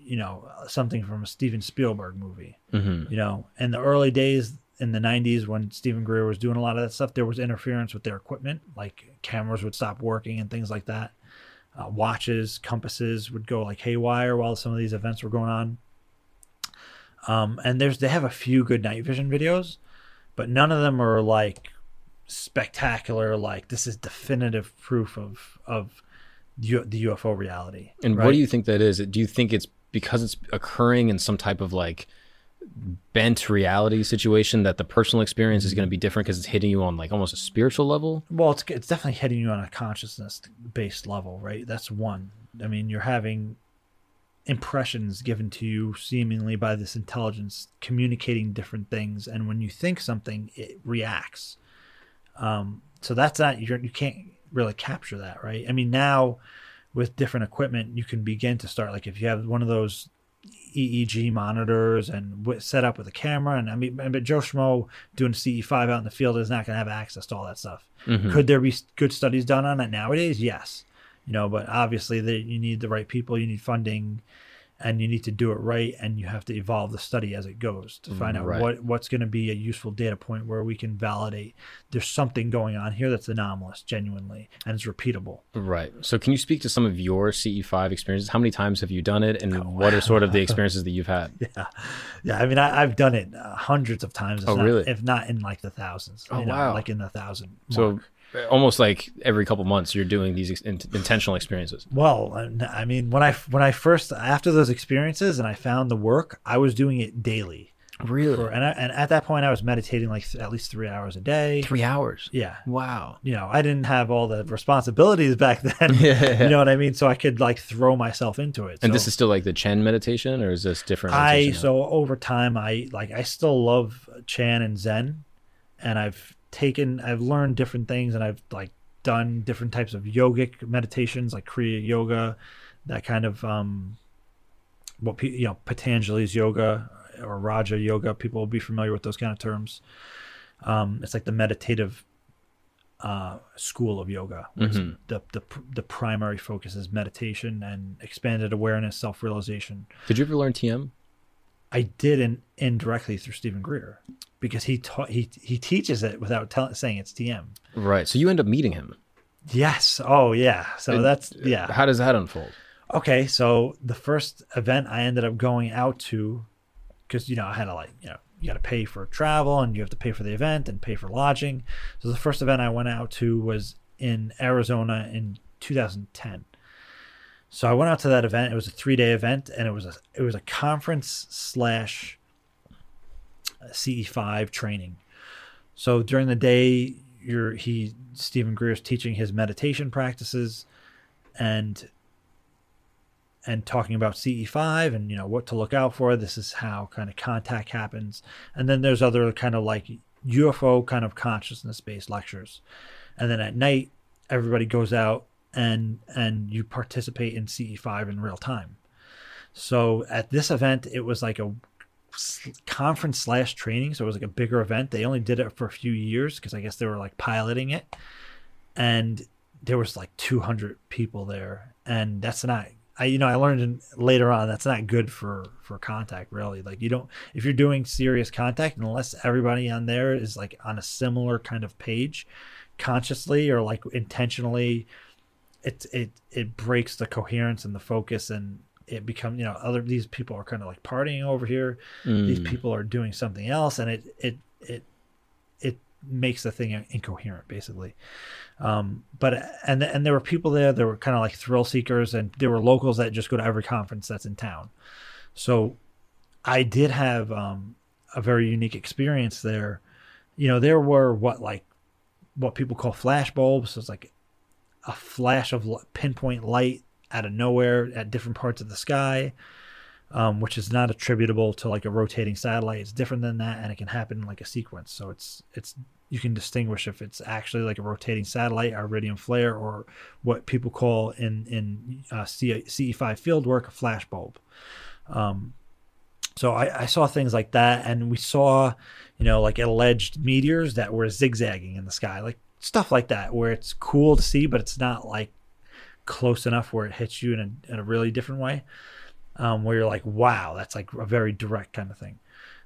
you know, something from a Steven Spielberg movie. hmm You know, in the early days in the '90s when Steven Greer was doing a lot of that stuff, there was interference with their equipment, like cameras would stop working and things like that. Uh, watches, compasses would go like haywire while some of these events were going on. Um, and there's they have a few good night vision videos, but none of them are like spectacular. Like this is definitive proof of of U- the UFO reality. And what do you think that is? Do you think it's because it's occurring in some type of like bent reality situation that the personal experience is going to be different because it's hitting you on like almost a spiritual level? Well, it's it's definitely hitting you on a consciousness based level, right? That's one. I mean, you're having impressions given to you seemingly by this intelligence communicating different things and when you think something it reacts um, so that's not you're, you can't really capture that right i mean now with different equipment you can begin to start like if you have one of those EEG monitors and w- set up with a camera and I mean but Joe Schmo doing CE5 out in the field is not going to have access to all that stuff Mhm. could there be good studies done on it nowadays? Yes. You know, but obviously that you need the right people, you need funding, and you need to do it right, and you have to evolve the study as it goes to find out Right. what what's going to be a useful data point where we can validate there's something going on here that's anomalous, genuinely, and it's repeatable. Right. So, can you speak to some of your CE5 experiences? How many times have you done it, and what are sort of the experiences that you've had? Yeah, yeah. I mean, I, I've done it uh, hundreds of times. if Oh, not- really? If not in like the thousands. Oh, you know, wow. Like in the thousand. So, mark. Almost like every couple months, you're doing these ex- in- intentional experiences. Well, I mean, when I when I first after those experiences and I found the work, I was doing it daily. Really? For, and I, and at that point, I was meditating like th- at least three hours a day. Three hours. Yeah, Wow. you know, I didn't have all the responsibilities back then. Yeah. You know what I mean? So I could like throw myself into it. And So this is still like the Chan meditation, or is this different? I meditation? so over time, I like I still love Chan and Zen, and I've taken I've learned different things, and I've like done different types of yogic meditations, like Kriya yoga, that kind of um, what you know Patanjali's yoga or Raja yoga. People will be familiar with those kind of terms. Um, it's like the meditative uh, school of yoga. Mhm. The, the the primary focus is meditation and expanded awareness, self realization. Did you ever learn TM? I did in, indirectly through Steven Greer because he taught he he teaches it without tell, saying it's TM. Right. So you end up meeting him. Yes. Oh yeah. So And, that's uh, yeah. How does that unfold? Okay. So the first event I ended up going out to, because you know I had to like you know you got to pay for travel and you have to pay for the event and pay for lodging. So the first event I went out to was in Arizona in 2010. So I went out to that event. It was a three day event, and it was a it was a conference slash uh, CE5 training. So during the day, you're he Steven Greer is teaching his meditation practices, and and talking about CE5 and you know what to look out for. This is how kind of contact happens, and then there's other kind of like UFO kind of consciousness based lectures, and then at night everybody goes out and and you participate in CE5 in real time. So at this event, it was like a conference slash training, so it was like a bigger event. They only did it for a few years because I guess they were like piloting it, and there was like 200 people there, and that's not. I you know I learned in, later on that's not good for for contact really. Like you don't if you're doing serious contact unless everybody on there is like on a similar kind of page, consciously or like intentionally it it it breaks the coherence and the focus and it becomes you know other these people are kind of like partying over here. These Mm. people are doing something else and it it it it makes the thing incoherent basically. Um but and and there were people there that were kind of like thrill seekers and there were locals that just go to every conference that's in town. So i did have um a very unique experience there. You know there were what like what people call flash bulbs. So it's like a flash of pinpoint light out of nowhere at different parts of the sky, um, which is not attributable to like a rotating satellite. It's different than that, and it can happen in like a sequence. So it's it's you can distinguish if it's actually like a rotating satellite, or iridium flare, or what people call in in uh, CE5 field work a flash bulb. Um, so I, I saw things like that, and we saw, you know, like alleged meteors that were zigzagging in the sky, like stuff like that, where it's cool to see, but it's not like close enough where it hits you in a, in a really different way, um, where you're like, wow, that's like a very direct kind of thing.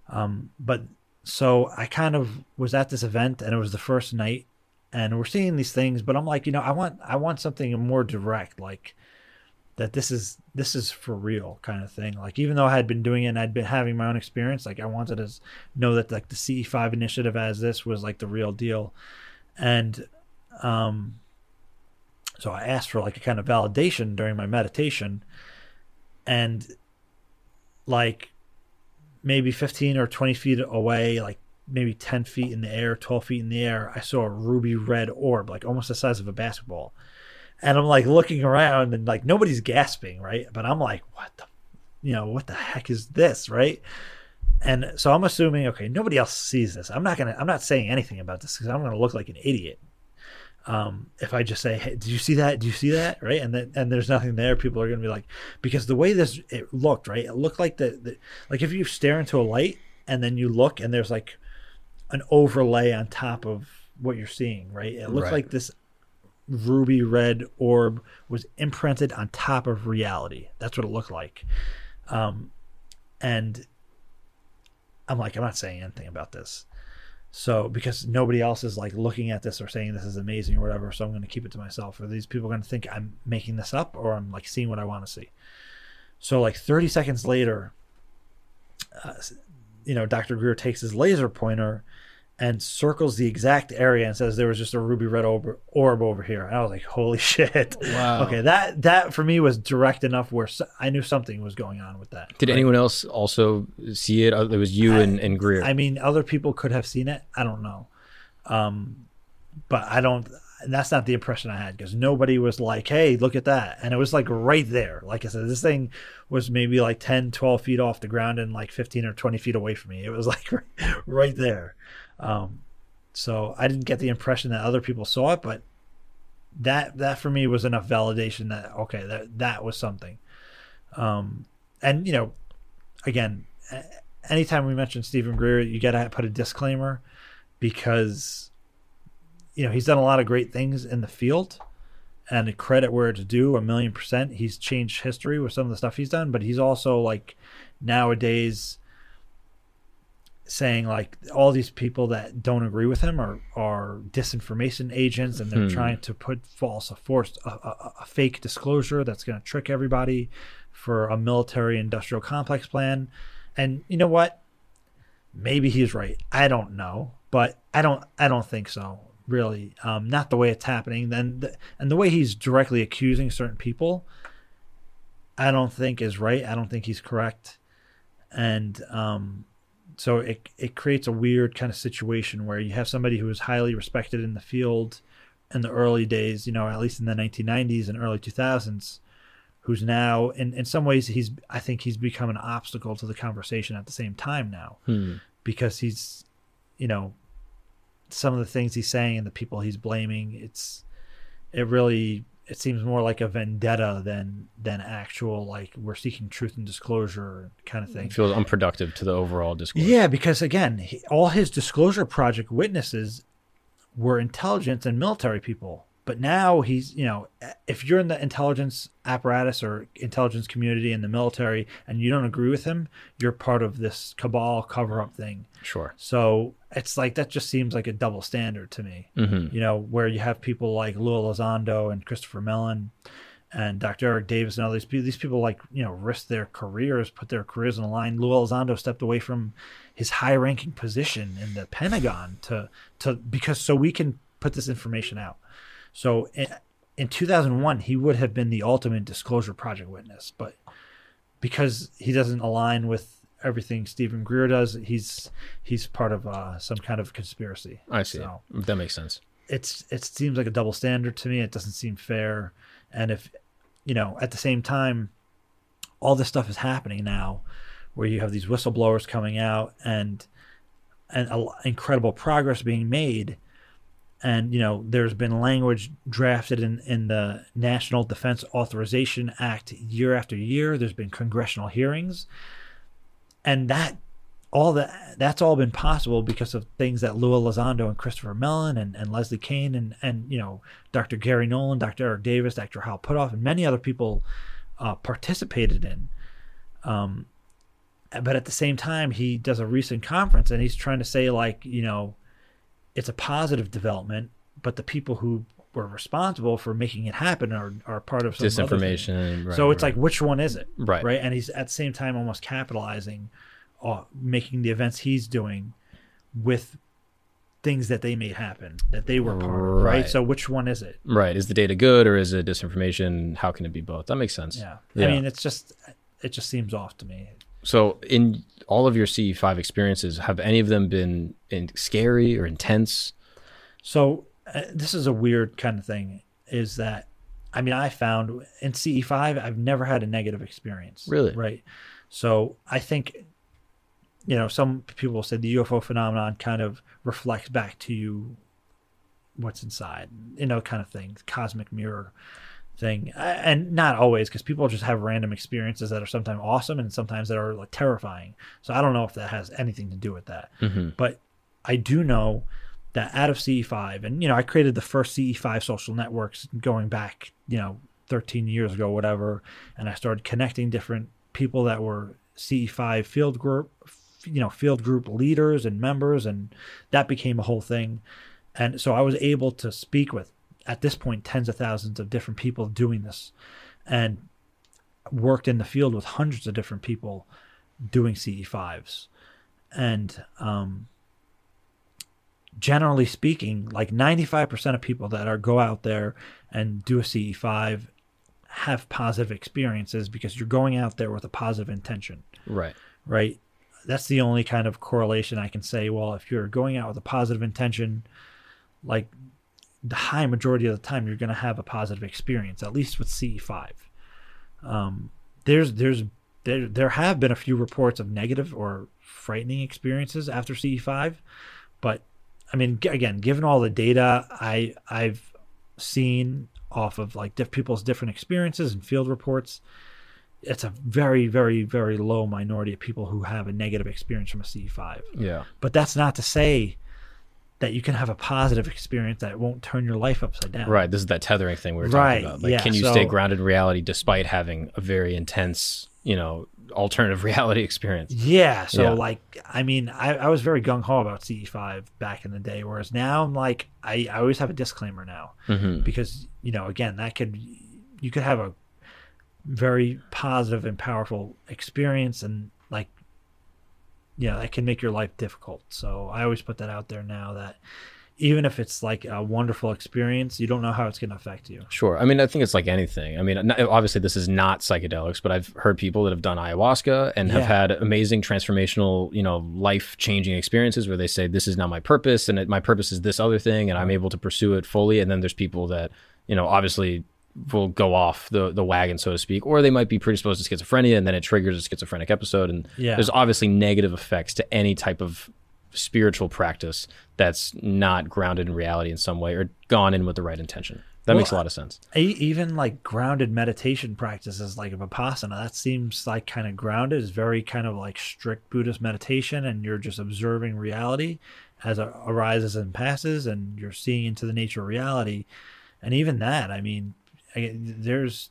Um, but so I kind of was at this event, and it was the first night, and we're seeing these things, but I'm like, you know, I want I want something more direct, like that this is this is for real kind of thing. Like even though I had been doing it and I'd been having my own experience, like I wanted to know that like the CE5 initiative as this was like the real deal. And um so I asked for like a kind of validation during my meditation and like maybe 15 or 20 feet away, like maybe 10 feet in the air, 12 feet in the air, I saw a ruby red orb, like almost the size of a basketball and I'm like looking around and like nobody's gasping, right? But I'm like, what the you know, what the heck is this, right? And so I'm assuming, okay, nobody else sees this. I'm not gonna, I'm not saying anything about this because I'm gonna look like an idiot. Um, if I just say, "Hey, did you see that? Do you see that?" Right, and then and there's nothing there, people are gonna be like, because the way this it looked, right, it looked like the, the like if you stare into a light and then you look and there's like an overlay on top of what you're seeing, right? It looked Right. like this ruby red orb was imprinted on top of reality. That's what it looked like. Um, and I'm like, I'm not saying anything about this. So because nobody else is like looking at this or saying this is amazing or whatever, so I'm going to keep it to myself. Are these people going to think I'm making this up or I'm like seeing what I want to see? So like 30 seconds later, uh, you know, Dr. Greer takes his laser pointer and circles the exact area and says there was just a ruby red orb, orb over here. And I was like, holy shit. Wow. Okay, that that for me was direct enough where I knew something was going on with that. Did Right? anyone else also see it? It was you and, and Greer. I mean, other people could have seen it. I don't know. Um, but I don't. That's not the impression I had because nobody was like, "Hey, look at that," and it was like right there. Like I said, this thing was maybe like 10, 12 feet off the ground and like fifteen or twenty feet away from me. It was like right, right there. Um, so I didn't get the impression that other people saw it, but that that for me was enough validation that okay, that that was something. Um, and you know, again, anytime we mention Steven Greer, you got to put a disclaimer because you know he's done a lot of great things in the field, and credit where it's due, a million percent. He's changed history with some of the stuff he's done, but he's also like nowadays saying like all these people that don't agree with him are are disinformation agents and they're Hmm. trying to put false a forced a, a, a fake disclosure that's going to trick everybody for a military industrial complex plan. And you know what? Maybe he's right. I don't know but i don't i don't think so really. Um not the way it's happening. Then the, and the way he's directly accusing certain people i don't think is right. I don't think he's correct. And um so it it creates a weird kind of situation where you have somebody who is highly respected in the field in the early days, you know, at least in the 1990s and early 2000s, who's now in in some ways he's I think he's become an obstacle to the conversation at the same time now Hmm. because he's you know some of the things he's saying and the people he's blaming it's it really it seems more like a vendetta than than actual like we're seeking truth and disclosure kind of thing It feels unproductive to the overall discourse. yeah, because again, he, all his disclosure project witnesses were intelligence and military people. But now he's, you know, if you're in the intelligence apparatus or intelligence community in the military and you don't agree with him, you're part of this cabal cover up thing. Sure. So it's like that just seems like a double standard to me. hmm You know, where you have people like Lue Elizondo and Christopher Mellon and Dr. Eric Davis and all these people, these people like, you know, risk their careers, put their careers on the line. Lue Elizondo stepped away from his high ranking position in the Pentagon to, to, because so we can put this information out. So in, in 2001, he would have been the ultimate disclosure project witness, but because he doesn't align with everything Steven Greer does, he's, he's part of uh, some kind of conspiracy. I see. So- That makes sense. it's it seems like a double standard to me. It doesn't seem fair. And if you know, at the same time, all this stuff is happening now, where you have these whistleblowers coming out and and a, incredible progress being made. And you know, there's been language drafted in in the National Defense Authorization Act year after year. There's been congressional hearings, and that all that that's all been possible because of things that Lue Elizondo and Christopher Mellon and, and Leslie Kean and and you know Dr. Garry Nolan, Dr. Eric Davis, Dr. Hal Puthoff, and many other people uh, participated in. Um, but at the same time, he does a recent conference and he's trying to say like you know, it's a positive development, but the people who were responsible for making it happen are are part of some. Disinformation. Right, so it's right. like, which one is it? Right. Right. And he's at the same time almost capitalizing, uh, making the events he's doing with things that they made happen, that they were part of. Right. Right. So which one is it? Right. Is the data good or is it disinformation? How can it be both? That makes sense. Yeah. Yeah. I mean, it's just, it just seems off to me. So, in all of your CE5 experiences, have any of them been in scary or intense? So uh, this is a weird kind of thing is that I mean, I found in CE5, I've never had a negative experience. Really? Right. So I think, you know, some people say the UFO phenomenon kind of reflects back to you what's inside, you know, kind of thing, cosmic mirror thing. And not always, because people just have random experiences that are sometimes awesome and sometimes that are like terrifying. So I don't know if that has anything to do with that. Mm-hmm. But I do know that out of CE5, and you know, I created the first CE5 social networks going back, you know, 13 years ago, whatever, and I started connecting different people that were CE5 field group, you know, field group leaders and members, and that became a whole thing. And so I was able to speak with, at this point, tens of thousands of different people doing this, and worked in the field with hundreds of different people doing CE5s. And um, generally speaking, like 95% of people that are go out there and do a CE5 have positive experiences because you're going out there with a positive intention, Right. right? That's the only kind of correlation I can say. Well, if you're going out with a positive intention, like the high majority of the time, you're going to have a positive experience, at least with CE5. Um, there's there's there there have been a few reports of negative or frightening experiences after CE5, but I mean, again, given all the data I I've seen off of like diff- people's different experiences and field reports, it's a very very very low minority of people who have a negative experience from a CE5. Yeah. But that's not to say that you can have a positive experience that won't turn your life upside down. Right. This is that tethering thing we were talking Right, about. Like, yeah, can you so- stay grounded in reality despite having a very intense, you know, alternative reality experience? Yeah. So Yeah. like, I mean, I, I was very gung ho about CE5 back in the day, whereas now I'm like, I, I always have a disclaimer now hmm because you know, again, that could you could have a very positive and powerful experience, and you that can make your life difficult. So I always put that out there now that even if it's like a wonderful experience, you don't know how it's going to affect you. Sure. I mean, I think it's like anything. I mean, obviously, this is not psychedelics, but I've heard people that have done ayahuasca and have had amazing transformational, you know, life changing experiences where they say, This is now my purpose, and it, my purpose is this other thing, and I'm able to pursue it fully. And then there's people that, you know, obviously will go off the, the wagon, so to speak, or they might be predisposed to schizophrenia and then it triggers a schizophrenic episode. And Yeah. there's obviously negative effects to any type of spiritual practice that's not grounded in reality in some way or gone in with the right intention. That Well, makes a lot of sense. Even like grounded meditation practices like vipassana that seems like kind of grounded is very kind of like strict buddhist meditation and you're just observing reality as it arises and passes and you're seeing into the nature of reality and even that i mean there's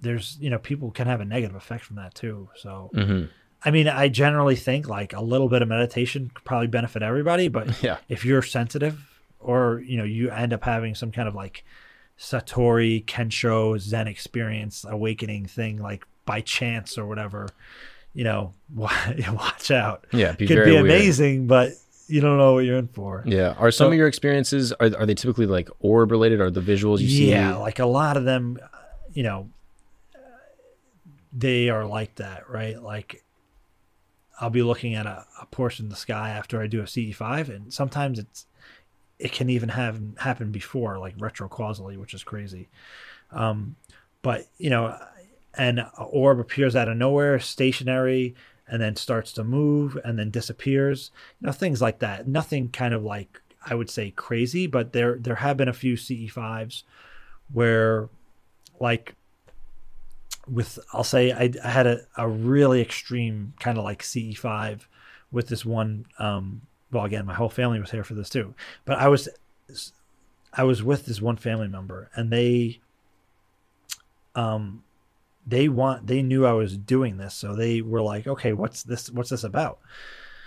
there's you know people can have a negative effect from that too so hmm i mean i generally think like a little bit of meditation could probably benefit everybody but Yeah. if you're sensitive or you know you end up having some kind of like satori kensho zen experience awakening thing like by chance or whatever you know watch out Yeah, be could be weird. amazing but you don't know what you're in for Yeah. Are some So- of your experiences are are they typically like orb related? Are the visuals you see? yeah like a lot of them you know they are like that right like i'll be looking at a, a portion of the sky after i do a ce5 and sometimes it's it can even have happen before like retrocausally which is crazy um but you know an orb appears out of nowhere stationary and then starts to move and then disappears. You know things like that. Nothing kind of like i would say crazy but there there have been a few ce5s where like with i'll say i, I had a, a really extreme kind of like ce5 with this one um well again my whole family was here for this too but i was i was with this one family member and they um they want they knew i was doing this so they were like okay what's this what's this about?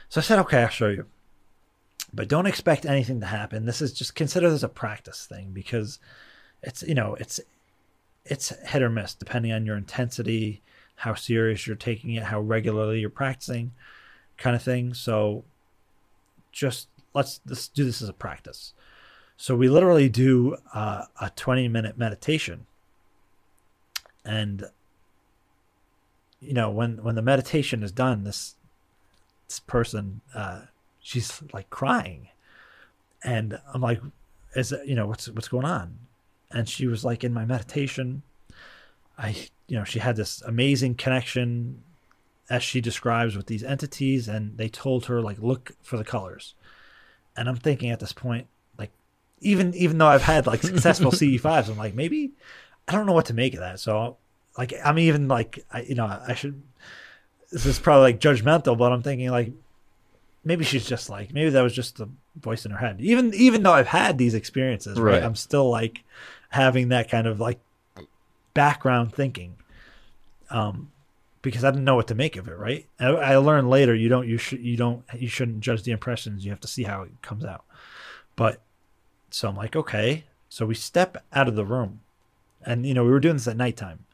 So i said okay i'll show you. But don't expect anything to happen. This is just consider this a practice thing because it's you know it's it's hit or miss depending on your intensity how serious you're taking it how regularly you're practicing kind of thing. So just let's let's do this as a practice. So we literally do uh, a 20 minute meditation. And you know when when the meditation is done this this person uh she's like crying and i'm like is it you know what's what's going on and she was like in my meditation. I, you know, she had this amazing connection, as she describes, with these entities, and they told her like look for the colors. And I'm thinking at this point, like, even even though I've had like successful CE5s, I'm like maybe I don't know what to make of that. So like I'm even like I, you know I should. This is probably like judgmental, but I'm thinking like maybe she's just like maybe that was just the voice in her head. Even even though I've had these experiences, right? Right. I'm still like having that kind of like background thinking, um, because I didn't know what to make of it. Right? I, I learned later you don't you should you don't you shouldn't judge the impressions. You have to see how it comes out. But so I'm like, okay. So we step out of the room, and you know we were doing this at nighttime.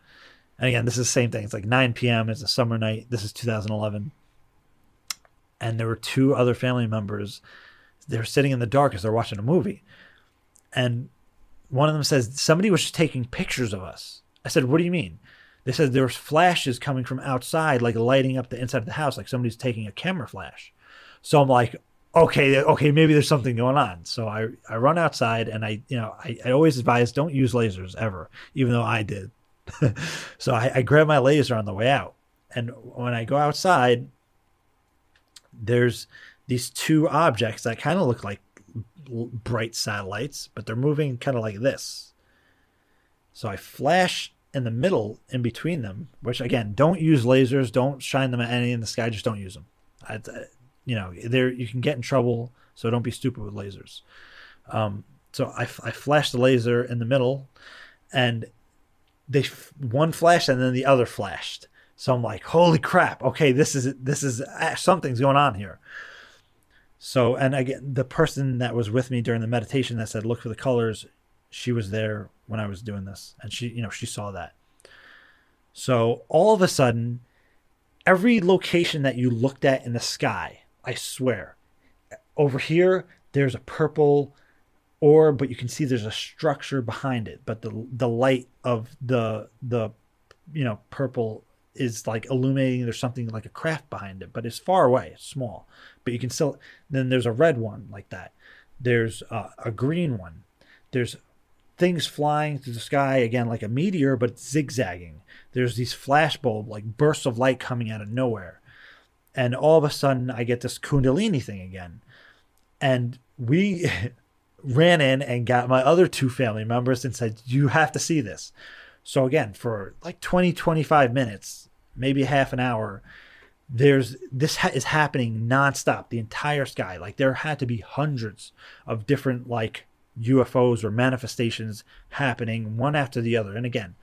And again, this is the same thing. It's like 9 p.m. It's a summer night. This is 2011 and there were two other family members. They're sitting in the dark as they're watching a movie, and one of them says somebody was just taking pictures of us. I said, "What do you mean?" They said there flashes coming from outside, like lighting up the inside of the house, like somebody's taking a camera flash. So I'm like, okay, okay, maybe there's something going on. So I, I run outside and I, you know, I, I always advise don't use lasers ever, even though I did. so I, I grab my laser on the way out. And when I go outside, there's these two objects that kind of look like bright satellites, but they're moving kind of like this. So I flash in the middle in between them, which again, don't use lasers, don't shine them at any in the sky, just don't use them. I, you know, there you can get in trouble, so don't be stupid with lasers. Um, so I, I flashed the laser in the middle, and they one flashed and then the other flashed. So I'm like, holy crap! Okay, this is this is uh, something's going on here. So and again, the person that was with me during the meditation that said, "Look for the colors," she was there when I was doing this, and she, you know, she saw that. So all of a sudden, every location that you looked at in the sky, I swear, over here there's a purple orb, but you can see there's a structure behind it. But the the light of the the you know purple is like illuminating. There's something like a craft behind it, but it's far away. It's small, but you can still. Then there's a red one like that. There's uh, a green one. There's things flying through the sky again like a meteor, but zigzagging. There's these flashbulb like bursts of light coming out of nowhere, and all of a sudden I get this kundalini thing again, and we ran in and got my other two family members and said you have to see this. So again, for like 20, 25 minutes, maybe half an hour, there's this ha- is happening nonstop, the entire sky. Like there had to be hundreds of different like UFOs or manifestations happening one after the other. And again,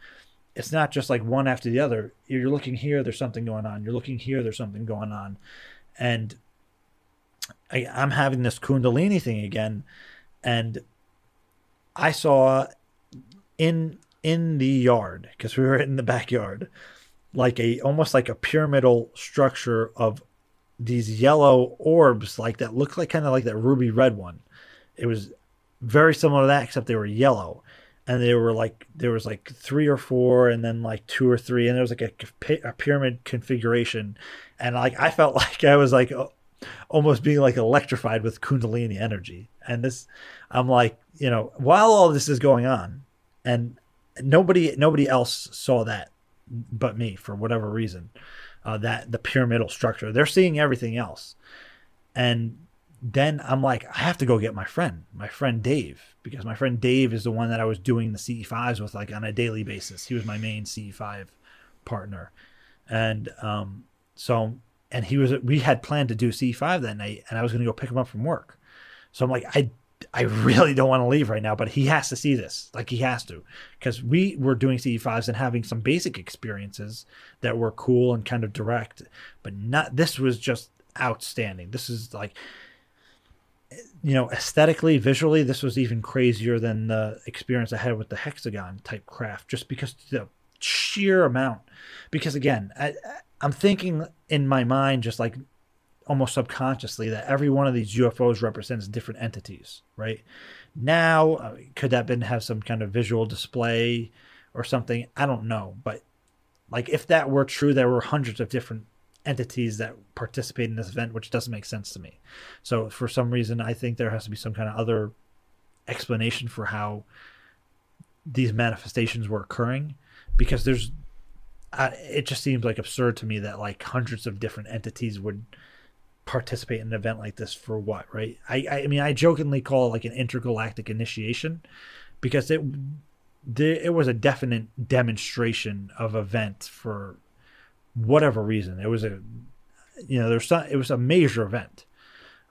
it's not just like one after the other. You're looking here, there's something going on. You're looking here, there's something going on. And I, I'm having this Kundalini thing again, and I saw in in the yard because we were in the backyard, like a almost like a pyramidal structure of these yellow orbs, like that looked like kind of like that ruby red one. It was very similar to that, except they were yellow, and they were like there was like three or four, and then like two or three, and there was like a, a pyramid configuration, and like I felt like I was like almost being like electrified with kundalini energy and this i'm like you know while all this is going on and nobody nobody else saw that but me for whatever reason uh, that the pyramidal structure they're seeing everything else. And then i'm like i have to go get my friend my friend dave because my friend dave is the one that i was doing the ce5s with like on a daily basis. He was my main ce5 partner. And um so and he was we had planned to do CE5 that night and I was going to go pick him up from work. So I'm like I I really don't want to leave right now, but he has to see this. Like he has to cuz we were doing CE5s and having some basic experiences that were cool and kind of direct, but not this was just outstanding. This is like you know, aesthetically, visually, this was even crazier than the experience I had with the hexagon type craft, just because the sheer amount. Because again, I, I'm thinking in my mind, just like almost subconsciously, that every one of these UFOs represents different entities, right? Now, uh, could that been have some kind of visual display or something? I don't know, but like if that were true, there were hundreds of different entities that participate in this event, which doesn't make sense to me. So for some reason, I think there has to be some kind of other explanation for how these manifestations were occurring because there's I, it just seems like absurd to me that like hundreds of different entities would participate in an event like this for what right? I i mean i jokingly call it like an intergalactic initiation because it there, it was a definite demonstration of event for whatever reason. It was a you know there's some it was a major event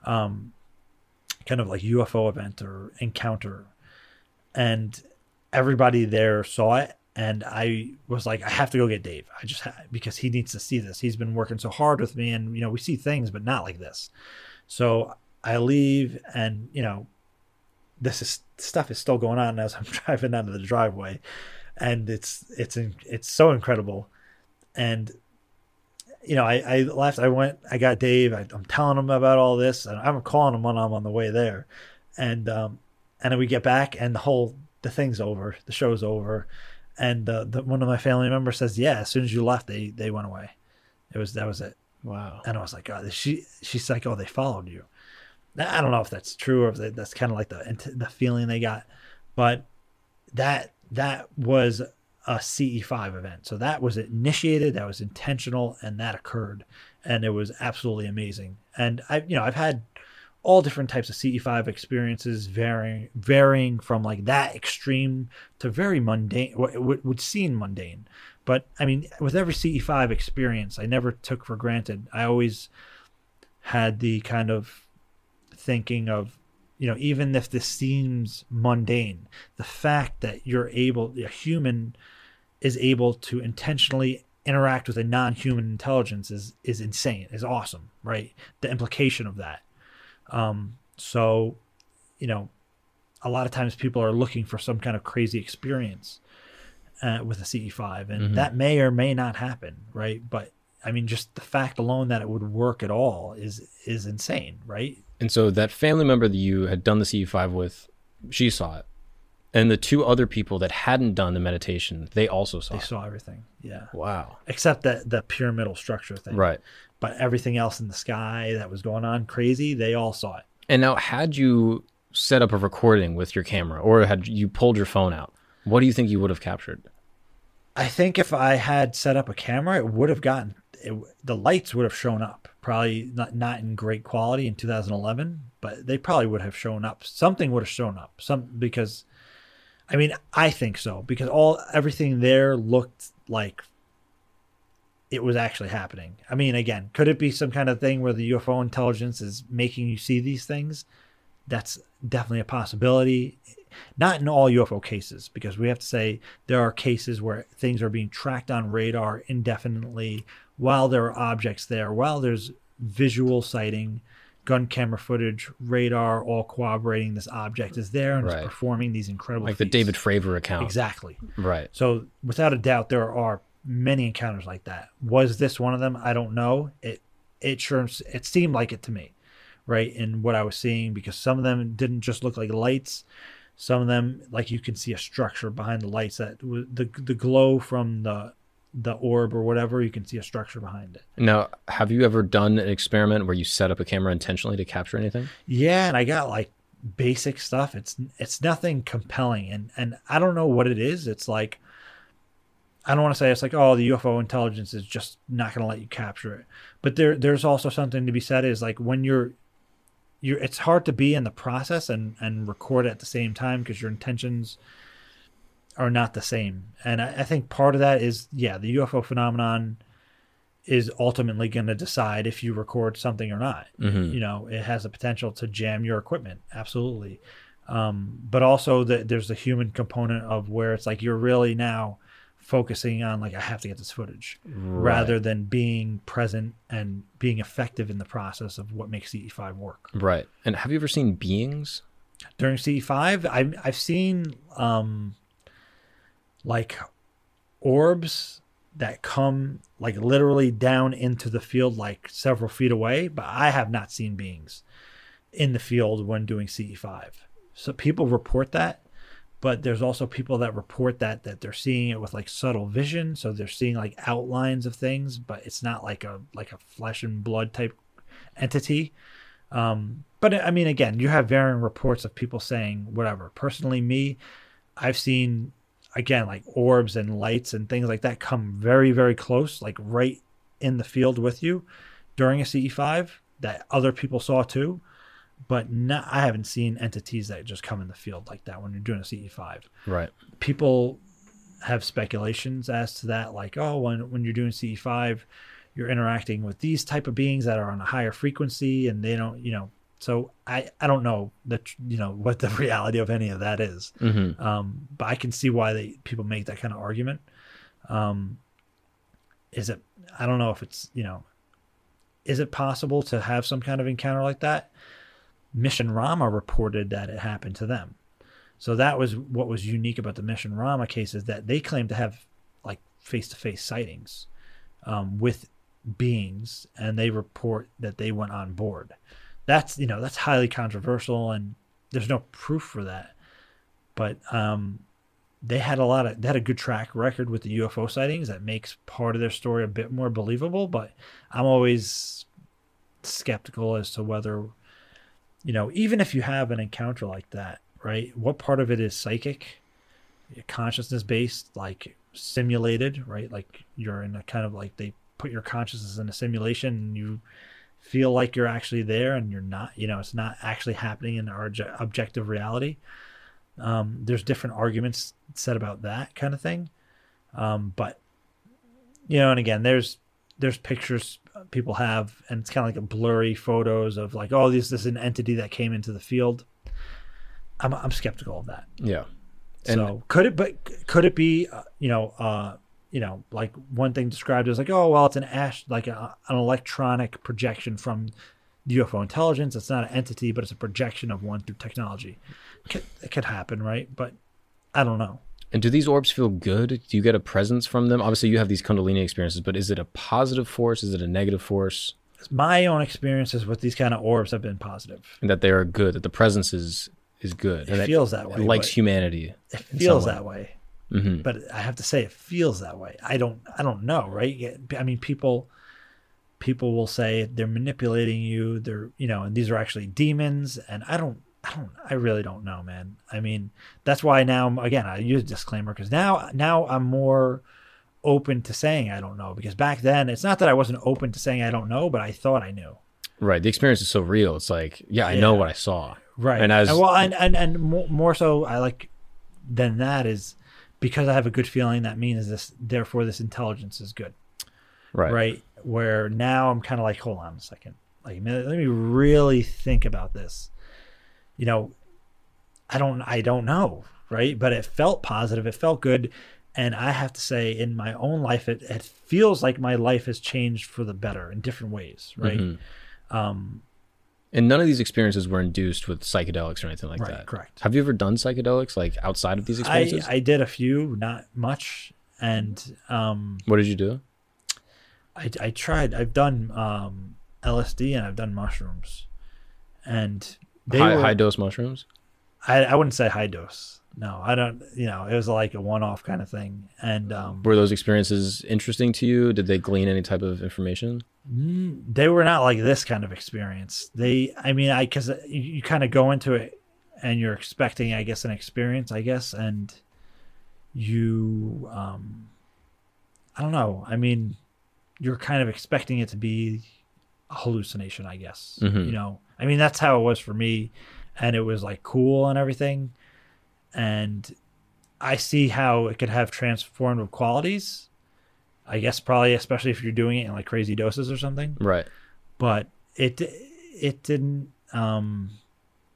um kind of like ufo event or encounter. And everybody there saw it and i was like i have to go get dave. I just ha- because he needs to see this. He's been working so hard with me and you know we see things but not like this. So i leave and you know this is stuff is still going on as i'm driving out of the driveway. And it's it's it's so incredible. And you know, I, I left, I went, I got Dave, I, I'm telling him about all this, and I'm calling him when I'm on the way there. And, um, and then we get back, and the whole, the thing's over, the show's over. And uh, the, one of my family members says, Yeah, as soon as you left, they, they went away. It was, that was it. Wow. And I was like, God, she, she's like, Oh, they followed you. I don't know if that's true or if that- that's kind of like the, the feeling they got, but that, that was a CE5 event. So that was initiated, that was intentional, and that occurred, and it was absolutely amazing. And I, you know, I've had all different types of CE5 experiences, varying varying from like that extreme to very mundane, what would, would seem mundane. But I mean, with every CE5 experience, I never took for granted. I always had the kind of thinking of you know even if this seems mundane the fact that you're able a human is able to intentionally interact with a non-human intelligence is is insane is awesome right the implication of that um so you know a lot of times people are looking for some kind of crazy experience uh, with a ce5 and Mhm. that may or may not happen right but i mean just the fact alone that it would work at all is is insane right And so that family member that you had done the CE5 with, she saw it. And the two other people that hadn't done the meditation, they also saw they it. saw everything yeah Wow. except that the pyramidal structure thing Right. But everything else in the sky that was going on crazy they all saw it. And now, had you set up a recording with your camera or had you pulled your phone out, what do you think you would have captured? i think if i had set up a camera it would have gotten it, the lights would have shown up. Probably not, not in great quality in 2011 but they probably would have shown up. Something would have shown up. Some because i mean i think so because all everything there looked like it was actually happening i mean again could it be some kind of thing where the ufo intelligence is making you see these things that's definitely a possibility not in all UFO cases, because we have to say there are cases where things are being tracked on radar indefinitely while there are objects there, while there's visual sighting, gun camera footage, radar, all corroborating this object is there and Right. it's performing these incredible Like the. David Fravor account. Exactly. Right. So without a doubt, there are many encounters like that. Was this one of them? I don't know. It it sure it seemed like it to me, right? In what I was seeing, because some of them didn't just look like lights. Some of them, like you can see a structure behind the lights that the the glow from the the orb or whatever. You can see a structure behind it. Now, have you ever done an experiment where you set up a camera intentionally to capture anything? Yeah, and I got like basic stuff. It's it's nothing compelling, and and I don't know what it is. It's like I don't want to say it's like oh the UFO intelligence is just not going to let you capture it, but there there's also something to be said is like when you're you're it's hard to be in the process and and record at the same time because your intentions are not the same, and I, I think part of that is yeah the UFO phenomenon is ultimately going to decide if you record something or not. Mhm. you know it has the potential to jam your equipment absolutely. Um, but also that there's the human component of where it's like you're really now focusing on like i have to get this footage rather than being present and being effective in the process of what makes ce5 work Right. And have you ever seen beings? during ce5 i've, I've seen um, like orbs that come like literally down into the field like several feet away but i have not seen beings in the field when doing ce5 so people report that but there's also people that report that that they're seeing it with like subtle vision. So they're seeing like outlines of things but it's not like a like a flesh and blood type entity. Um but i mean again you have varying reports of people saying whatever. Personally me i've seen again like orbs and lights and things like that come very very close like right in the field with you during a ce5 that other people saw too but not, i haven't seen entities that just come in the field like that when you're doing a ce5 Right. people have speculations as to that like oh when when you're doing ce5 you're interacting with these type of beings that are on a higher frequency and they don't you know so i i don't know the tr- you know what the reality of any of that is. Hmm um but i can see why they people make that kind of argument. Um is it i don't know if it's you know is it possible to have some kind of encounter like that Mission Rahma reported that it happened to them. So that was what was unique about the Mission Rahma case is that they claimed to have like face-to-face sightings um, with beings and they report that they went on board. That's you know that's highly controversial and there's no proof for that. But um they had a lot of they had a good track record with the UFO sightings that makes part of their story a bit more believable but I'm always skeptical as to whether you know even if you have an encounter like that right what part of it is psychic consciousness based like simulated right? Like you're in a kind of like they put your consciousness in a simulation and you feel like you're actually there and you're not you know it's not actually happening in our objective reality. Um, there's different arguments said about that kind of thing. Um, but you know and again there's there's pictures people have and it's kind of like a blurry photos of like oh this, this is an entity that came into the field. I'm, I'm skeptical of that. Yeah. And- so could it but could it be uh, you know uh you know like one thing described as like oh well it's an ash like a, an electronic projection from the UFO intelligence. It's not an entity but it's a projection of one through technology. Could, it could happen right? But I don't know And do these orbs feel good? Do you get a presence from them? Obviously, you have these Kundalini experiences, but is it a positive force? Is it a negative force? my own experiences with these kind of orbs have been positive And that they are good, that the presence is is good. It feels that way, It likes humanity. it feels that way hmm but I have to say it feels that way. I don't I don't know, right? I mean people people will say they're manipulating you, they're you know, and these are actually demons and I don't I don't I really don't know, man. I mean, that's why now again, I use disclaimer cuz now now I'm more open to saying I don't know because back then it's not that I wasn't open to saying I don't know, but I thought I knew. Right. The experience is so real. It's like, yeah, I know what I saw. Right. And as well, and and, and more, so, I like than that is because I have a good feeling that means this. Therefore, this intelligence is good. right, Right. Where now I'm kind of like, hold on a second. Like, let me really think about this. You know, I don't, I don't know. Right. But it felt positive. It felt good. And I have to say, in my own life, it, it feels like my life has changed for the better in different ways. Right. Mhm. Um, And none of these experiences were induced with psychedelics or anything like Right, that. correct. Have you ever done psychedelics like outside of these experiences? I did a few, not much. And, um, what did you do? I, I tried. I've done um, LSD and I've done mushrooms, and High, were, high dose mushrooms? I, I wouldn't say high dose. No, I don't. You know, it was like a one-off kind of thing, and um, Were those experiences interesting to you? Did they glean any type of information? mm, they were not like this kind of experience. They, I mean, I because you, you kind of go into it and you're expecting, I guess, an experience, I guess, and you, um, I don't know. I mean, you're kind of expecting it to be a hallucination, I guess. Mhm. You know, I mean, that's how it was for me, and it was like cool and everything, and I see how it could have transformative qualities. I guess probably, especially if you're doing it in like crazy doses or something. Right. But it it didn't um,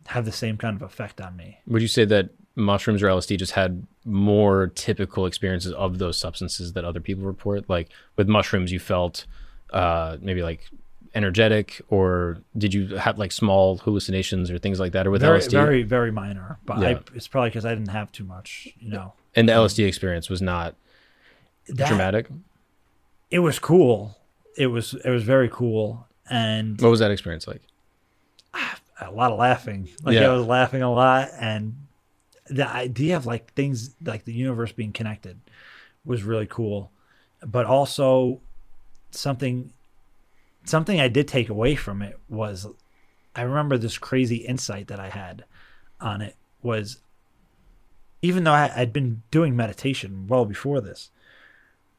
have the same kind of effect on me. Would you say that mushrooms or LSD just had more typical experiences of those substances that other people report? Like with mushrooms, you felt uh, maybe like energetic, or did you have like small hallucinations or things like that? Or with very, LSD, very, very minor. But I, it's probably because I didn't have too much. You know, and the LSD experience was not That- dramatic. It was cool. It was it was very cool, and What was that experience like? a lot of laughing. Like Yeah. I was laughing a lot, and the idea of like things like the universe being connected was really cool. But also something something I did take away from it was I remember this crazy insight that I had on it was even though I, I'd been doing meditation well before this,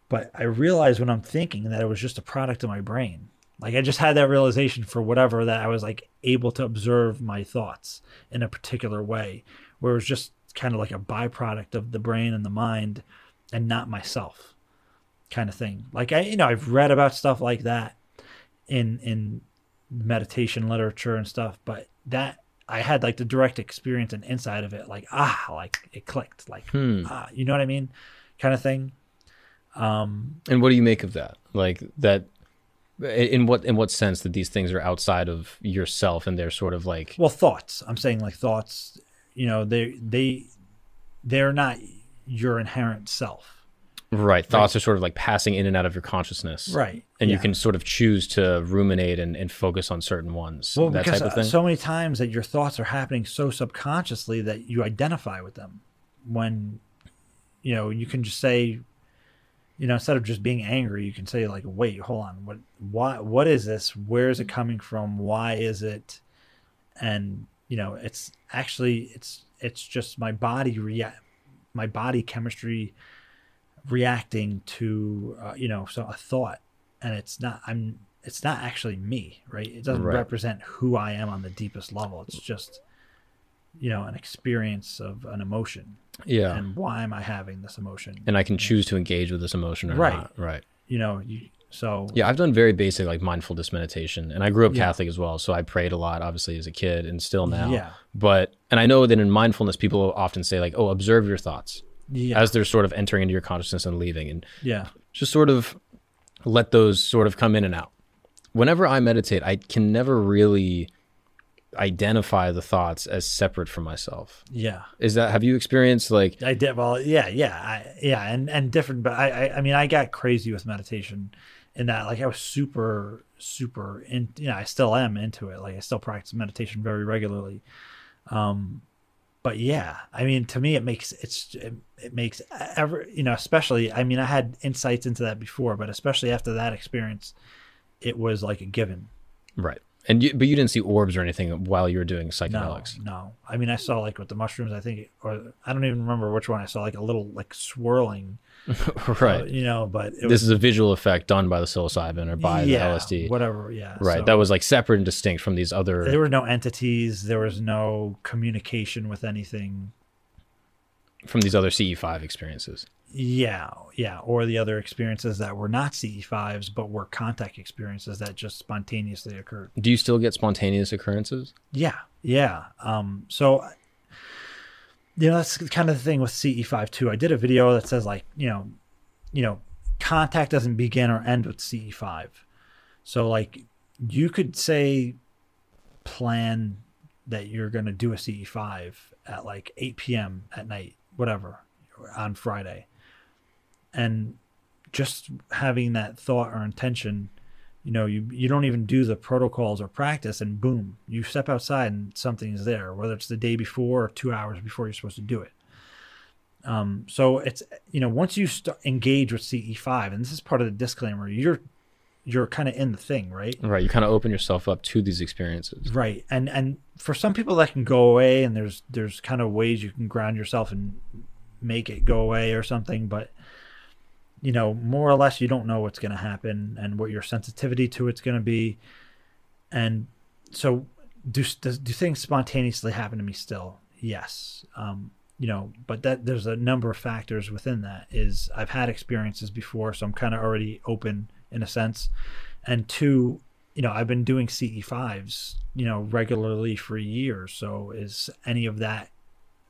but I realized when I'm thinking that it was just a product of my brain. Like I just had that realization for whatever that I was like able to observe my thoughts in a particular way, where it was just kind of like a byproduct of the brain and the mind and not myself kind of thing. Like I, you know, I've read about stuff like that in in meditation literature and stuff, but that I had like the direct experience and inside of it, like ah, like it clicked, like Hmm. ah, you know what I mean, kind of thing. Um, And what do you make of that? Like that in what in what sense that these things are outside of yourself and they're sort of like well, thoughts. I'm saying like thoughts. You know, they they they're not your inherent self, right. Thoughts are sort of like passing in and out of your consciousness. Right? and you can sort of choose to ruminate and, and focus on certain ones well that because type of uh, thing. so many times that your thoughts are happening so subconsciously that you identify with them when you know you can just say you know instead of just being angry you can say like wait hold on. What why what is this? Where is it coming from? Why is it? And you know it's actually it's it's just my body react my body chemistry reacting to uh, you know so a thought and it's not i'm it's not actually me right? It doesn't Right. represent who i am on the deepest level. It's just you know an experience of an emotion. Yeah. And why am i having this emotion? And i can choose to engage with this emotion or Right. not. Right. You know you so. Yeah i've done very basic like mindfulness meditation and i grew up Yeah. catholic as well so i prayed a lot obviously as a kid and still now. Yeah. but and i know that in mindfulness people often say like oh observe your thoughts yeah as they're sort of entering into your consciousness and leaving and yeah just sort of let those sort of come in and out. Whenever I meditate, I can never really identify the thoughts as separate from myself. yeah Is that have you experienced like I did well, yeah, yeah, I, yeah, and and different, but I, I, I mean, I got crazy with meditation, in that like I was super, super, in, you know, I still am into it. Like I still practice meditation very regularly, um, but yeah, I mean, to me, it makes it's it, it makes ever, you know, especially. I mean, I had insights into that before, but especially after that experience, it was like a given. right? And you, but you didn't see orbs or anything while you were doing No, psychedelics. no. I mean, I saw like with the mushrooms, I think, or I don't even remember which one I saw, like a little like swirling. right. uh, you know, but it this is a visual effect done by the psilocybin or by yeah, the LSD. whatever. Yeah, Right. so that was like separate and distinct from these other there were no entities. There was no communication with anything. from these other CE5 experiences. Yeah, yeah, or the other experiences that were not CE5s but were contact experiences that just spontaneously occurred. Do you still get spontaneous occurrences? Yeah, yeah. Um, so you know that's kind of the thing with CE5 too. I did a video that says like you know, you know, contact doesn't begin or end with CE5. So like you could say plan that you're going to do a CE5 at like 8 p.m. at night, whatever, on Friday. And just having that thought or intention, you know, you you don't even do the protocols or practice and boom, you step outside and something's there, whether it's the day before or 2 hours before you're supposed to do it. Um, so it's you know once you st- engage with CE5, and this is part of the disclaimer, you're you're kind of in the thing, right? Right. You kind of open yourself up to these experiences. right and and for some people that can go away and there's there's kind of ways you can ground yourself and make it go away or something but you know more or less you don't know what's going to happen and what your sensitivity to it's going to be. And so do, do do things spontaneously happen to me still? Yes. Um you know but that there's a number of factors within that is i've had experiences before so i'm kind of already open in a sense. And two you know i've been doing ce5s you know regularly for years so is any of that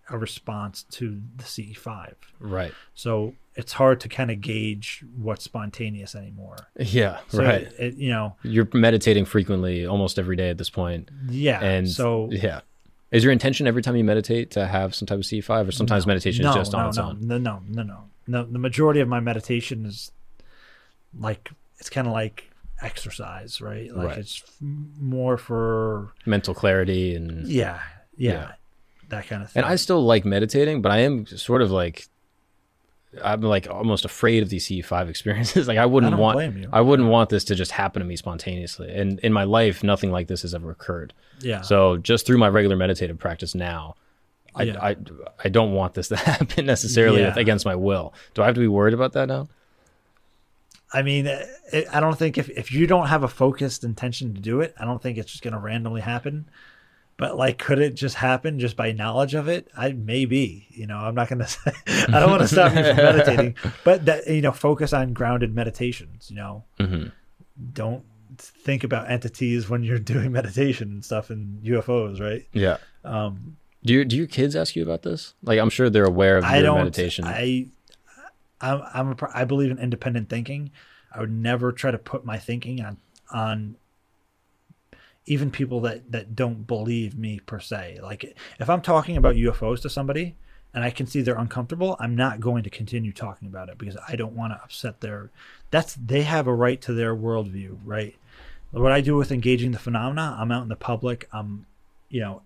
a response to the ce5 Right. so it's hard to kind of gauge what's spontaneous anymore Yeah. so right. it, it, you know You're meditating frequently, almost every day at this point. yeah And so yeah. Is your intention every time you meditate to have some type of C5 or sometimes meditation no, is just on its no, own? No, no, no, no, no. The majority of my meditation is like it's kind of like exercise, right? Like Right. it's more for Mental clarity and yeah, yeah, Yeah. that kind of thing. and I still like meditating, but I am sort of like I'm like almost afraid of these C5 experiences. like I wouldn't don't want. I wouldn't want this to just happen to me spontaneously. And in my life nothing like this has ever occurred. yeah, So just through my regular meditative practice now, I, Yeah. I, I don't want this to happen necessarily Yeah. against my will. Do I have to be worried about that now? I mean, uh, it, I don't think if, if you don't have a focused intention to do it, I don't think it's just going to randomly happen. But like, could it just happen just by knowledge of it? I maybe, you know, I'm not going to say, I don't want to stop you from meditating, but that, you know, focus on grounded meditations, you know, Mhm. don't think about entities when you're doing meditation and stuff and UFOs, right? Yeah. Um, Do you, do your kids ask you about this? Like, I'm sure they're aware of I your don't. meditation. I, I'm, I'm a, I believe in independent thinking. I would never try to put my thinking on on even people that that don't believe me per se. Like if I'm talking about UFOs to somebody and I can see they're uncomfortable, I'm not going to continue talking about it because I don't want to upset their. That's they have a right to their worldview, right? What I do with engaging the phenomena, I'm out in the public. I'm, you know,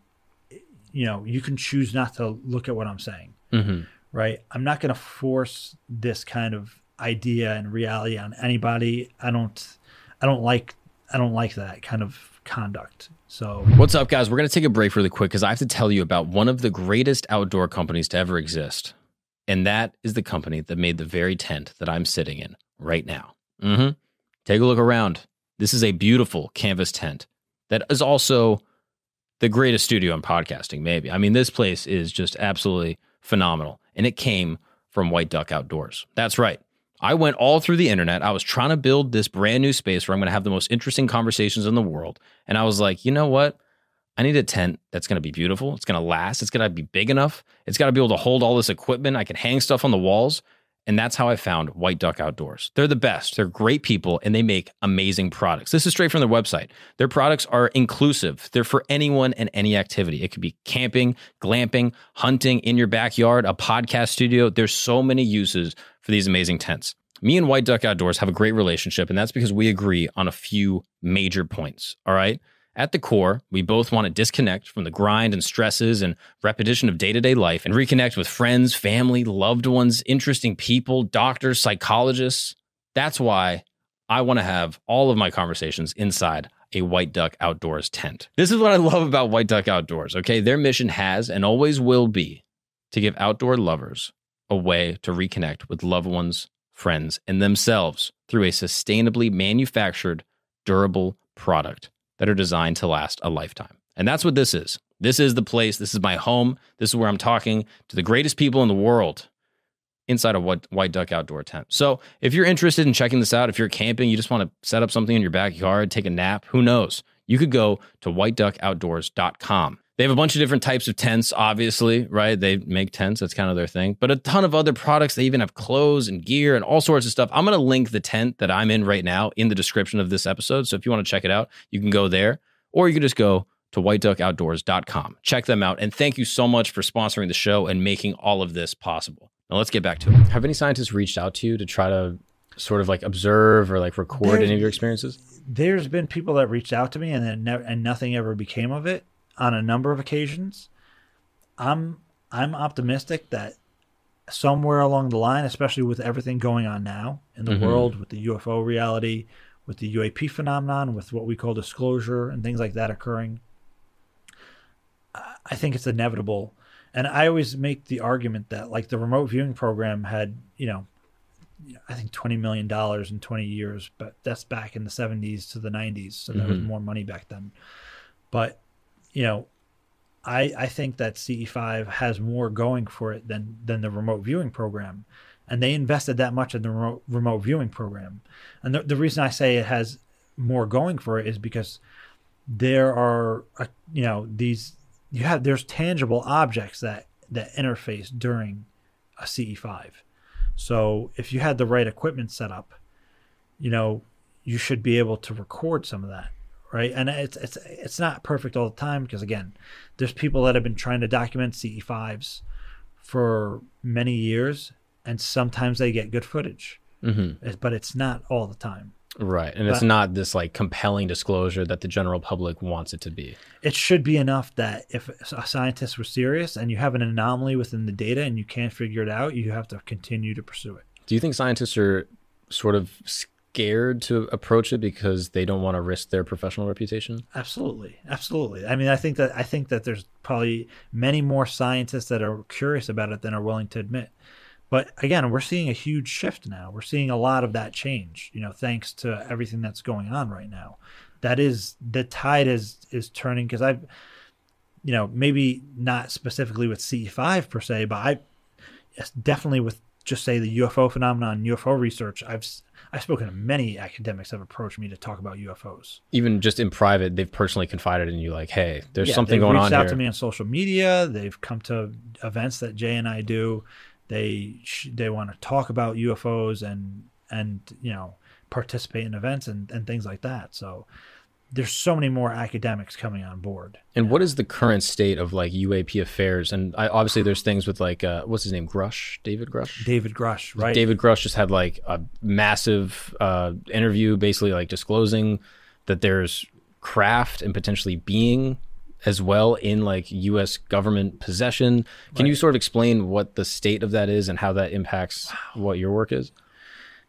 you know, you can choose not to look at what I'm saying Mhm. right? I'm not going to force this kind of idea and reality on anybody. I don't, I don't like, I don't like that kind of conduct. So What's up, guys? We're going to take a break really quick because I have to tell you about one of the greatest outdoor companies to ever exist. And that is the company that made the very tent that I'm sitting in right now. hmm Take a look around. This is a beautiful canvas tent that is also the greatest studio in podcasting, maybe. I mean, this place is just absolutely phenomenal. And it came from White Duck Outdoors. That's right. I went all through the internet. I was trying to build this brand new space where I'm going to have the most interesting conversations in the world. And I was like, you know what? I need a tent that's going to be beautiful. It's going to last. It's going to be big enough. It's got to be able to hold all this equipment. I can hang stuff on the walls. And that's how I found White Duck Outdoors. They're the best. They're great people and they make amazing products. This is straight from their website. Their products are inclusive. They're for anyone and any activity. It could be camping, glamping, hunting in your backyard, a podcast studio. There's so many uses for these amazing tents. Me and White Duck Outdoors have a great relationship, and that's because we agree on a few major points. All right. At the core, we both want to disconnect from the grind and stresses and repetition of day to day life and reconnect with friends, family, loved ones, interesting people, doctors, psychologists. That's why I want to have all of my conversations inside a White Duck Outdoors tent. This is what I love about White Duck Outdoors. Okay. Their mission has and always will be to give outdoor lovers a way to reconnect with loved ones, friends, and themselves through a sustainably manufactured, durable product that are designed to last a lifetime. And that's what this is. This is the place. This is my home. This is where I'm talking to the greatest people in the world inside a White, Duck Outdoor tent. So if you're interested in checking this out, if you're camping, you just want to set up something in your backyard, take a nap, who knows? You could go to whiteduckoutdoors.com. They have a bunch of different types of tents, obviously, right? They make tents, that's kind of their thing, but a ton of other products. They even have clothes and gear and all sorts of stuff. I'm going to link the tent that I'm in right now in the description of this episode. So if you want to check it out, you can go there, or you can just go to whiteduckoutdoors.com. Check them out. And thank you so much for sponsoring the show and making all of this possible. Now let's get back to it. Have any scientists reached out to you to try to sort of like observe or like record There's- any of your experiences? there's been people that reached out to me and then never, and nothing ever became of it on a number of occasions. I'm I'm optimistic that somewhere along the line, especially with everything going on now in the Mhm. world with the UFO reality, with the UAP phenomenon, with what we call disclosure and things like that occurring, I- think it's inevitable. And I always make the argument that like the remote viewing program had, you know, I think twenty million dollars in twenty years, but that's back in the seventies to the nineties, so there was Mhm. more money back then. But you know, I I think that CE five has more going for it than than the remote viewing program, and they invested that much in the remote, remote viewing program. And the, the reason I say it has more going for it is because there are you know these you have there's tangible objects that that interface during a CE five. So if you had the right equipment set up, you know, you should be able to record some of that, right? And it's it's it's not perfect all the time because again, there's people that have been trying to document CE5s for many years and sometimes they get good footage, Mm-hmm. It- but it's not all the time. Right. And it's not this like compelling disclosure that the general public wants it to be. It should be enough that if a scientist was serious and you have an anomaly within the data and you can't figure it out, you have to continue to pursue it. Do you think scientists are sort of scared to approach it because they don't want to risk their professional reputation? Absolutely, absolutely. I mean, I think that I think that there's probably many more scientists that are curious about it than are willing to admit. But again, we're seeing a huge shift now. We're seeing a lot of that change. You know, thanks to everything that's going on right now. That is the tide is is turning because I've, you know, maybe not specifically with CE5 per se, but I yes, definitely with just say the UFO phenomenon, UFO research. I've I've spoken to many academics that have approached me to talk about UFOs. Even just in private, they've personally confided in you, like, "Hey, there's Yeah, something they've going reached on out here." to me on social media. They've come to events that Jay and I do. They sh- they want to talk about UFOs and and you know participate in events and, and things like that. So there's so many more academics coming on board. And what is the current state of like UAP affairs? And I, obviously, there's things with like uh, what's his name, Grusch, David Grusch. David Grusch, right? David Grusch just had like a massive uh, interview, basically like disclosing that there's craft and potentially being as well in like U.S. government possession. Can you sort of explain what the state of that is and how that impacts what your work is?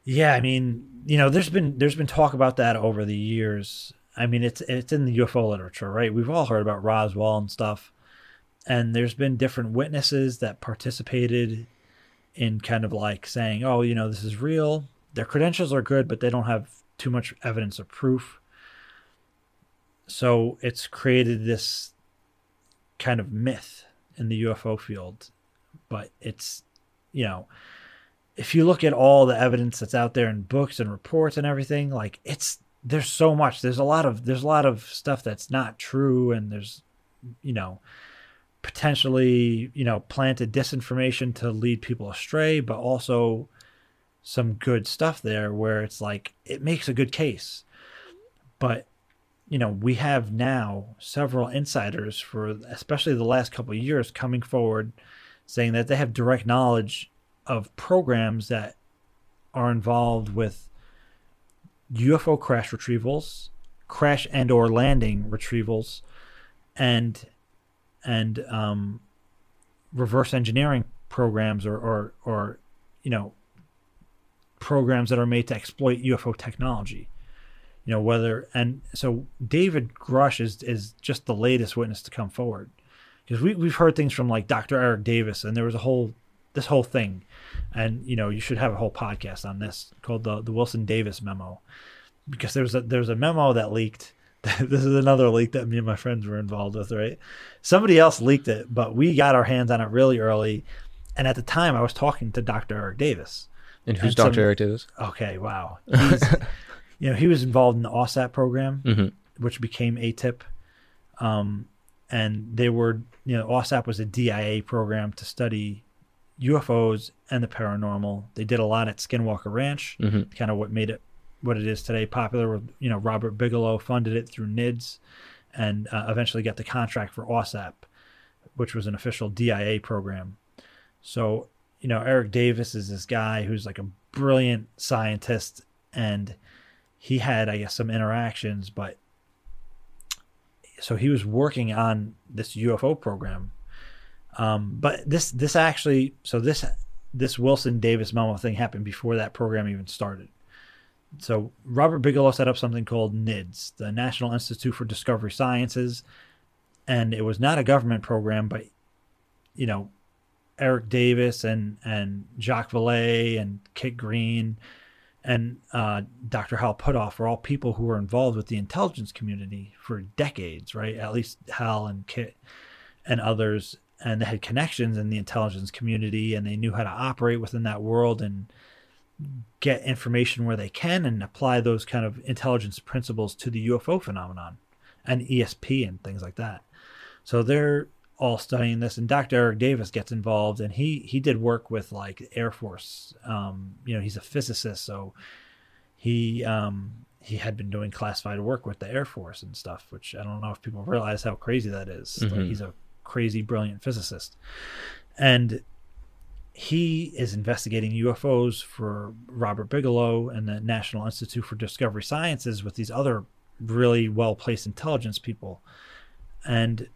Yeah, I mean, you know, there's been there's been talk about that over the years. I mean, it's it's in the UFO literature, right? We've all heard about Roswell and stuff, and there's been different witnesses that participated in kind of like saying, "Oh, you know, this is real." Their credentials are good, but they don't have too much evidence or proof. So it's created this kind of myth in the UFO field, but it's, you know, if you look at all the evidence that's out there in books and reports and everything, like it's there's so much. There's a lot of there's a lot of stuff that's not true, and there's you know potentially you know planted disinformation to lead people astray, but also some good stuff there where it's like it makes a good case. But you know we have now several insiders for especially the last couple of years coming forward saying that they have direct knowledge of programs that are involved with UFO crash retrievals, crash and or landing retrievals, and and um, reverse engineering programs or, or or you know programs that are made to exploit UFO technology. You know whether and so David Grusch is is just the latest witness to come forward because we we've heard things from like Dr. Eric Davis and there was a whole this whole thing and you know you should have a whole podcast on this called the the Wilson Davis memo because there's a there's a memo that leaked this is another leak that me and my friends were involved with right somebody else leaked it but we got our hands on it really early and at the time I was talking to Dr. Eric Davis And who's And some- Dr. Eric Davis? okay wow you know he was involved in the OSAP program Mhm. which became AATIP um and they were you know OSAP was a DIA program to study UFOs and the paranormal. They did a lot at Skinwalker Ranch, Mhm. kind of what made it what it is today popular. With you know Robert Bigelow funded it through NIDS, and uh, eventually got the contract for OSAP, which was an official DIA program. So you know Eric Davis is this guy who's like a brilliant scientist, and he had I guess some interactions, but so he was working on this UFO program um, but this this actually so this this Wilson Davis memo thing happened before that program even started. So Robert Bigelow set up something called NIDS, the National Institute for Discovery Sciences, and it was not a government program, but you know, Eric Davis and and Jacques Vallée and Kit Green and uh, Dr. Hal Puthoff were all people who were involved with the intelligence community for decades, right? At least Hal and Kit and others and they had connections in the intelligence community and they knew how to operate within that world and get information where they can and apply those kind of intelligence principles to the UFO phenomenon and ESP and things like that. So they're all studying this and Dr. Eric Davis gets involved and he he did work with like Air Force. Um, you know, he's a physicist, so he um he had been doing classified work with the Air Force and stuff, which I don't know if people realize how crazy that is. Like Mhm. he's a crazy brilliant physicist. And he is investigating UFOs for Robert Bigelow and the National Institute for Discovery Sciences with these other really well placed intelligence people. And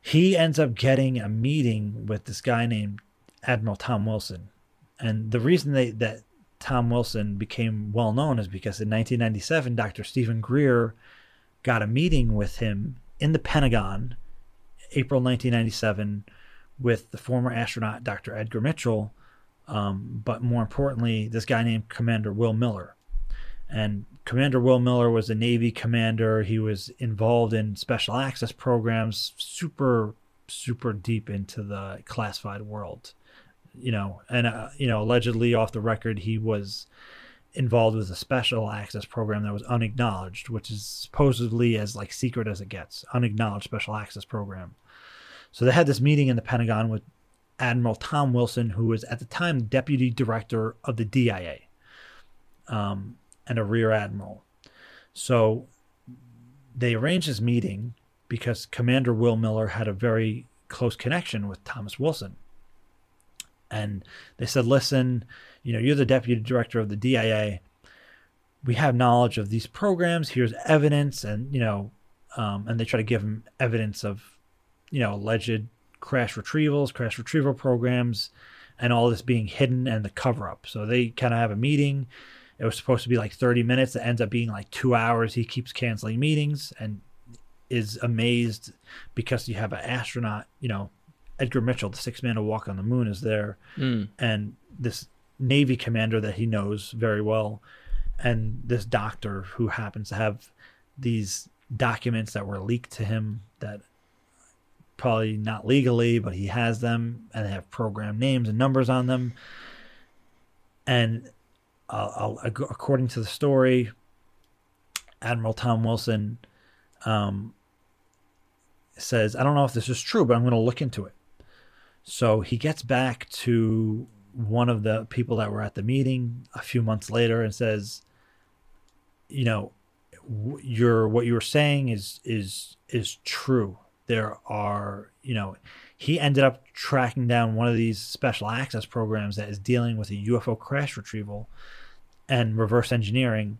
he ends up getting a meeting with this guy named Admiral Tom Wilson. And the reason they that Tom Wilson became well known is because in 1997, Dr. Steven Greer got a meeting with him in the Pentagon, April 1997, with the former astronaut Dr. Edgar Mitchell, um, but more importantly, this guy named Commander Will Miller. And Commander Will Miller was a Navy commander. He was involved in special access programs, super, super deep into the classified world. You know, and, uh, you know, allegedly off the record, he was involved with a special access program that was unacknowledged, which is supposedly as like secret as it gets, unacknowledged special access program. So they had this meeting in the Pentagon with Admiral Tom Wilson, who was at the time deputy director of the DIA, um, and a rear admiral. So they arranged this meeting because Commander Will Miller had a very close connection with Thomas Wilson. And they said, listen, you know, you're the deputy director of the DIA. We have knowledge of these programs. Here's evidence. And, you know, um, and they try to give him evidence of, you know, alleged crash retrievals, crash retrieval programs, and all this being hidden and the cover up. So they kind of have a meeting. It was supposed to be like 30 minutes. It ends up being like two hours. He keeps canceling meetings and is amazed because you have an astronaut, you know, Edgar Mitchell, the sixth man to walk on the moon, is there. Mm. And this Navy commander that he knows very well, and this doctor who happens to have these documents that were leaked to him that probably not legally, but he has them and they have program names and numbers on them. And uh, I'll, according to the story, Admiral Tom Wilson um, says, I don't know if this is true, but I'm going to look into it. So he gets back to one of the people that were at the meeting a few months later and says, you know, your what you were saying is is is true there are, you know, he ended up tracking down one of these special access programs that is dealing with a UFO crash retrieval and reverse engineering,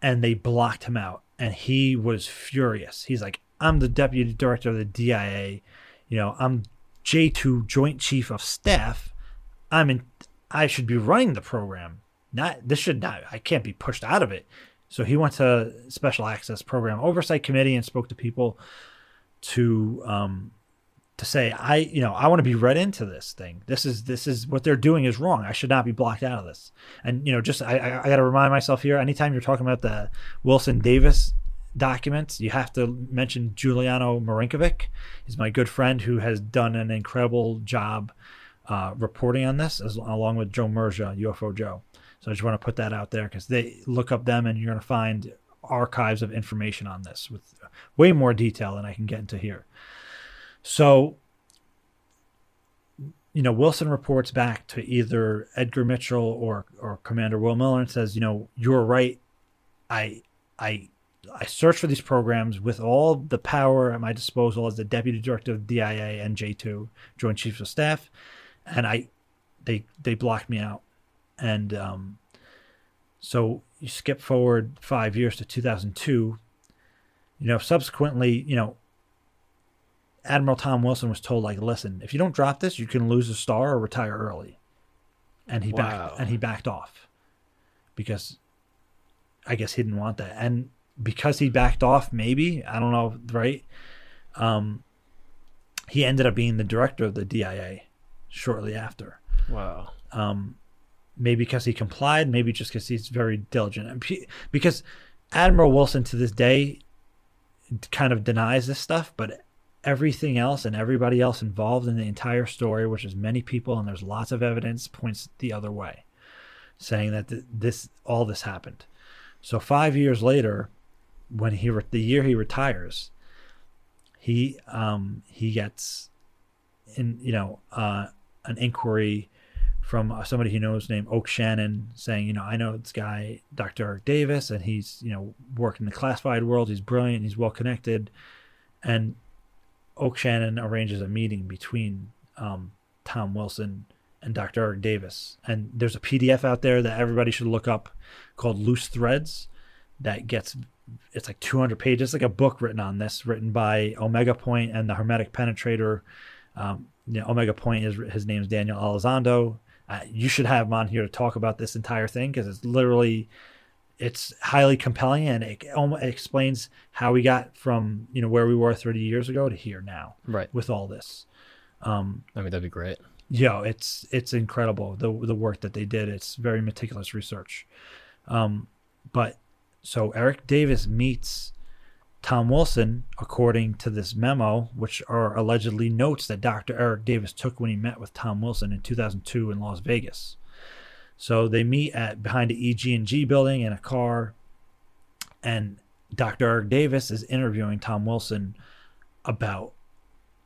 and they blocked him out. And he was furious. He's like, I'm the deputy director of the DIA. You know, I'm J2 Joint Chief of Staff. I'm in, I should be running the program. Not, this should not, I can't be pushed out of it. So he went to Special Access Program Oversight Committee and spoke to people to um, to say I you know I want to be read into this thing. This is this is what they're doing is wrong. I should not be blocked out of this. And you know just I I, I got to remind myself here. Anytime you're talking about the Wilson Davis documents, you have to mention Giuliano Marinkovic. He's my good friend who has done an incredible job uh, reporting on this, as, along with Joe Murgia, UFO Joe. So I just want to put that out there because they look up them and you're going to find archives of information on this with way more detail than I can get into here. So, you know, Wilson reports back to either Edgar Mitchell or or Commander Will Miller and says, you know, you're right. I I I searched for these programs with all the power at my disposal as the deputy director of DIA and J2 Joint Chiefs of Staff, and I they they blocked me out, and um, so you skip forward five years to 2002. You know, subsequently, you know, Admiral Tom Wilson was told, like, listen, if you don't drop this, you can lose a star or retire early. And he Wow. backed and he backed off because I guess he didn't want that. And because he backed off, maybe I don't know, right? Um, he ended up being the director of the DIA shortly after Wow. um, maybe because he complied, maybe just because he's very diligent. Because Admiral Wilson to this day kind of denies this stuff, but everything else and everybody else involved in the entire story, which is many people and there's lots of evidence, points the other way, saying that th- this all this happened. So five years later, when he re- the year he retires, he um, he gets in you know uh, an inquiry from uh, somebody he knows named Oak Shannon saying, you know, I know this guy, Dr. Eric Davis, and he's, you know, worked in the classified world. He's brilliant. He's well connected. And Oak Shannon arranges a meeting between um, Tom Wilson and Dr. Eric Davis. And there's a PDF out there that everybody should look up called Loose Threads that gets, it's like 200 pages, like a book written on this, written by Omega Point and the Hermetic Penetrator. Um, you know, Omega Point is his name's Daniel Elizondo Uh, you should have him on here to talk about this entire thing because it's literally it's highly compelling and it, it explains how we got from you know where we were 30 years ago to here now Right. with all this. um I mean, that'd be great. yeah it's it's incredible the the work that they did. It's very meticulous research. Um, but so Eric Davis meets Tom Wilson according to this memo, which are allegedly notes that Dr. Eric Davis took when he met with Tom Wilson in 2002 in Las Vegas. So they meet at behind the EG&G building in a car, and Dr. Eric Davis is interviewing Tom Wilson about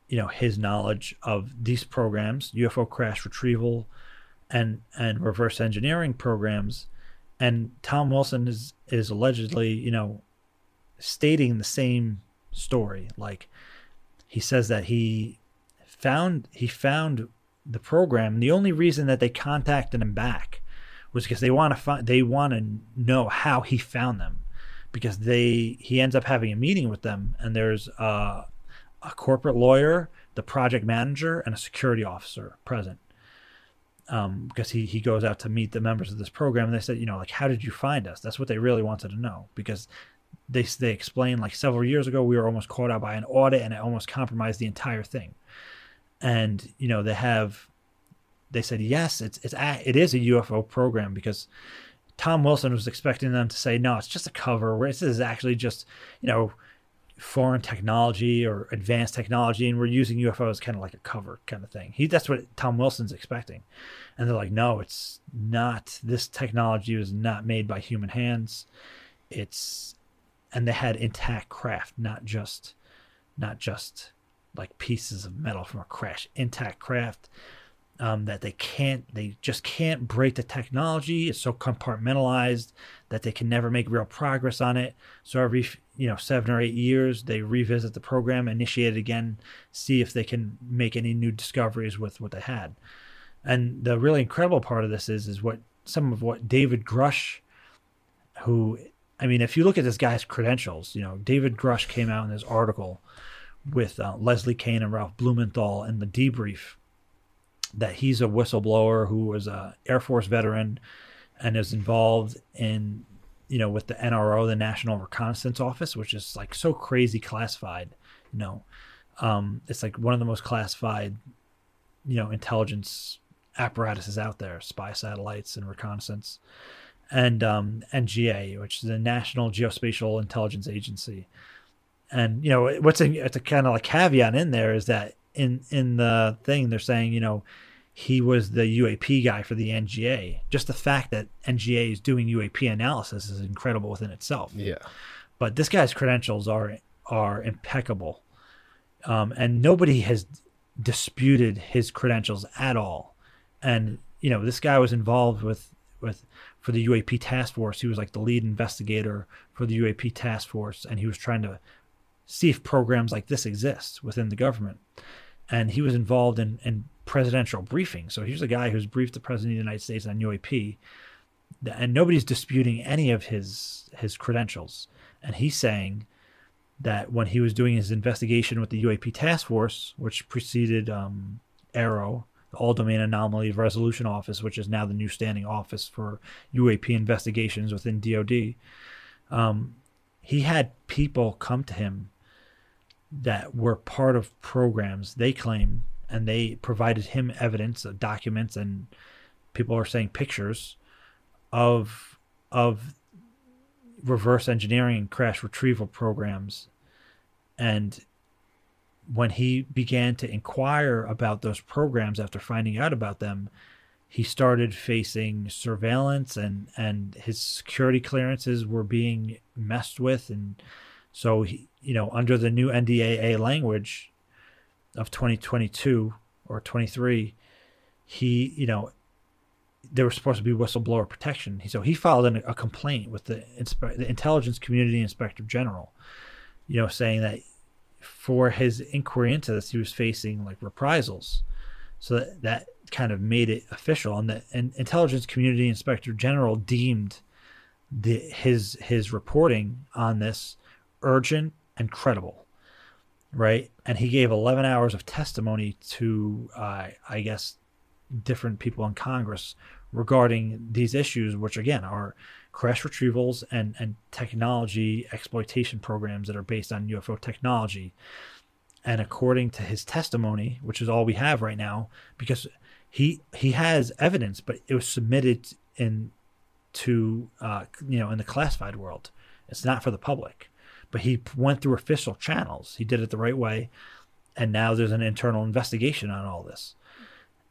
you know his knowledge of these programs, UFO crash retrieval, and and reverse engineering programs, and Tom Wilson is is allegedly you know stating the same story. Like he says that he found he found the program. The only reason that they contacted him back was because they want to find they want to know how he found them because they he ends up having a meeting with them and there's uh, a corporate lawyer, the project manager, and a security officer present. Um, because he he goes out to meet the members of this program, and they said, you know, like, how did you find us? That's what they really wanted to know because they they explained like several years ago we were almost caught out by an audit and it almost compromised the entire thing. And you know they have, they said yes, it's it's a, it is a UFO program because Tom Wilson was expecting them to say no, it's just a cover. This is actually just you know foreign technology or advanced technology, and we're using UFOs kind of like a cover kind of thing. He that's what Tom Wilson's expecting, and they're like, no, it's not. This technology was not made by human hands. It's and they had intact craft, not just not just like pieces of metal from a crash, intact craft. Um, that they can't, they just can't break the technology. It's so compartmentalized that they can never make real progress on it. So every you know seven or eight years, they revisit the program, initiate it again, see if they can make any new discoveries with what they had. And the really incredible part of this is is what some of what David Grusch, who I mean, if you look at this guy's credentials, you know, David Grusch came out in this article with uh, Leslie Kean and Ralph Blumenthal in the debrief that he's a whistleblower who was a Air Force veteran and is involved in, you know, with the NRO, the National Reconnaissance Office, which is like so crazy classified. You know, um, it's like one of the most classified, you know, intelligence apparatuses out there, spy satellites and reconnaissance and um, NGA, which is the National Geospatial Intelligence Agency. And you know what's a, it's a kind of like caveat in there is that in in the thing they're saying you know he was the UAP guy for the NGA. Just the fact that NGA is doing UAP analysis is incredible within itself. Yeah. But this guy's credentials are are impeccable, um, and nobody has disputed his credentials at all. And you know this guy was involved with with for the UAP task force. He was like the lead investigator for the UAP task force, and he was trying to see if programs like this exist within the government. And he was involved in, in presidential briefings. So he's a guy who's briefed the president of the United States on UAP, and nobody's disputing any of his his credentials. And he's saying that when he was doing his investigation with the UAP task force, which preceded um, AARO, All Domain Anomaly Resolution Office, which is now the new standing office for UAP investigations within DoD. Um, he had people come to him that were part of programs they claim, and they provided him evidence, uh, documents, and people are saying pictures of of reverse engineering crash retrieval programs, and when he began to inquire about those programs after finding out about them, he started facing surveillance and and his security clearances were being messed with. And so he you know under the new NDAA language of 2022 or 23 he you know there was supposed to be whistleblower protection. So he filed an, a complaint with the, the intelligence community inspector general you know saying that for his inquiry into this, he was facing like reprisals. So that, that kind of made it official, and the and intelligence community inspector general deemed the his his reporting on this urgent and credible, right? And he gave 11 hours of testimony to, uh, I guess, different people in Congress regarding these issues, which again are crash retrievals and, and technology exploitation programs that are based on UFO technology. And according to his testimony, which is all we have right now, because he he has evidence, but it was submitted in to uh, you know in the classified world. It's not for the public, but he went through official channels. He did it the right way, and now there's an internal investigation on all this.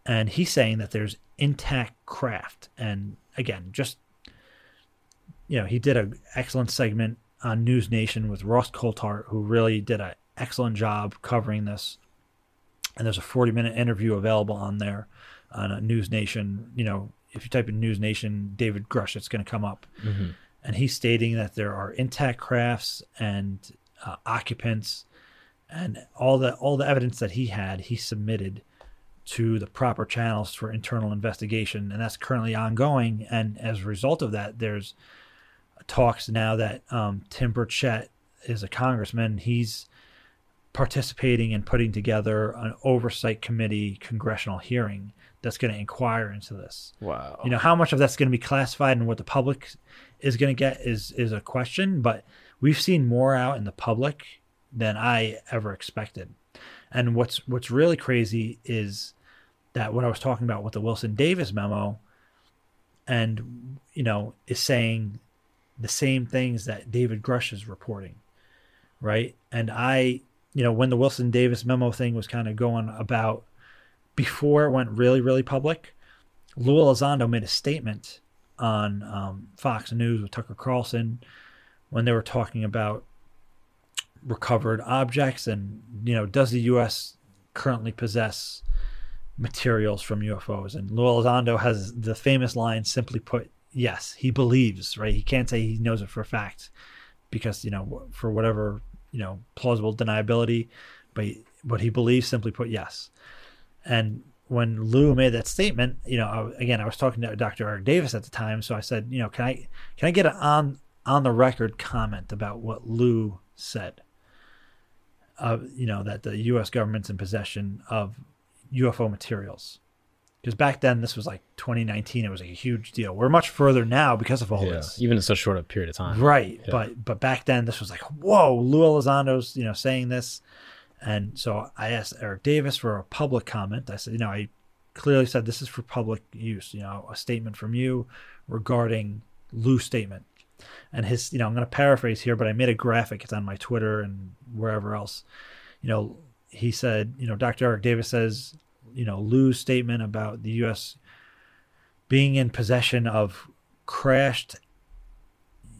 And he's saying that there's intact craft, and again, just you know, he did an excellent segment on News Nation with Ross Coulthart, who really did an excellent job covering this. And there's a 40 minute interview available on there on a News Nation. You know, if you type in News Nation, David Grusch, it's going to come up. And he's stating that there are intact crafts and uh, occupants, and all the all the evidence that he had, he submitted to the proper channels for internal investigation, and that's currently ongoing. And as a result of that, there's talks now that um, Tim Burchett is a congressman. He's participating in putting together an oversight committee congressional hearing that's going to inquire into this. Wow. You know how much of that's going to be classified and what the public is going to get is is a question, but we've seen more out in the public than I ever expected. And what's what's really crazy is that what I was talking about with the Wilson Davis memo and you know is saying the same things that David Grusch is reporting, right? And I, you know, when the Wilson Davis memo thing was kind of going about before it went really, really public, Lue Elizondo made a statement on um, Fox News with Tucker Carlson when they were talking about recovered objects and, you know, does the U.S. currently possess materials from UFOs? And Lue Elizondo has the famous line, simply put, yes, he believes, right? He can't say he knows it for a fact because, you know, for whatever, you know, plausible deniability, but but he believes, simply put, yes. And when Lue made that statement, you know, I, again, I was talking to Dr. Eric Davis at the time, so I said, you know, can I can I get an on on the record comment about what Lue said? Uh, you know, that the U.S. government's in possession of UFO materials. Because back then, this was like 2019. It was like a huge deal. We're much further now because of all yeah. this. Even in such a short a period of time. Right. Yeah. But but back then this was like, whoa, Lue Elizondo's, you know, saying this. And so I asked Eric Davis for a public comment. I said, you know, I clearly said this is for public use, you know, a statement from you regarding Lue's statement. And his, you know, I'm going to paraphrase here, but I made a graphic. It's on my Twitter and wherever else. You know, he said, you know, Dr. Eric Davis says, you know, Lue's statement about the U.S. being in possession of crashed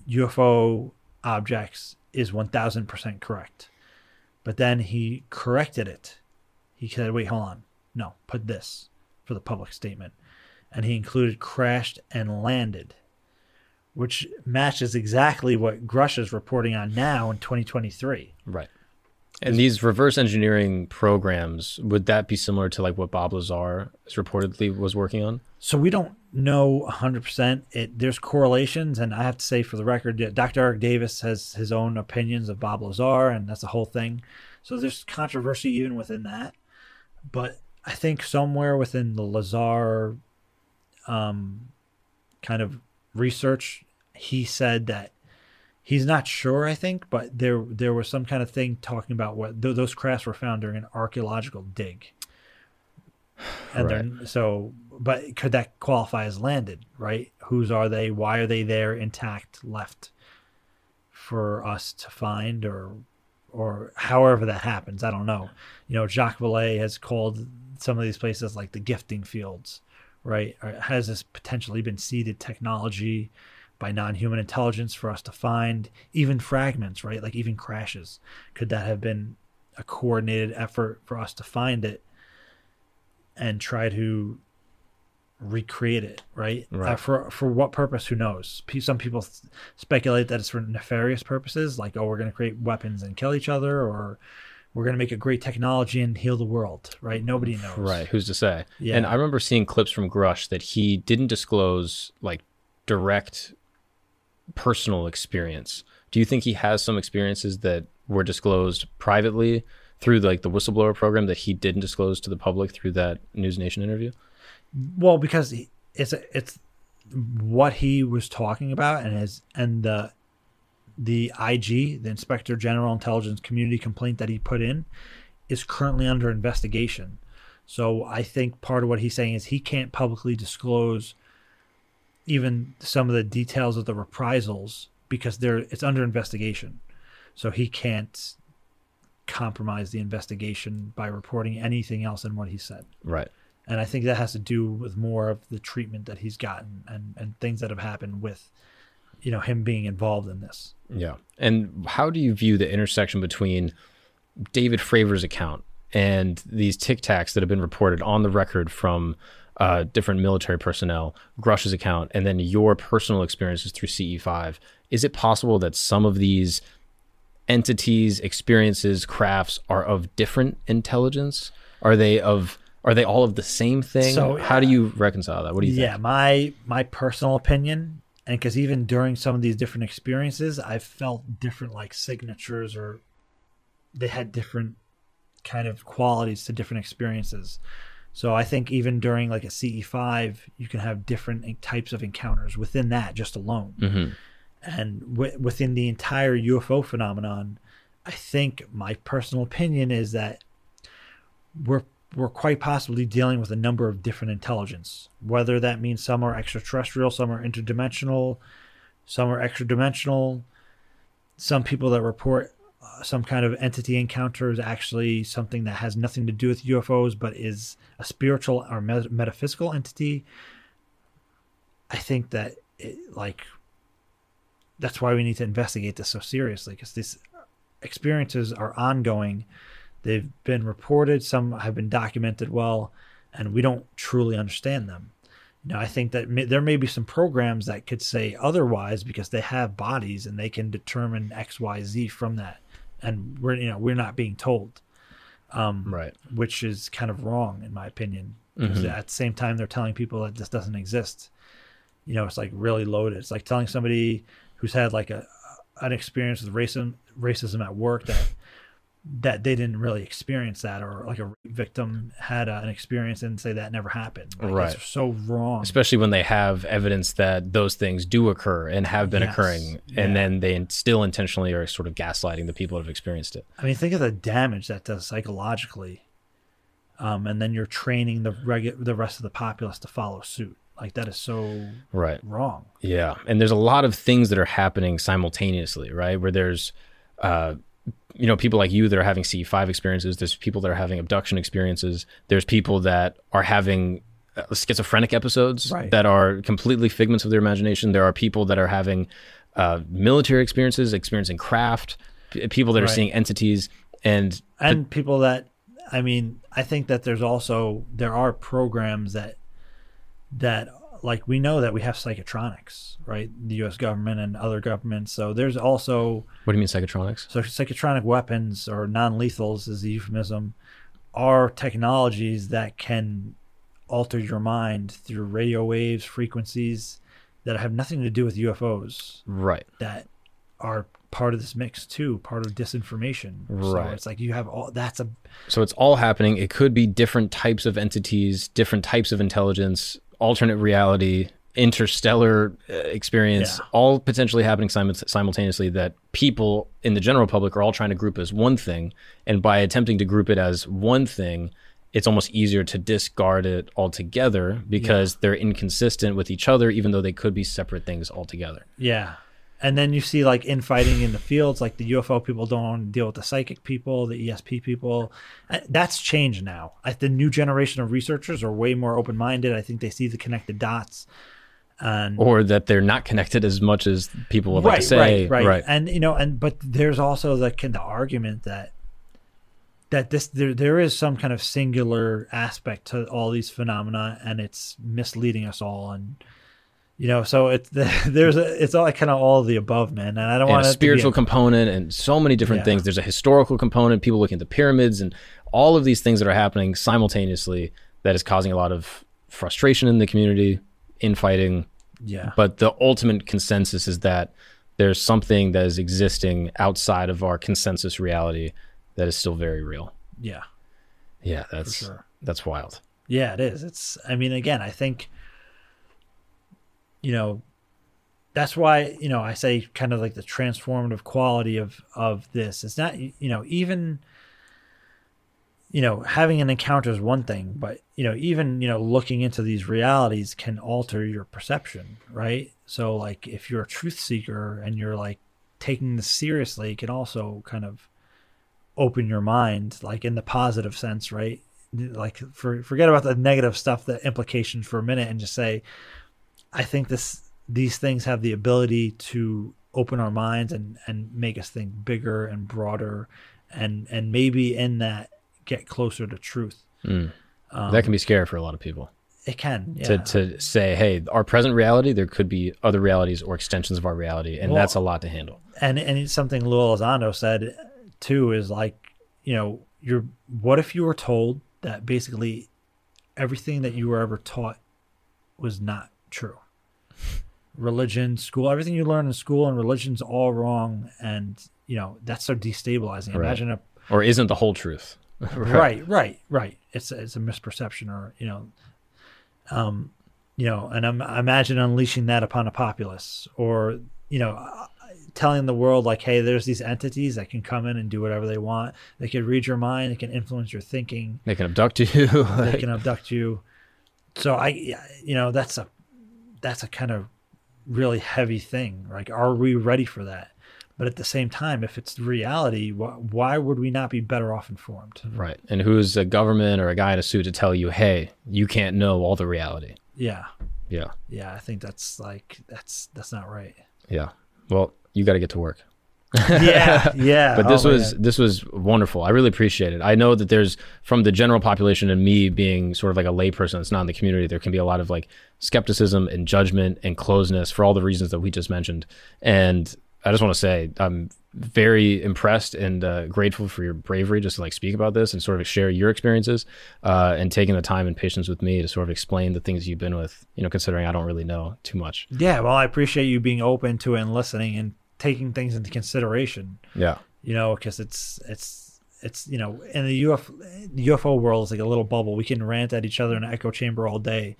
UFO objects is 1000% correct. But then he corrected it. He said, wait, hold on. No, put this for the public statement. And he included crashed and landed, which matches exactly what Grusch is reporting on now in 2023. Right. And these reverse engineering programs, would that be similar to like what Bob Lazar is reportedly was working on? So we don't know 100%. It There's correlations, and I have to say for the record, Dr. Eric Davis has his own opinions of Bob Lazar, and that's the whole thing. So there's controversy even within that. But I think somewhere within the Lazar um, kind of research, he said that he's not sure. I think, but there there was some kind of thing talking about what th- those crafts were found during an archaeological dig. And they're so, but could that qualify as landed? Right? Whose are they? Why are they there intact, left for us to find, or or however that happens? I don't know. You know, Jacques Vallée has called some of these places like the gifting fields, right? Or has this potentially been seeded technology by non-human intelligence for us to find even fragments, right? Like even crashes. Could that have been a coordinated effort for us to find it and try to recreate it, right? Right. Uh, for for what purpose? Who knows? Some people speculate that it's for nefarious purposes, like oh, we're going to create weapons and kill each other, or we're going to make a great technology and heal the world, right? Nobody knows, Right. Who's to say? Yeah. And I remember seeing clips from Grusch that he didn't disclose like direct personal experience. Do you think he has some experiences that were disclosed privately through like the whistleblower program that he didn't disclose to the public through that News Nation interview? Well, because it's it's what he was talking about, and his and the the IG, the Inspector General Intelligence Community complaint that he put in, is currently under investigation. So I think part of what he's saying is he can't publicly disclose even some of the details of the reprisals because they're it's under investigation. So he can't compromise the investigation by reporting anything else than what he said. Right. And I think that has to do with more of the treatment that he's gotten and, and things that have happened with, you know, him being involved in this. Yeah. And how do you view the intersection between David Fravor's account and these tic tacs that have been reported on the record from uh, different military personnel, Grusch's account, and then your personal experiences through CE5? Is it possible that some of these entities, experiences, crafts are of different intelligence? Are they of are they all of the same thing? So, How do you reconcile that? What do you yeah, think? my my personal opinion, and because even during some of these different experiences, I felt different like signatures or they had different kind of qualities to different experiences. So I think even during like a CE5, you can have different types of encounters within that just alone. Mhm. And w- within the entire UFO phenomenon, I think my personal opinion is that we're we're quite possibly dealing with a number of different intelligence. Whether that means some are extraterrestrial, some are interdimensional, some are extra dimensional. Some people that report uh, some kind of entity encounter is actually something that has nothing to do with UFOs, but is a spiritual or met- metaphysical entity. I think that, it, like, that's why we need to investigate this so seriously because these experiences are ongoing. They've been reported, some have been documented well, and we don't truly understand them. Now, I think that may, there may be some programs that could say otherwise because they have bodies and they can determine X, Y, Z from that, and we're you know we're not being told, um, Right. which is kind of wrong in my opinion. Mhm. At the same time, they're telling people that this doesn't exist. You know, it's like really loaded. It's like telling somebody who's had like a an experience with racism racism at work that that they didn't really experience that or like a victim had a, an experience and say that never happened. Like, Right. so wrong. Especially when they have evidence that those things do occur and have been Yes. occurring Yeah. and then they still intentionally are sort of gaslighting the people that have experienced it. I mean think of the damage that does psychologically um, and then you're training the regu- the rest of the populace to follow suit. Like that is so right. wrong. Yeah. And there's a lot of things that are happening simultaneously right? Where there's uh you know people like you that are having ce5 experiences there's people that are having abduction experiences there's people that are having uh, schizophrenic episodes Right. that are completely figments of their imagination there are people that are having uh, military experiences experiencing craft p- people that are seeing entities and and people that i mean i think that there's also there are programs that that like we know that we have psychotronics right? The us government and other governments. So there's also what do you mean psychotronics? So psychotronic weapons or non-lethals is the euphemism are technologies that can alter your mind through radio waves frequencies that have nothing to do with ufos right. That are part of this mix too part of disinformation. So Right. it's like you have all that's a So it's all happening. It could be different types of entities, different types of intelligence, alternate reality, interstellar uh, experience, Yeah. all potentially happening simu- simultaneously that people in the general public are all trying to group as one thing. And by attempting to group it as one thing, it's almost easier to discard it altogether because they're inconsistent with each other, even though they could be separate things altogether. Yeah. And then you see like infighting in the fields, like the UFO people don't want to deal with the psychic people, the ESP people. Uh, That's changed now. I, the new generation of researchers are way more open minded. I think they see the connected dots. And Or that they're not connected as much as people would like to say. right, right, right And you know, and but there's also the kind of argument that that this there there is some kind of singular aspect to all these phenomena, and it's misleading us all. And you know, so it's there's a it's all kind of all of the above, man. And I don't and want a it to be spiritual component and so many different Yeah. things. There's a historical component, people looking at the pyramids and all of these things that are happening simultaneously that is causing a lot of frustration in the community, infighting. yeah, But the ultimate consensus is that there's something that is existing outside of our consensus reality that is still very real. yeah, Yeah, that's sure. that's wild. Yeah, it is. It's I mean again, I think you know that's why, you know, I say kind of like the transformative quality of of this. It's not you know, even you know, having an encounter is one thing, but you know, even you know, looking into these realities can alter your perception, right? So, like, if you're a truth seeker and you're like taking this seriously, it can also kind of open your mind, like in the positive sense, right? Like, for forget about the negative stuff, the implications for a minute, and just say, I think this these things have the ability to open our minds and and make us think bigger and broader, and and maybe in that get closer to truth. Mm. Um, that can be scary for a lot of people. It can, yeah. To, to say, hey, our present reality, there could be other realities or extensions of our reality, and Well- that's a lot to handle. and and it's something Lue Elizondo said too is like, you know, you're what if you were told that basically everything that you were ever taught was not true? Religion, school, everything you learn in school and religion's all wrong and you know, that's so destabilizing. Right. Imagine a Or isn't the whole truth. right right right it's a, it's a misperception or you know um you know and I'm, imagine unleashing that upon a populace or you know uh, telling the world like hey there's these entities that can come in and do whatever they want they can read your mind they can influence your thinking They can abduct you. they can abduct you so i you know that's a that's a kind of really heavy thing like are we ready for that but at the same time if it's reality wh- why would we not be better off informed right. And who's a government or a guy in a suit to tell you, hey, you can't know all the reality? yeah Yeah. yeah i think that's like that's that's not right Yeah. Well, you got to get to work. yeah yeah but this Oh was God. this was wonderful. I really appreciate it. I know that there's from the general population and me being sort of like a layperson that's not in the community, there can be a lot of like skepticism and judgment and closeness for all the reasons that we just mentioned. And I just want to say I'm very impressed and uh, grateful for your bravery just to like speak about this and sort of share your experiences uh, and taking the time and patience with me to sort of explain the things you've been with. You know, considering I don't really know too much. yeah well i appreciate you being open to it and listening and taking things into consideration Yeah. you know because it's it's it's you know in the UFO, the UFO world is like a little bubble we can rant at each other in an echo chamber all day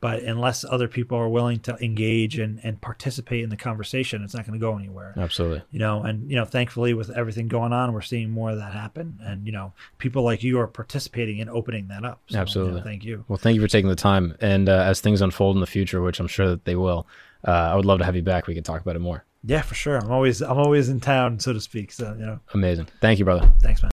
but unless other people are willing to engage and, and participate in the conversation it's not going to go anywhere Absolutely. you know and you know thankfully with everything going on we're seeing more of that happen and you know people like you are participating in opening that up So, you know, Absolutely. thank you Well, thank you for taking the time. And uh, as things unfold in the future, which I'm sure that they will, uh, I would love to have you back. We can talk about it more. Yeah for sure i'm always i'm always in town so to speak so you know Amazing. Thank you, brother. thanks man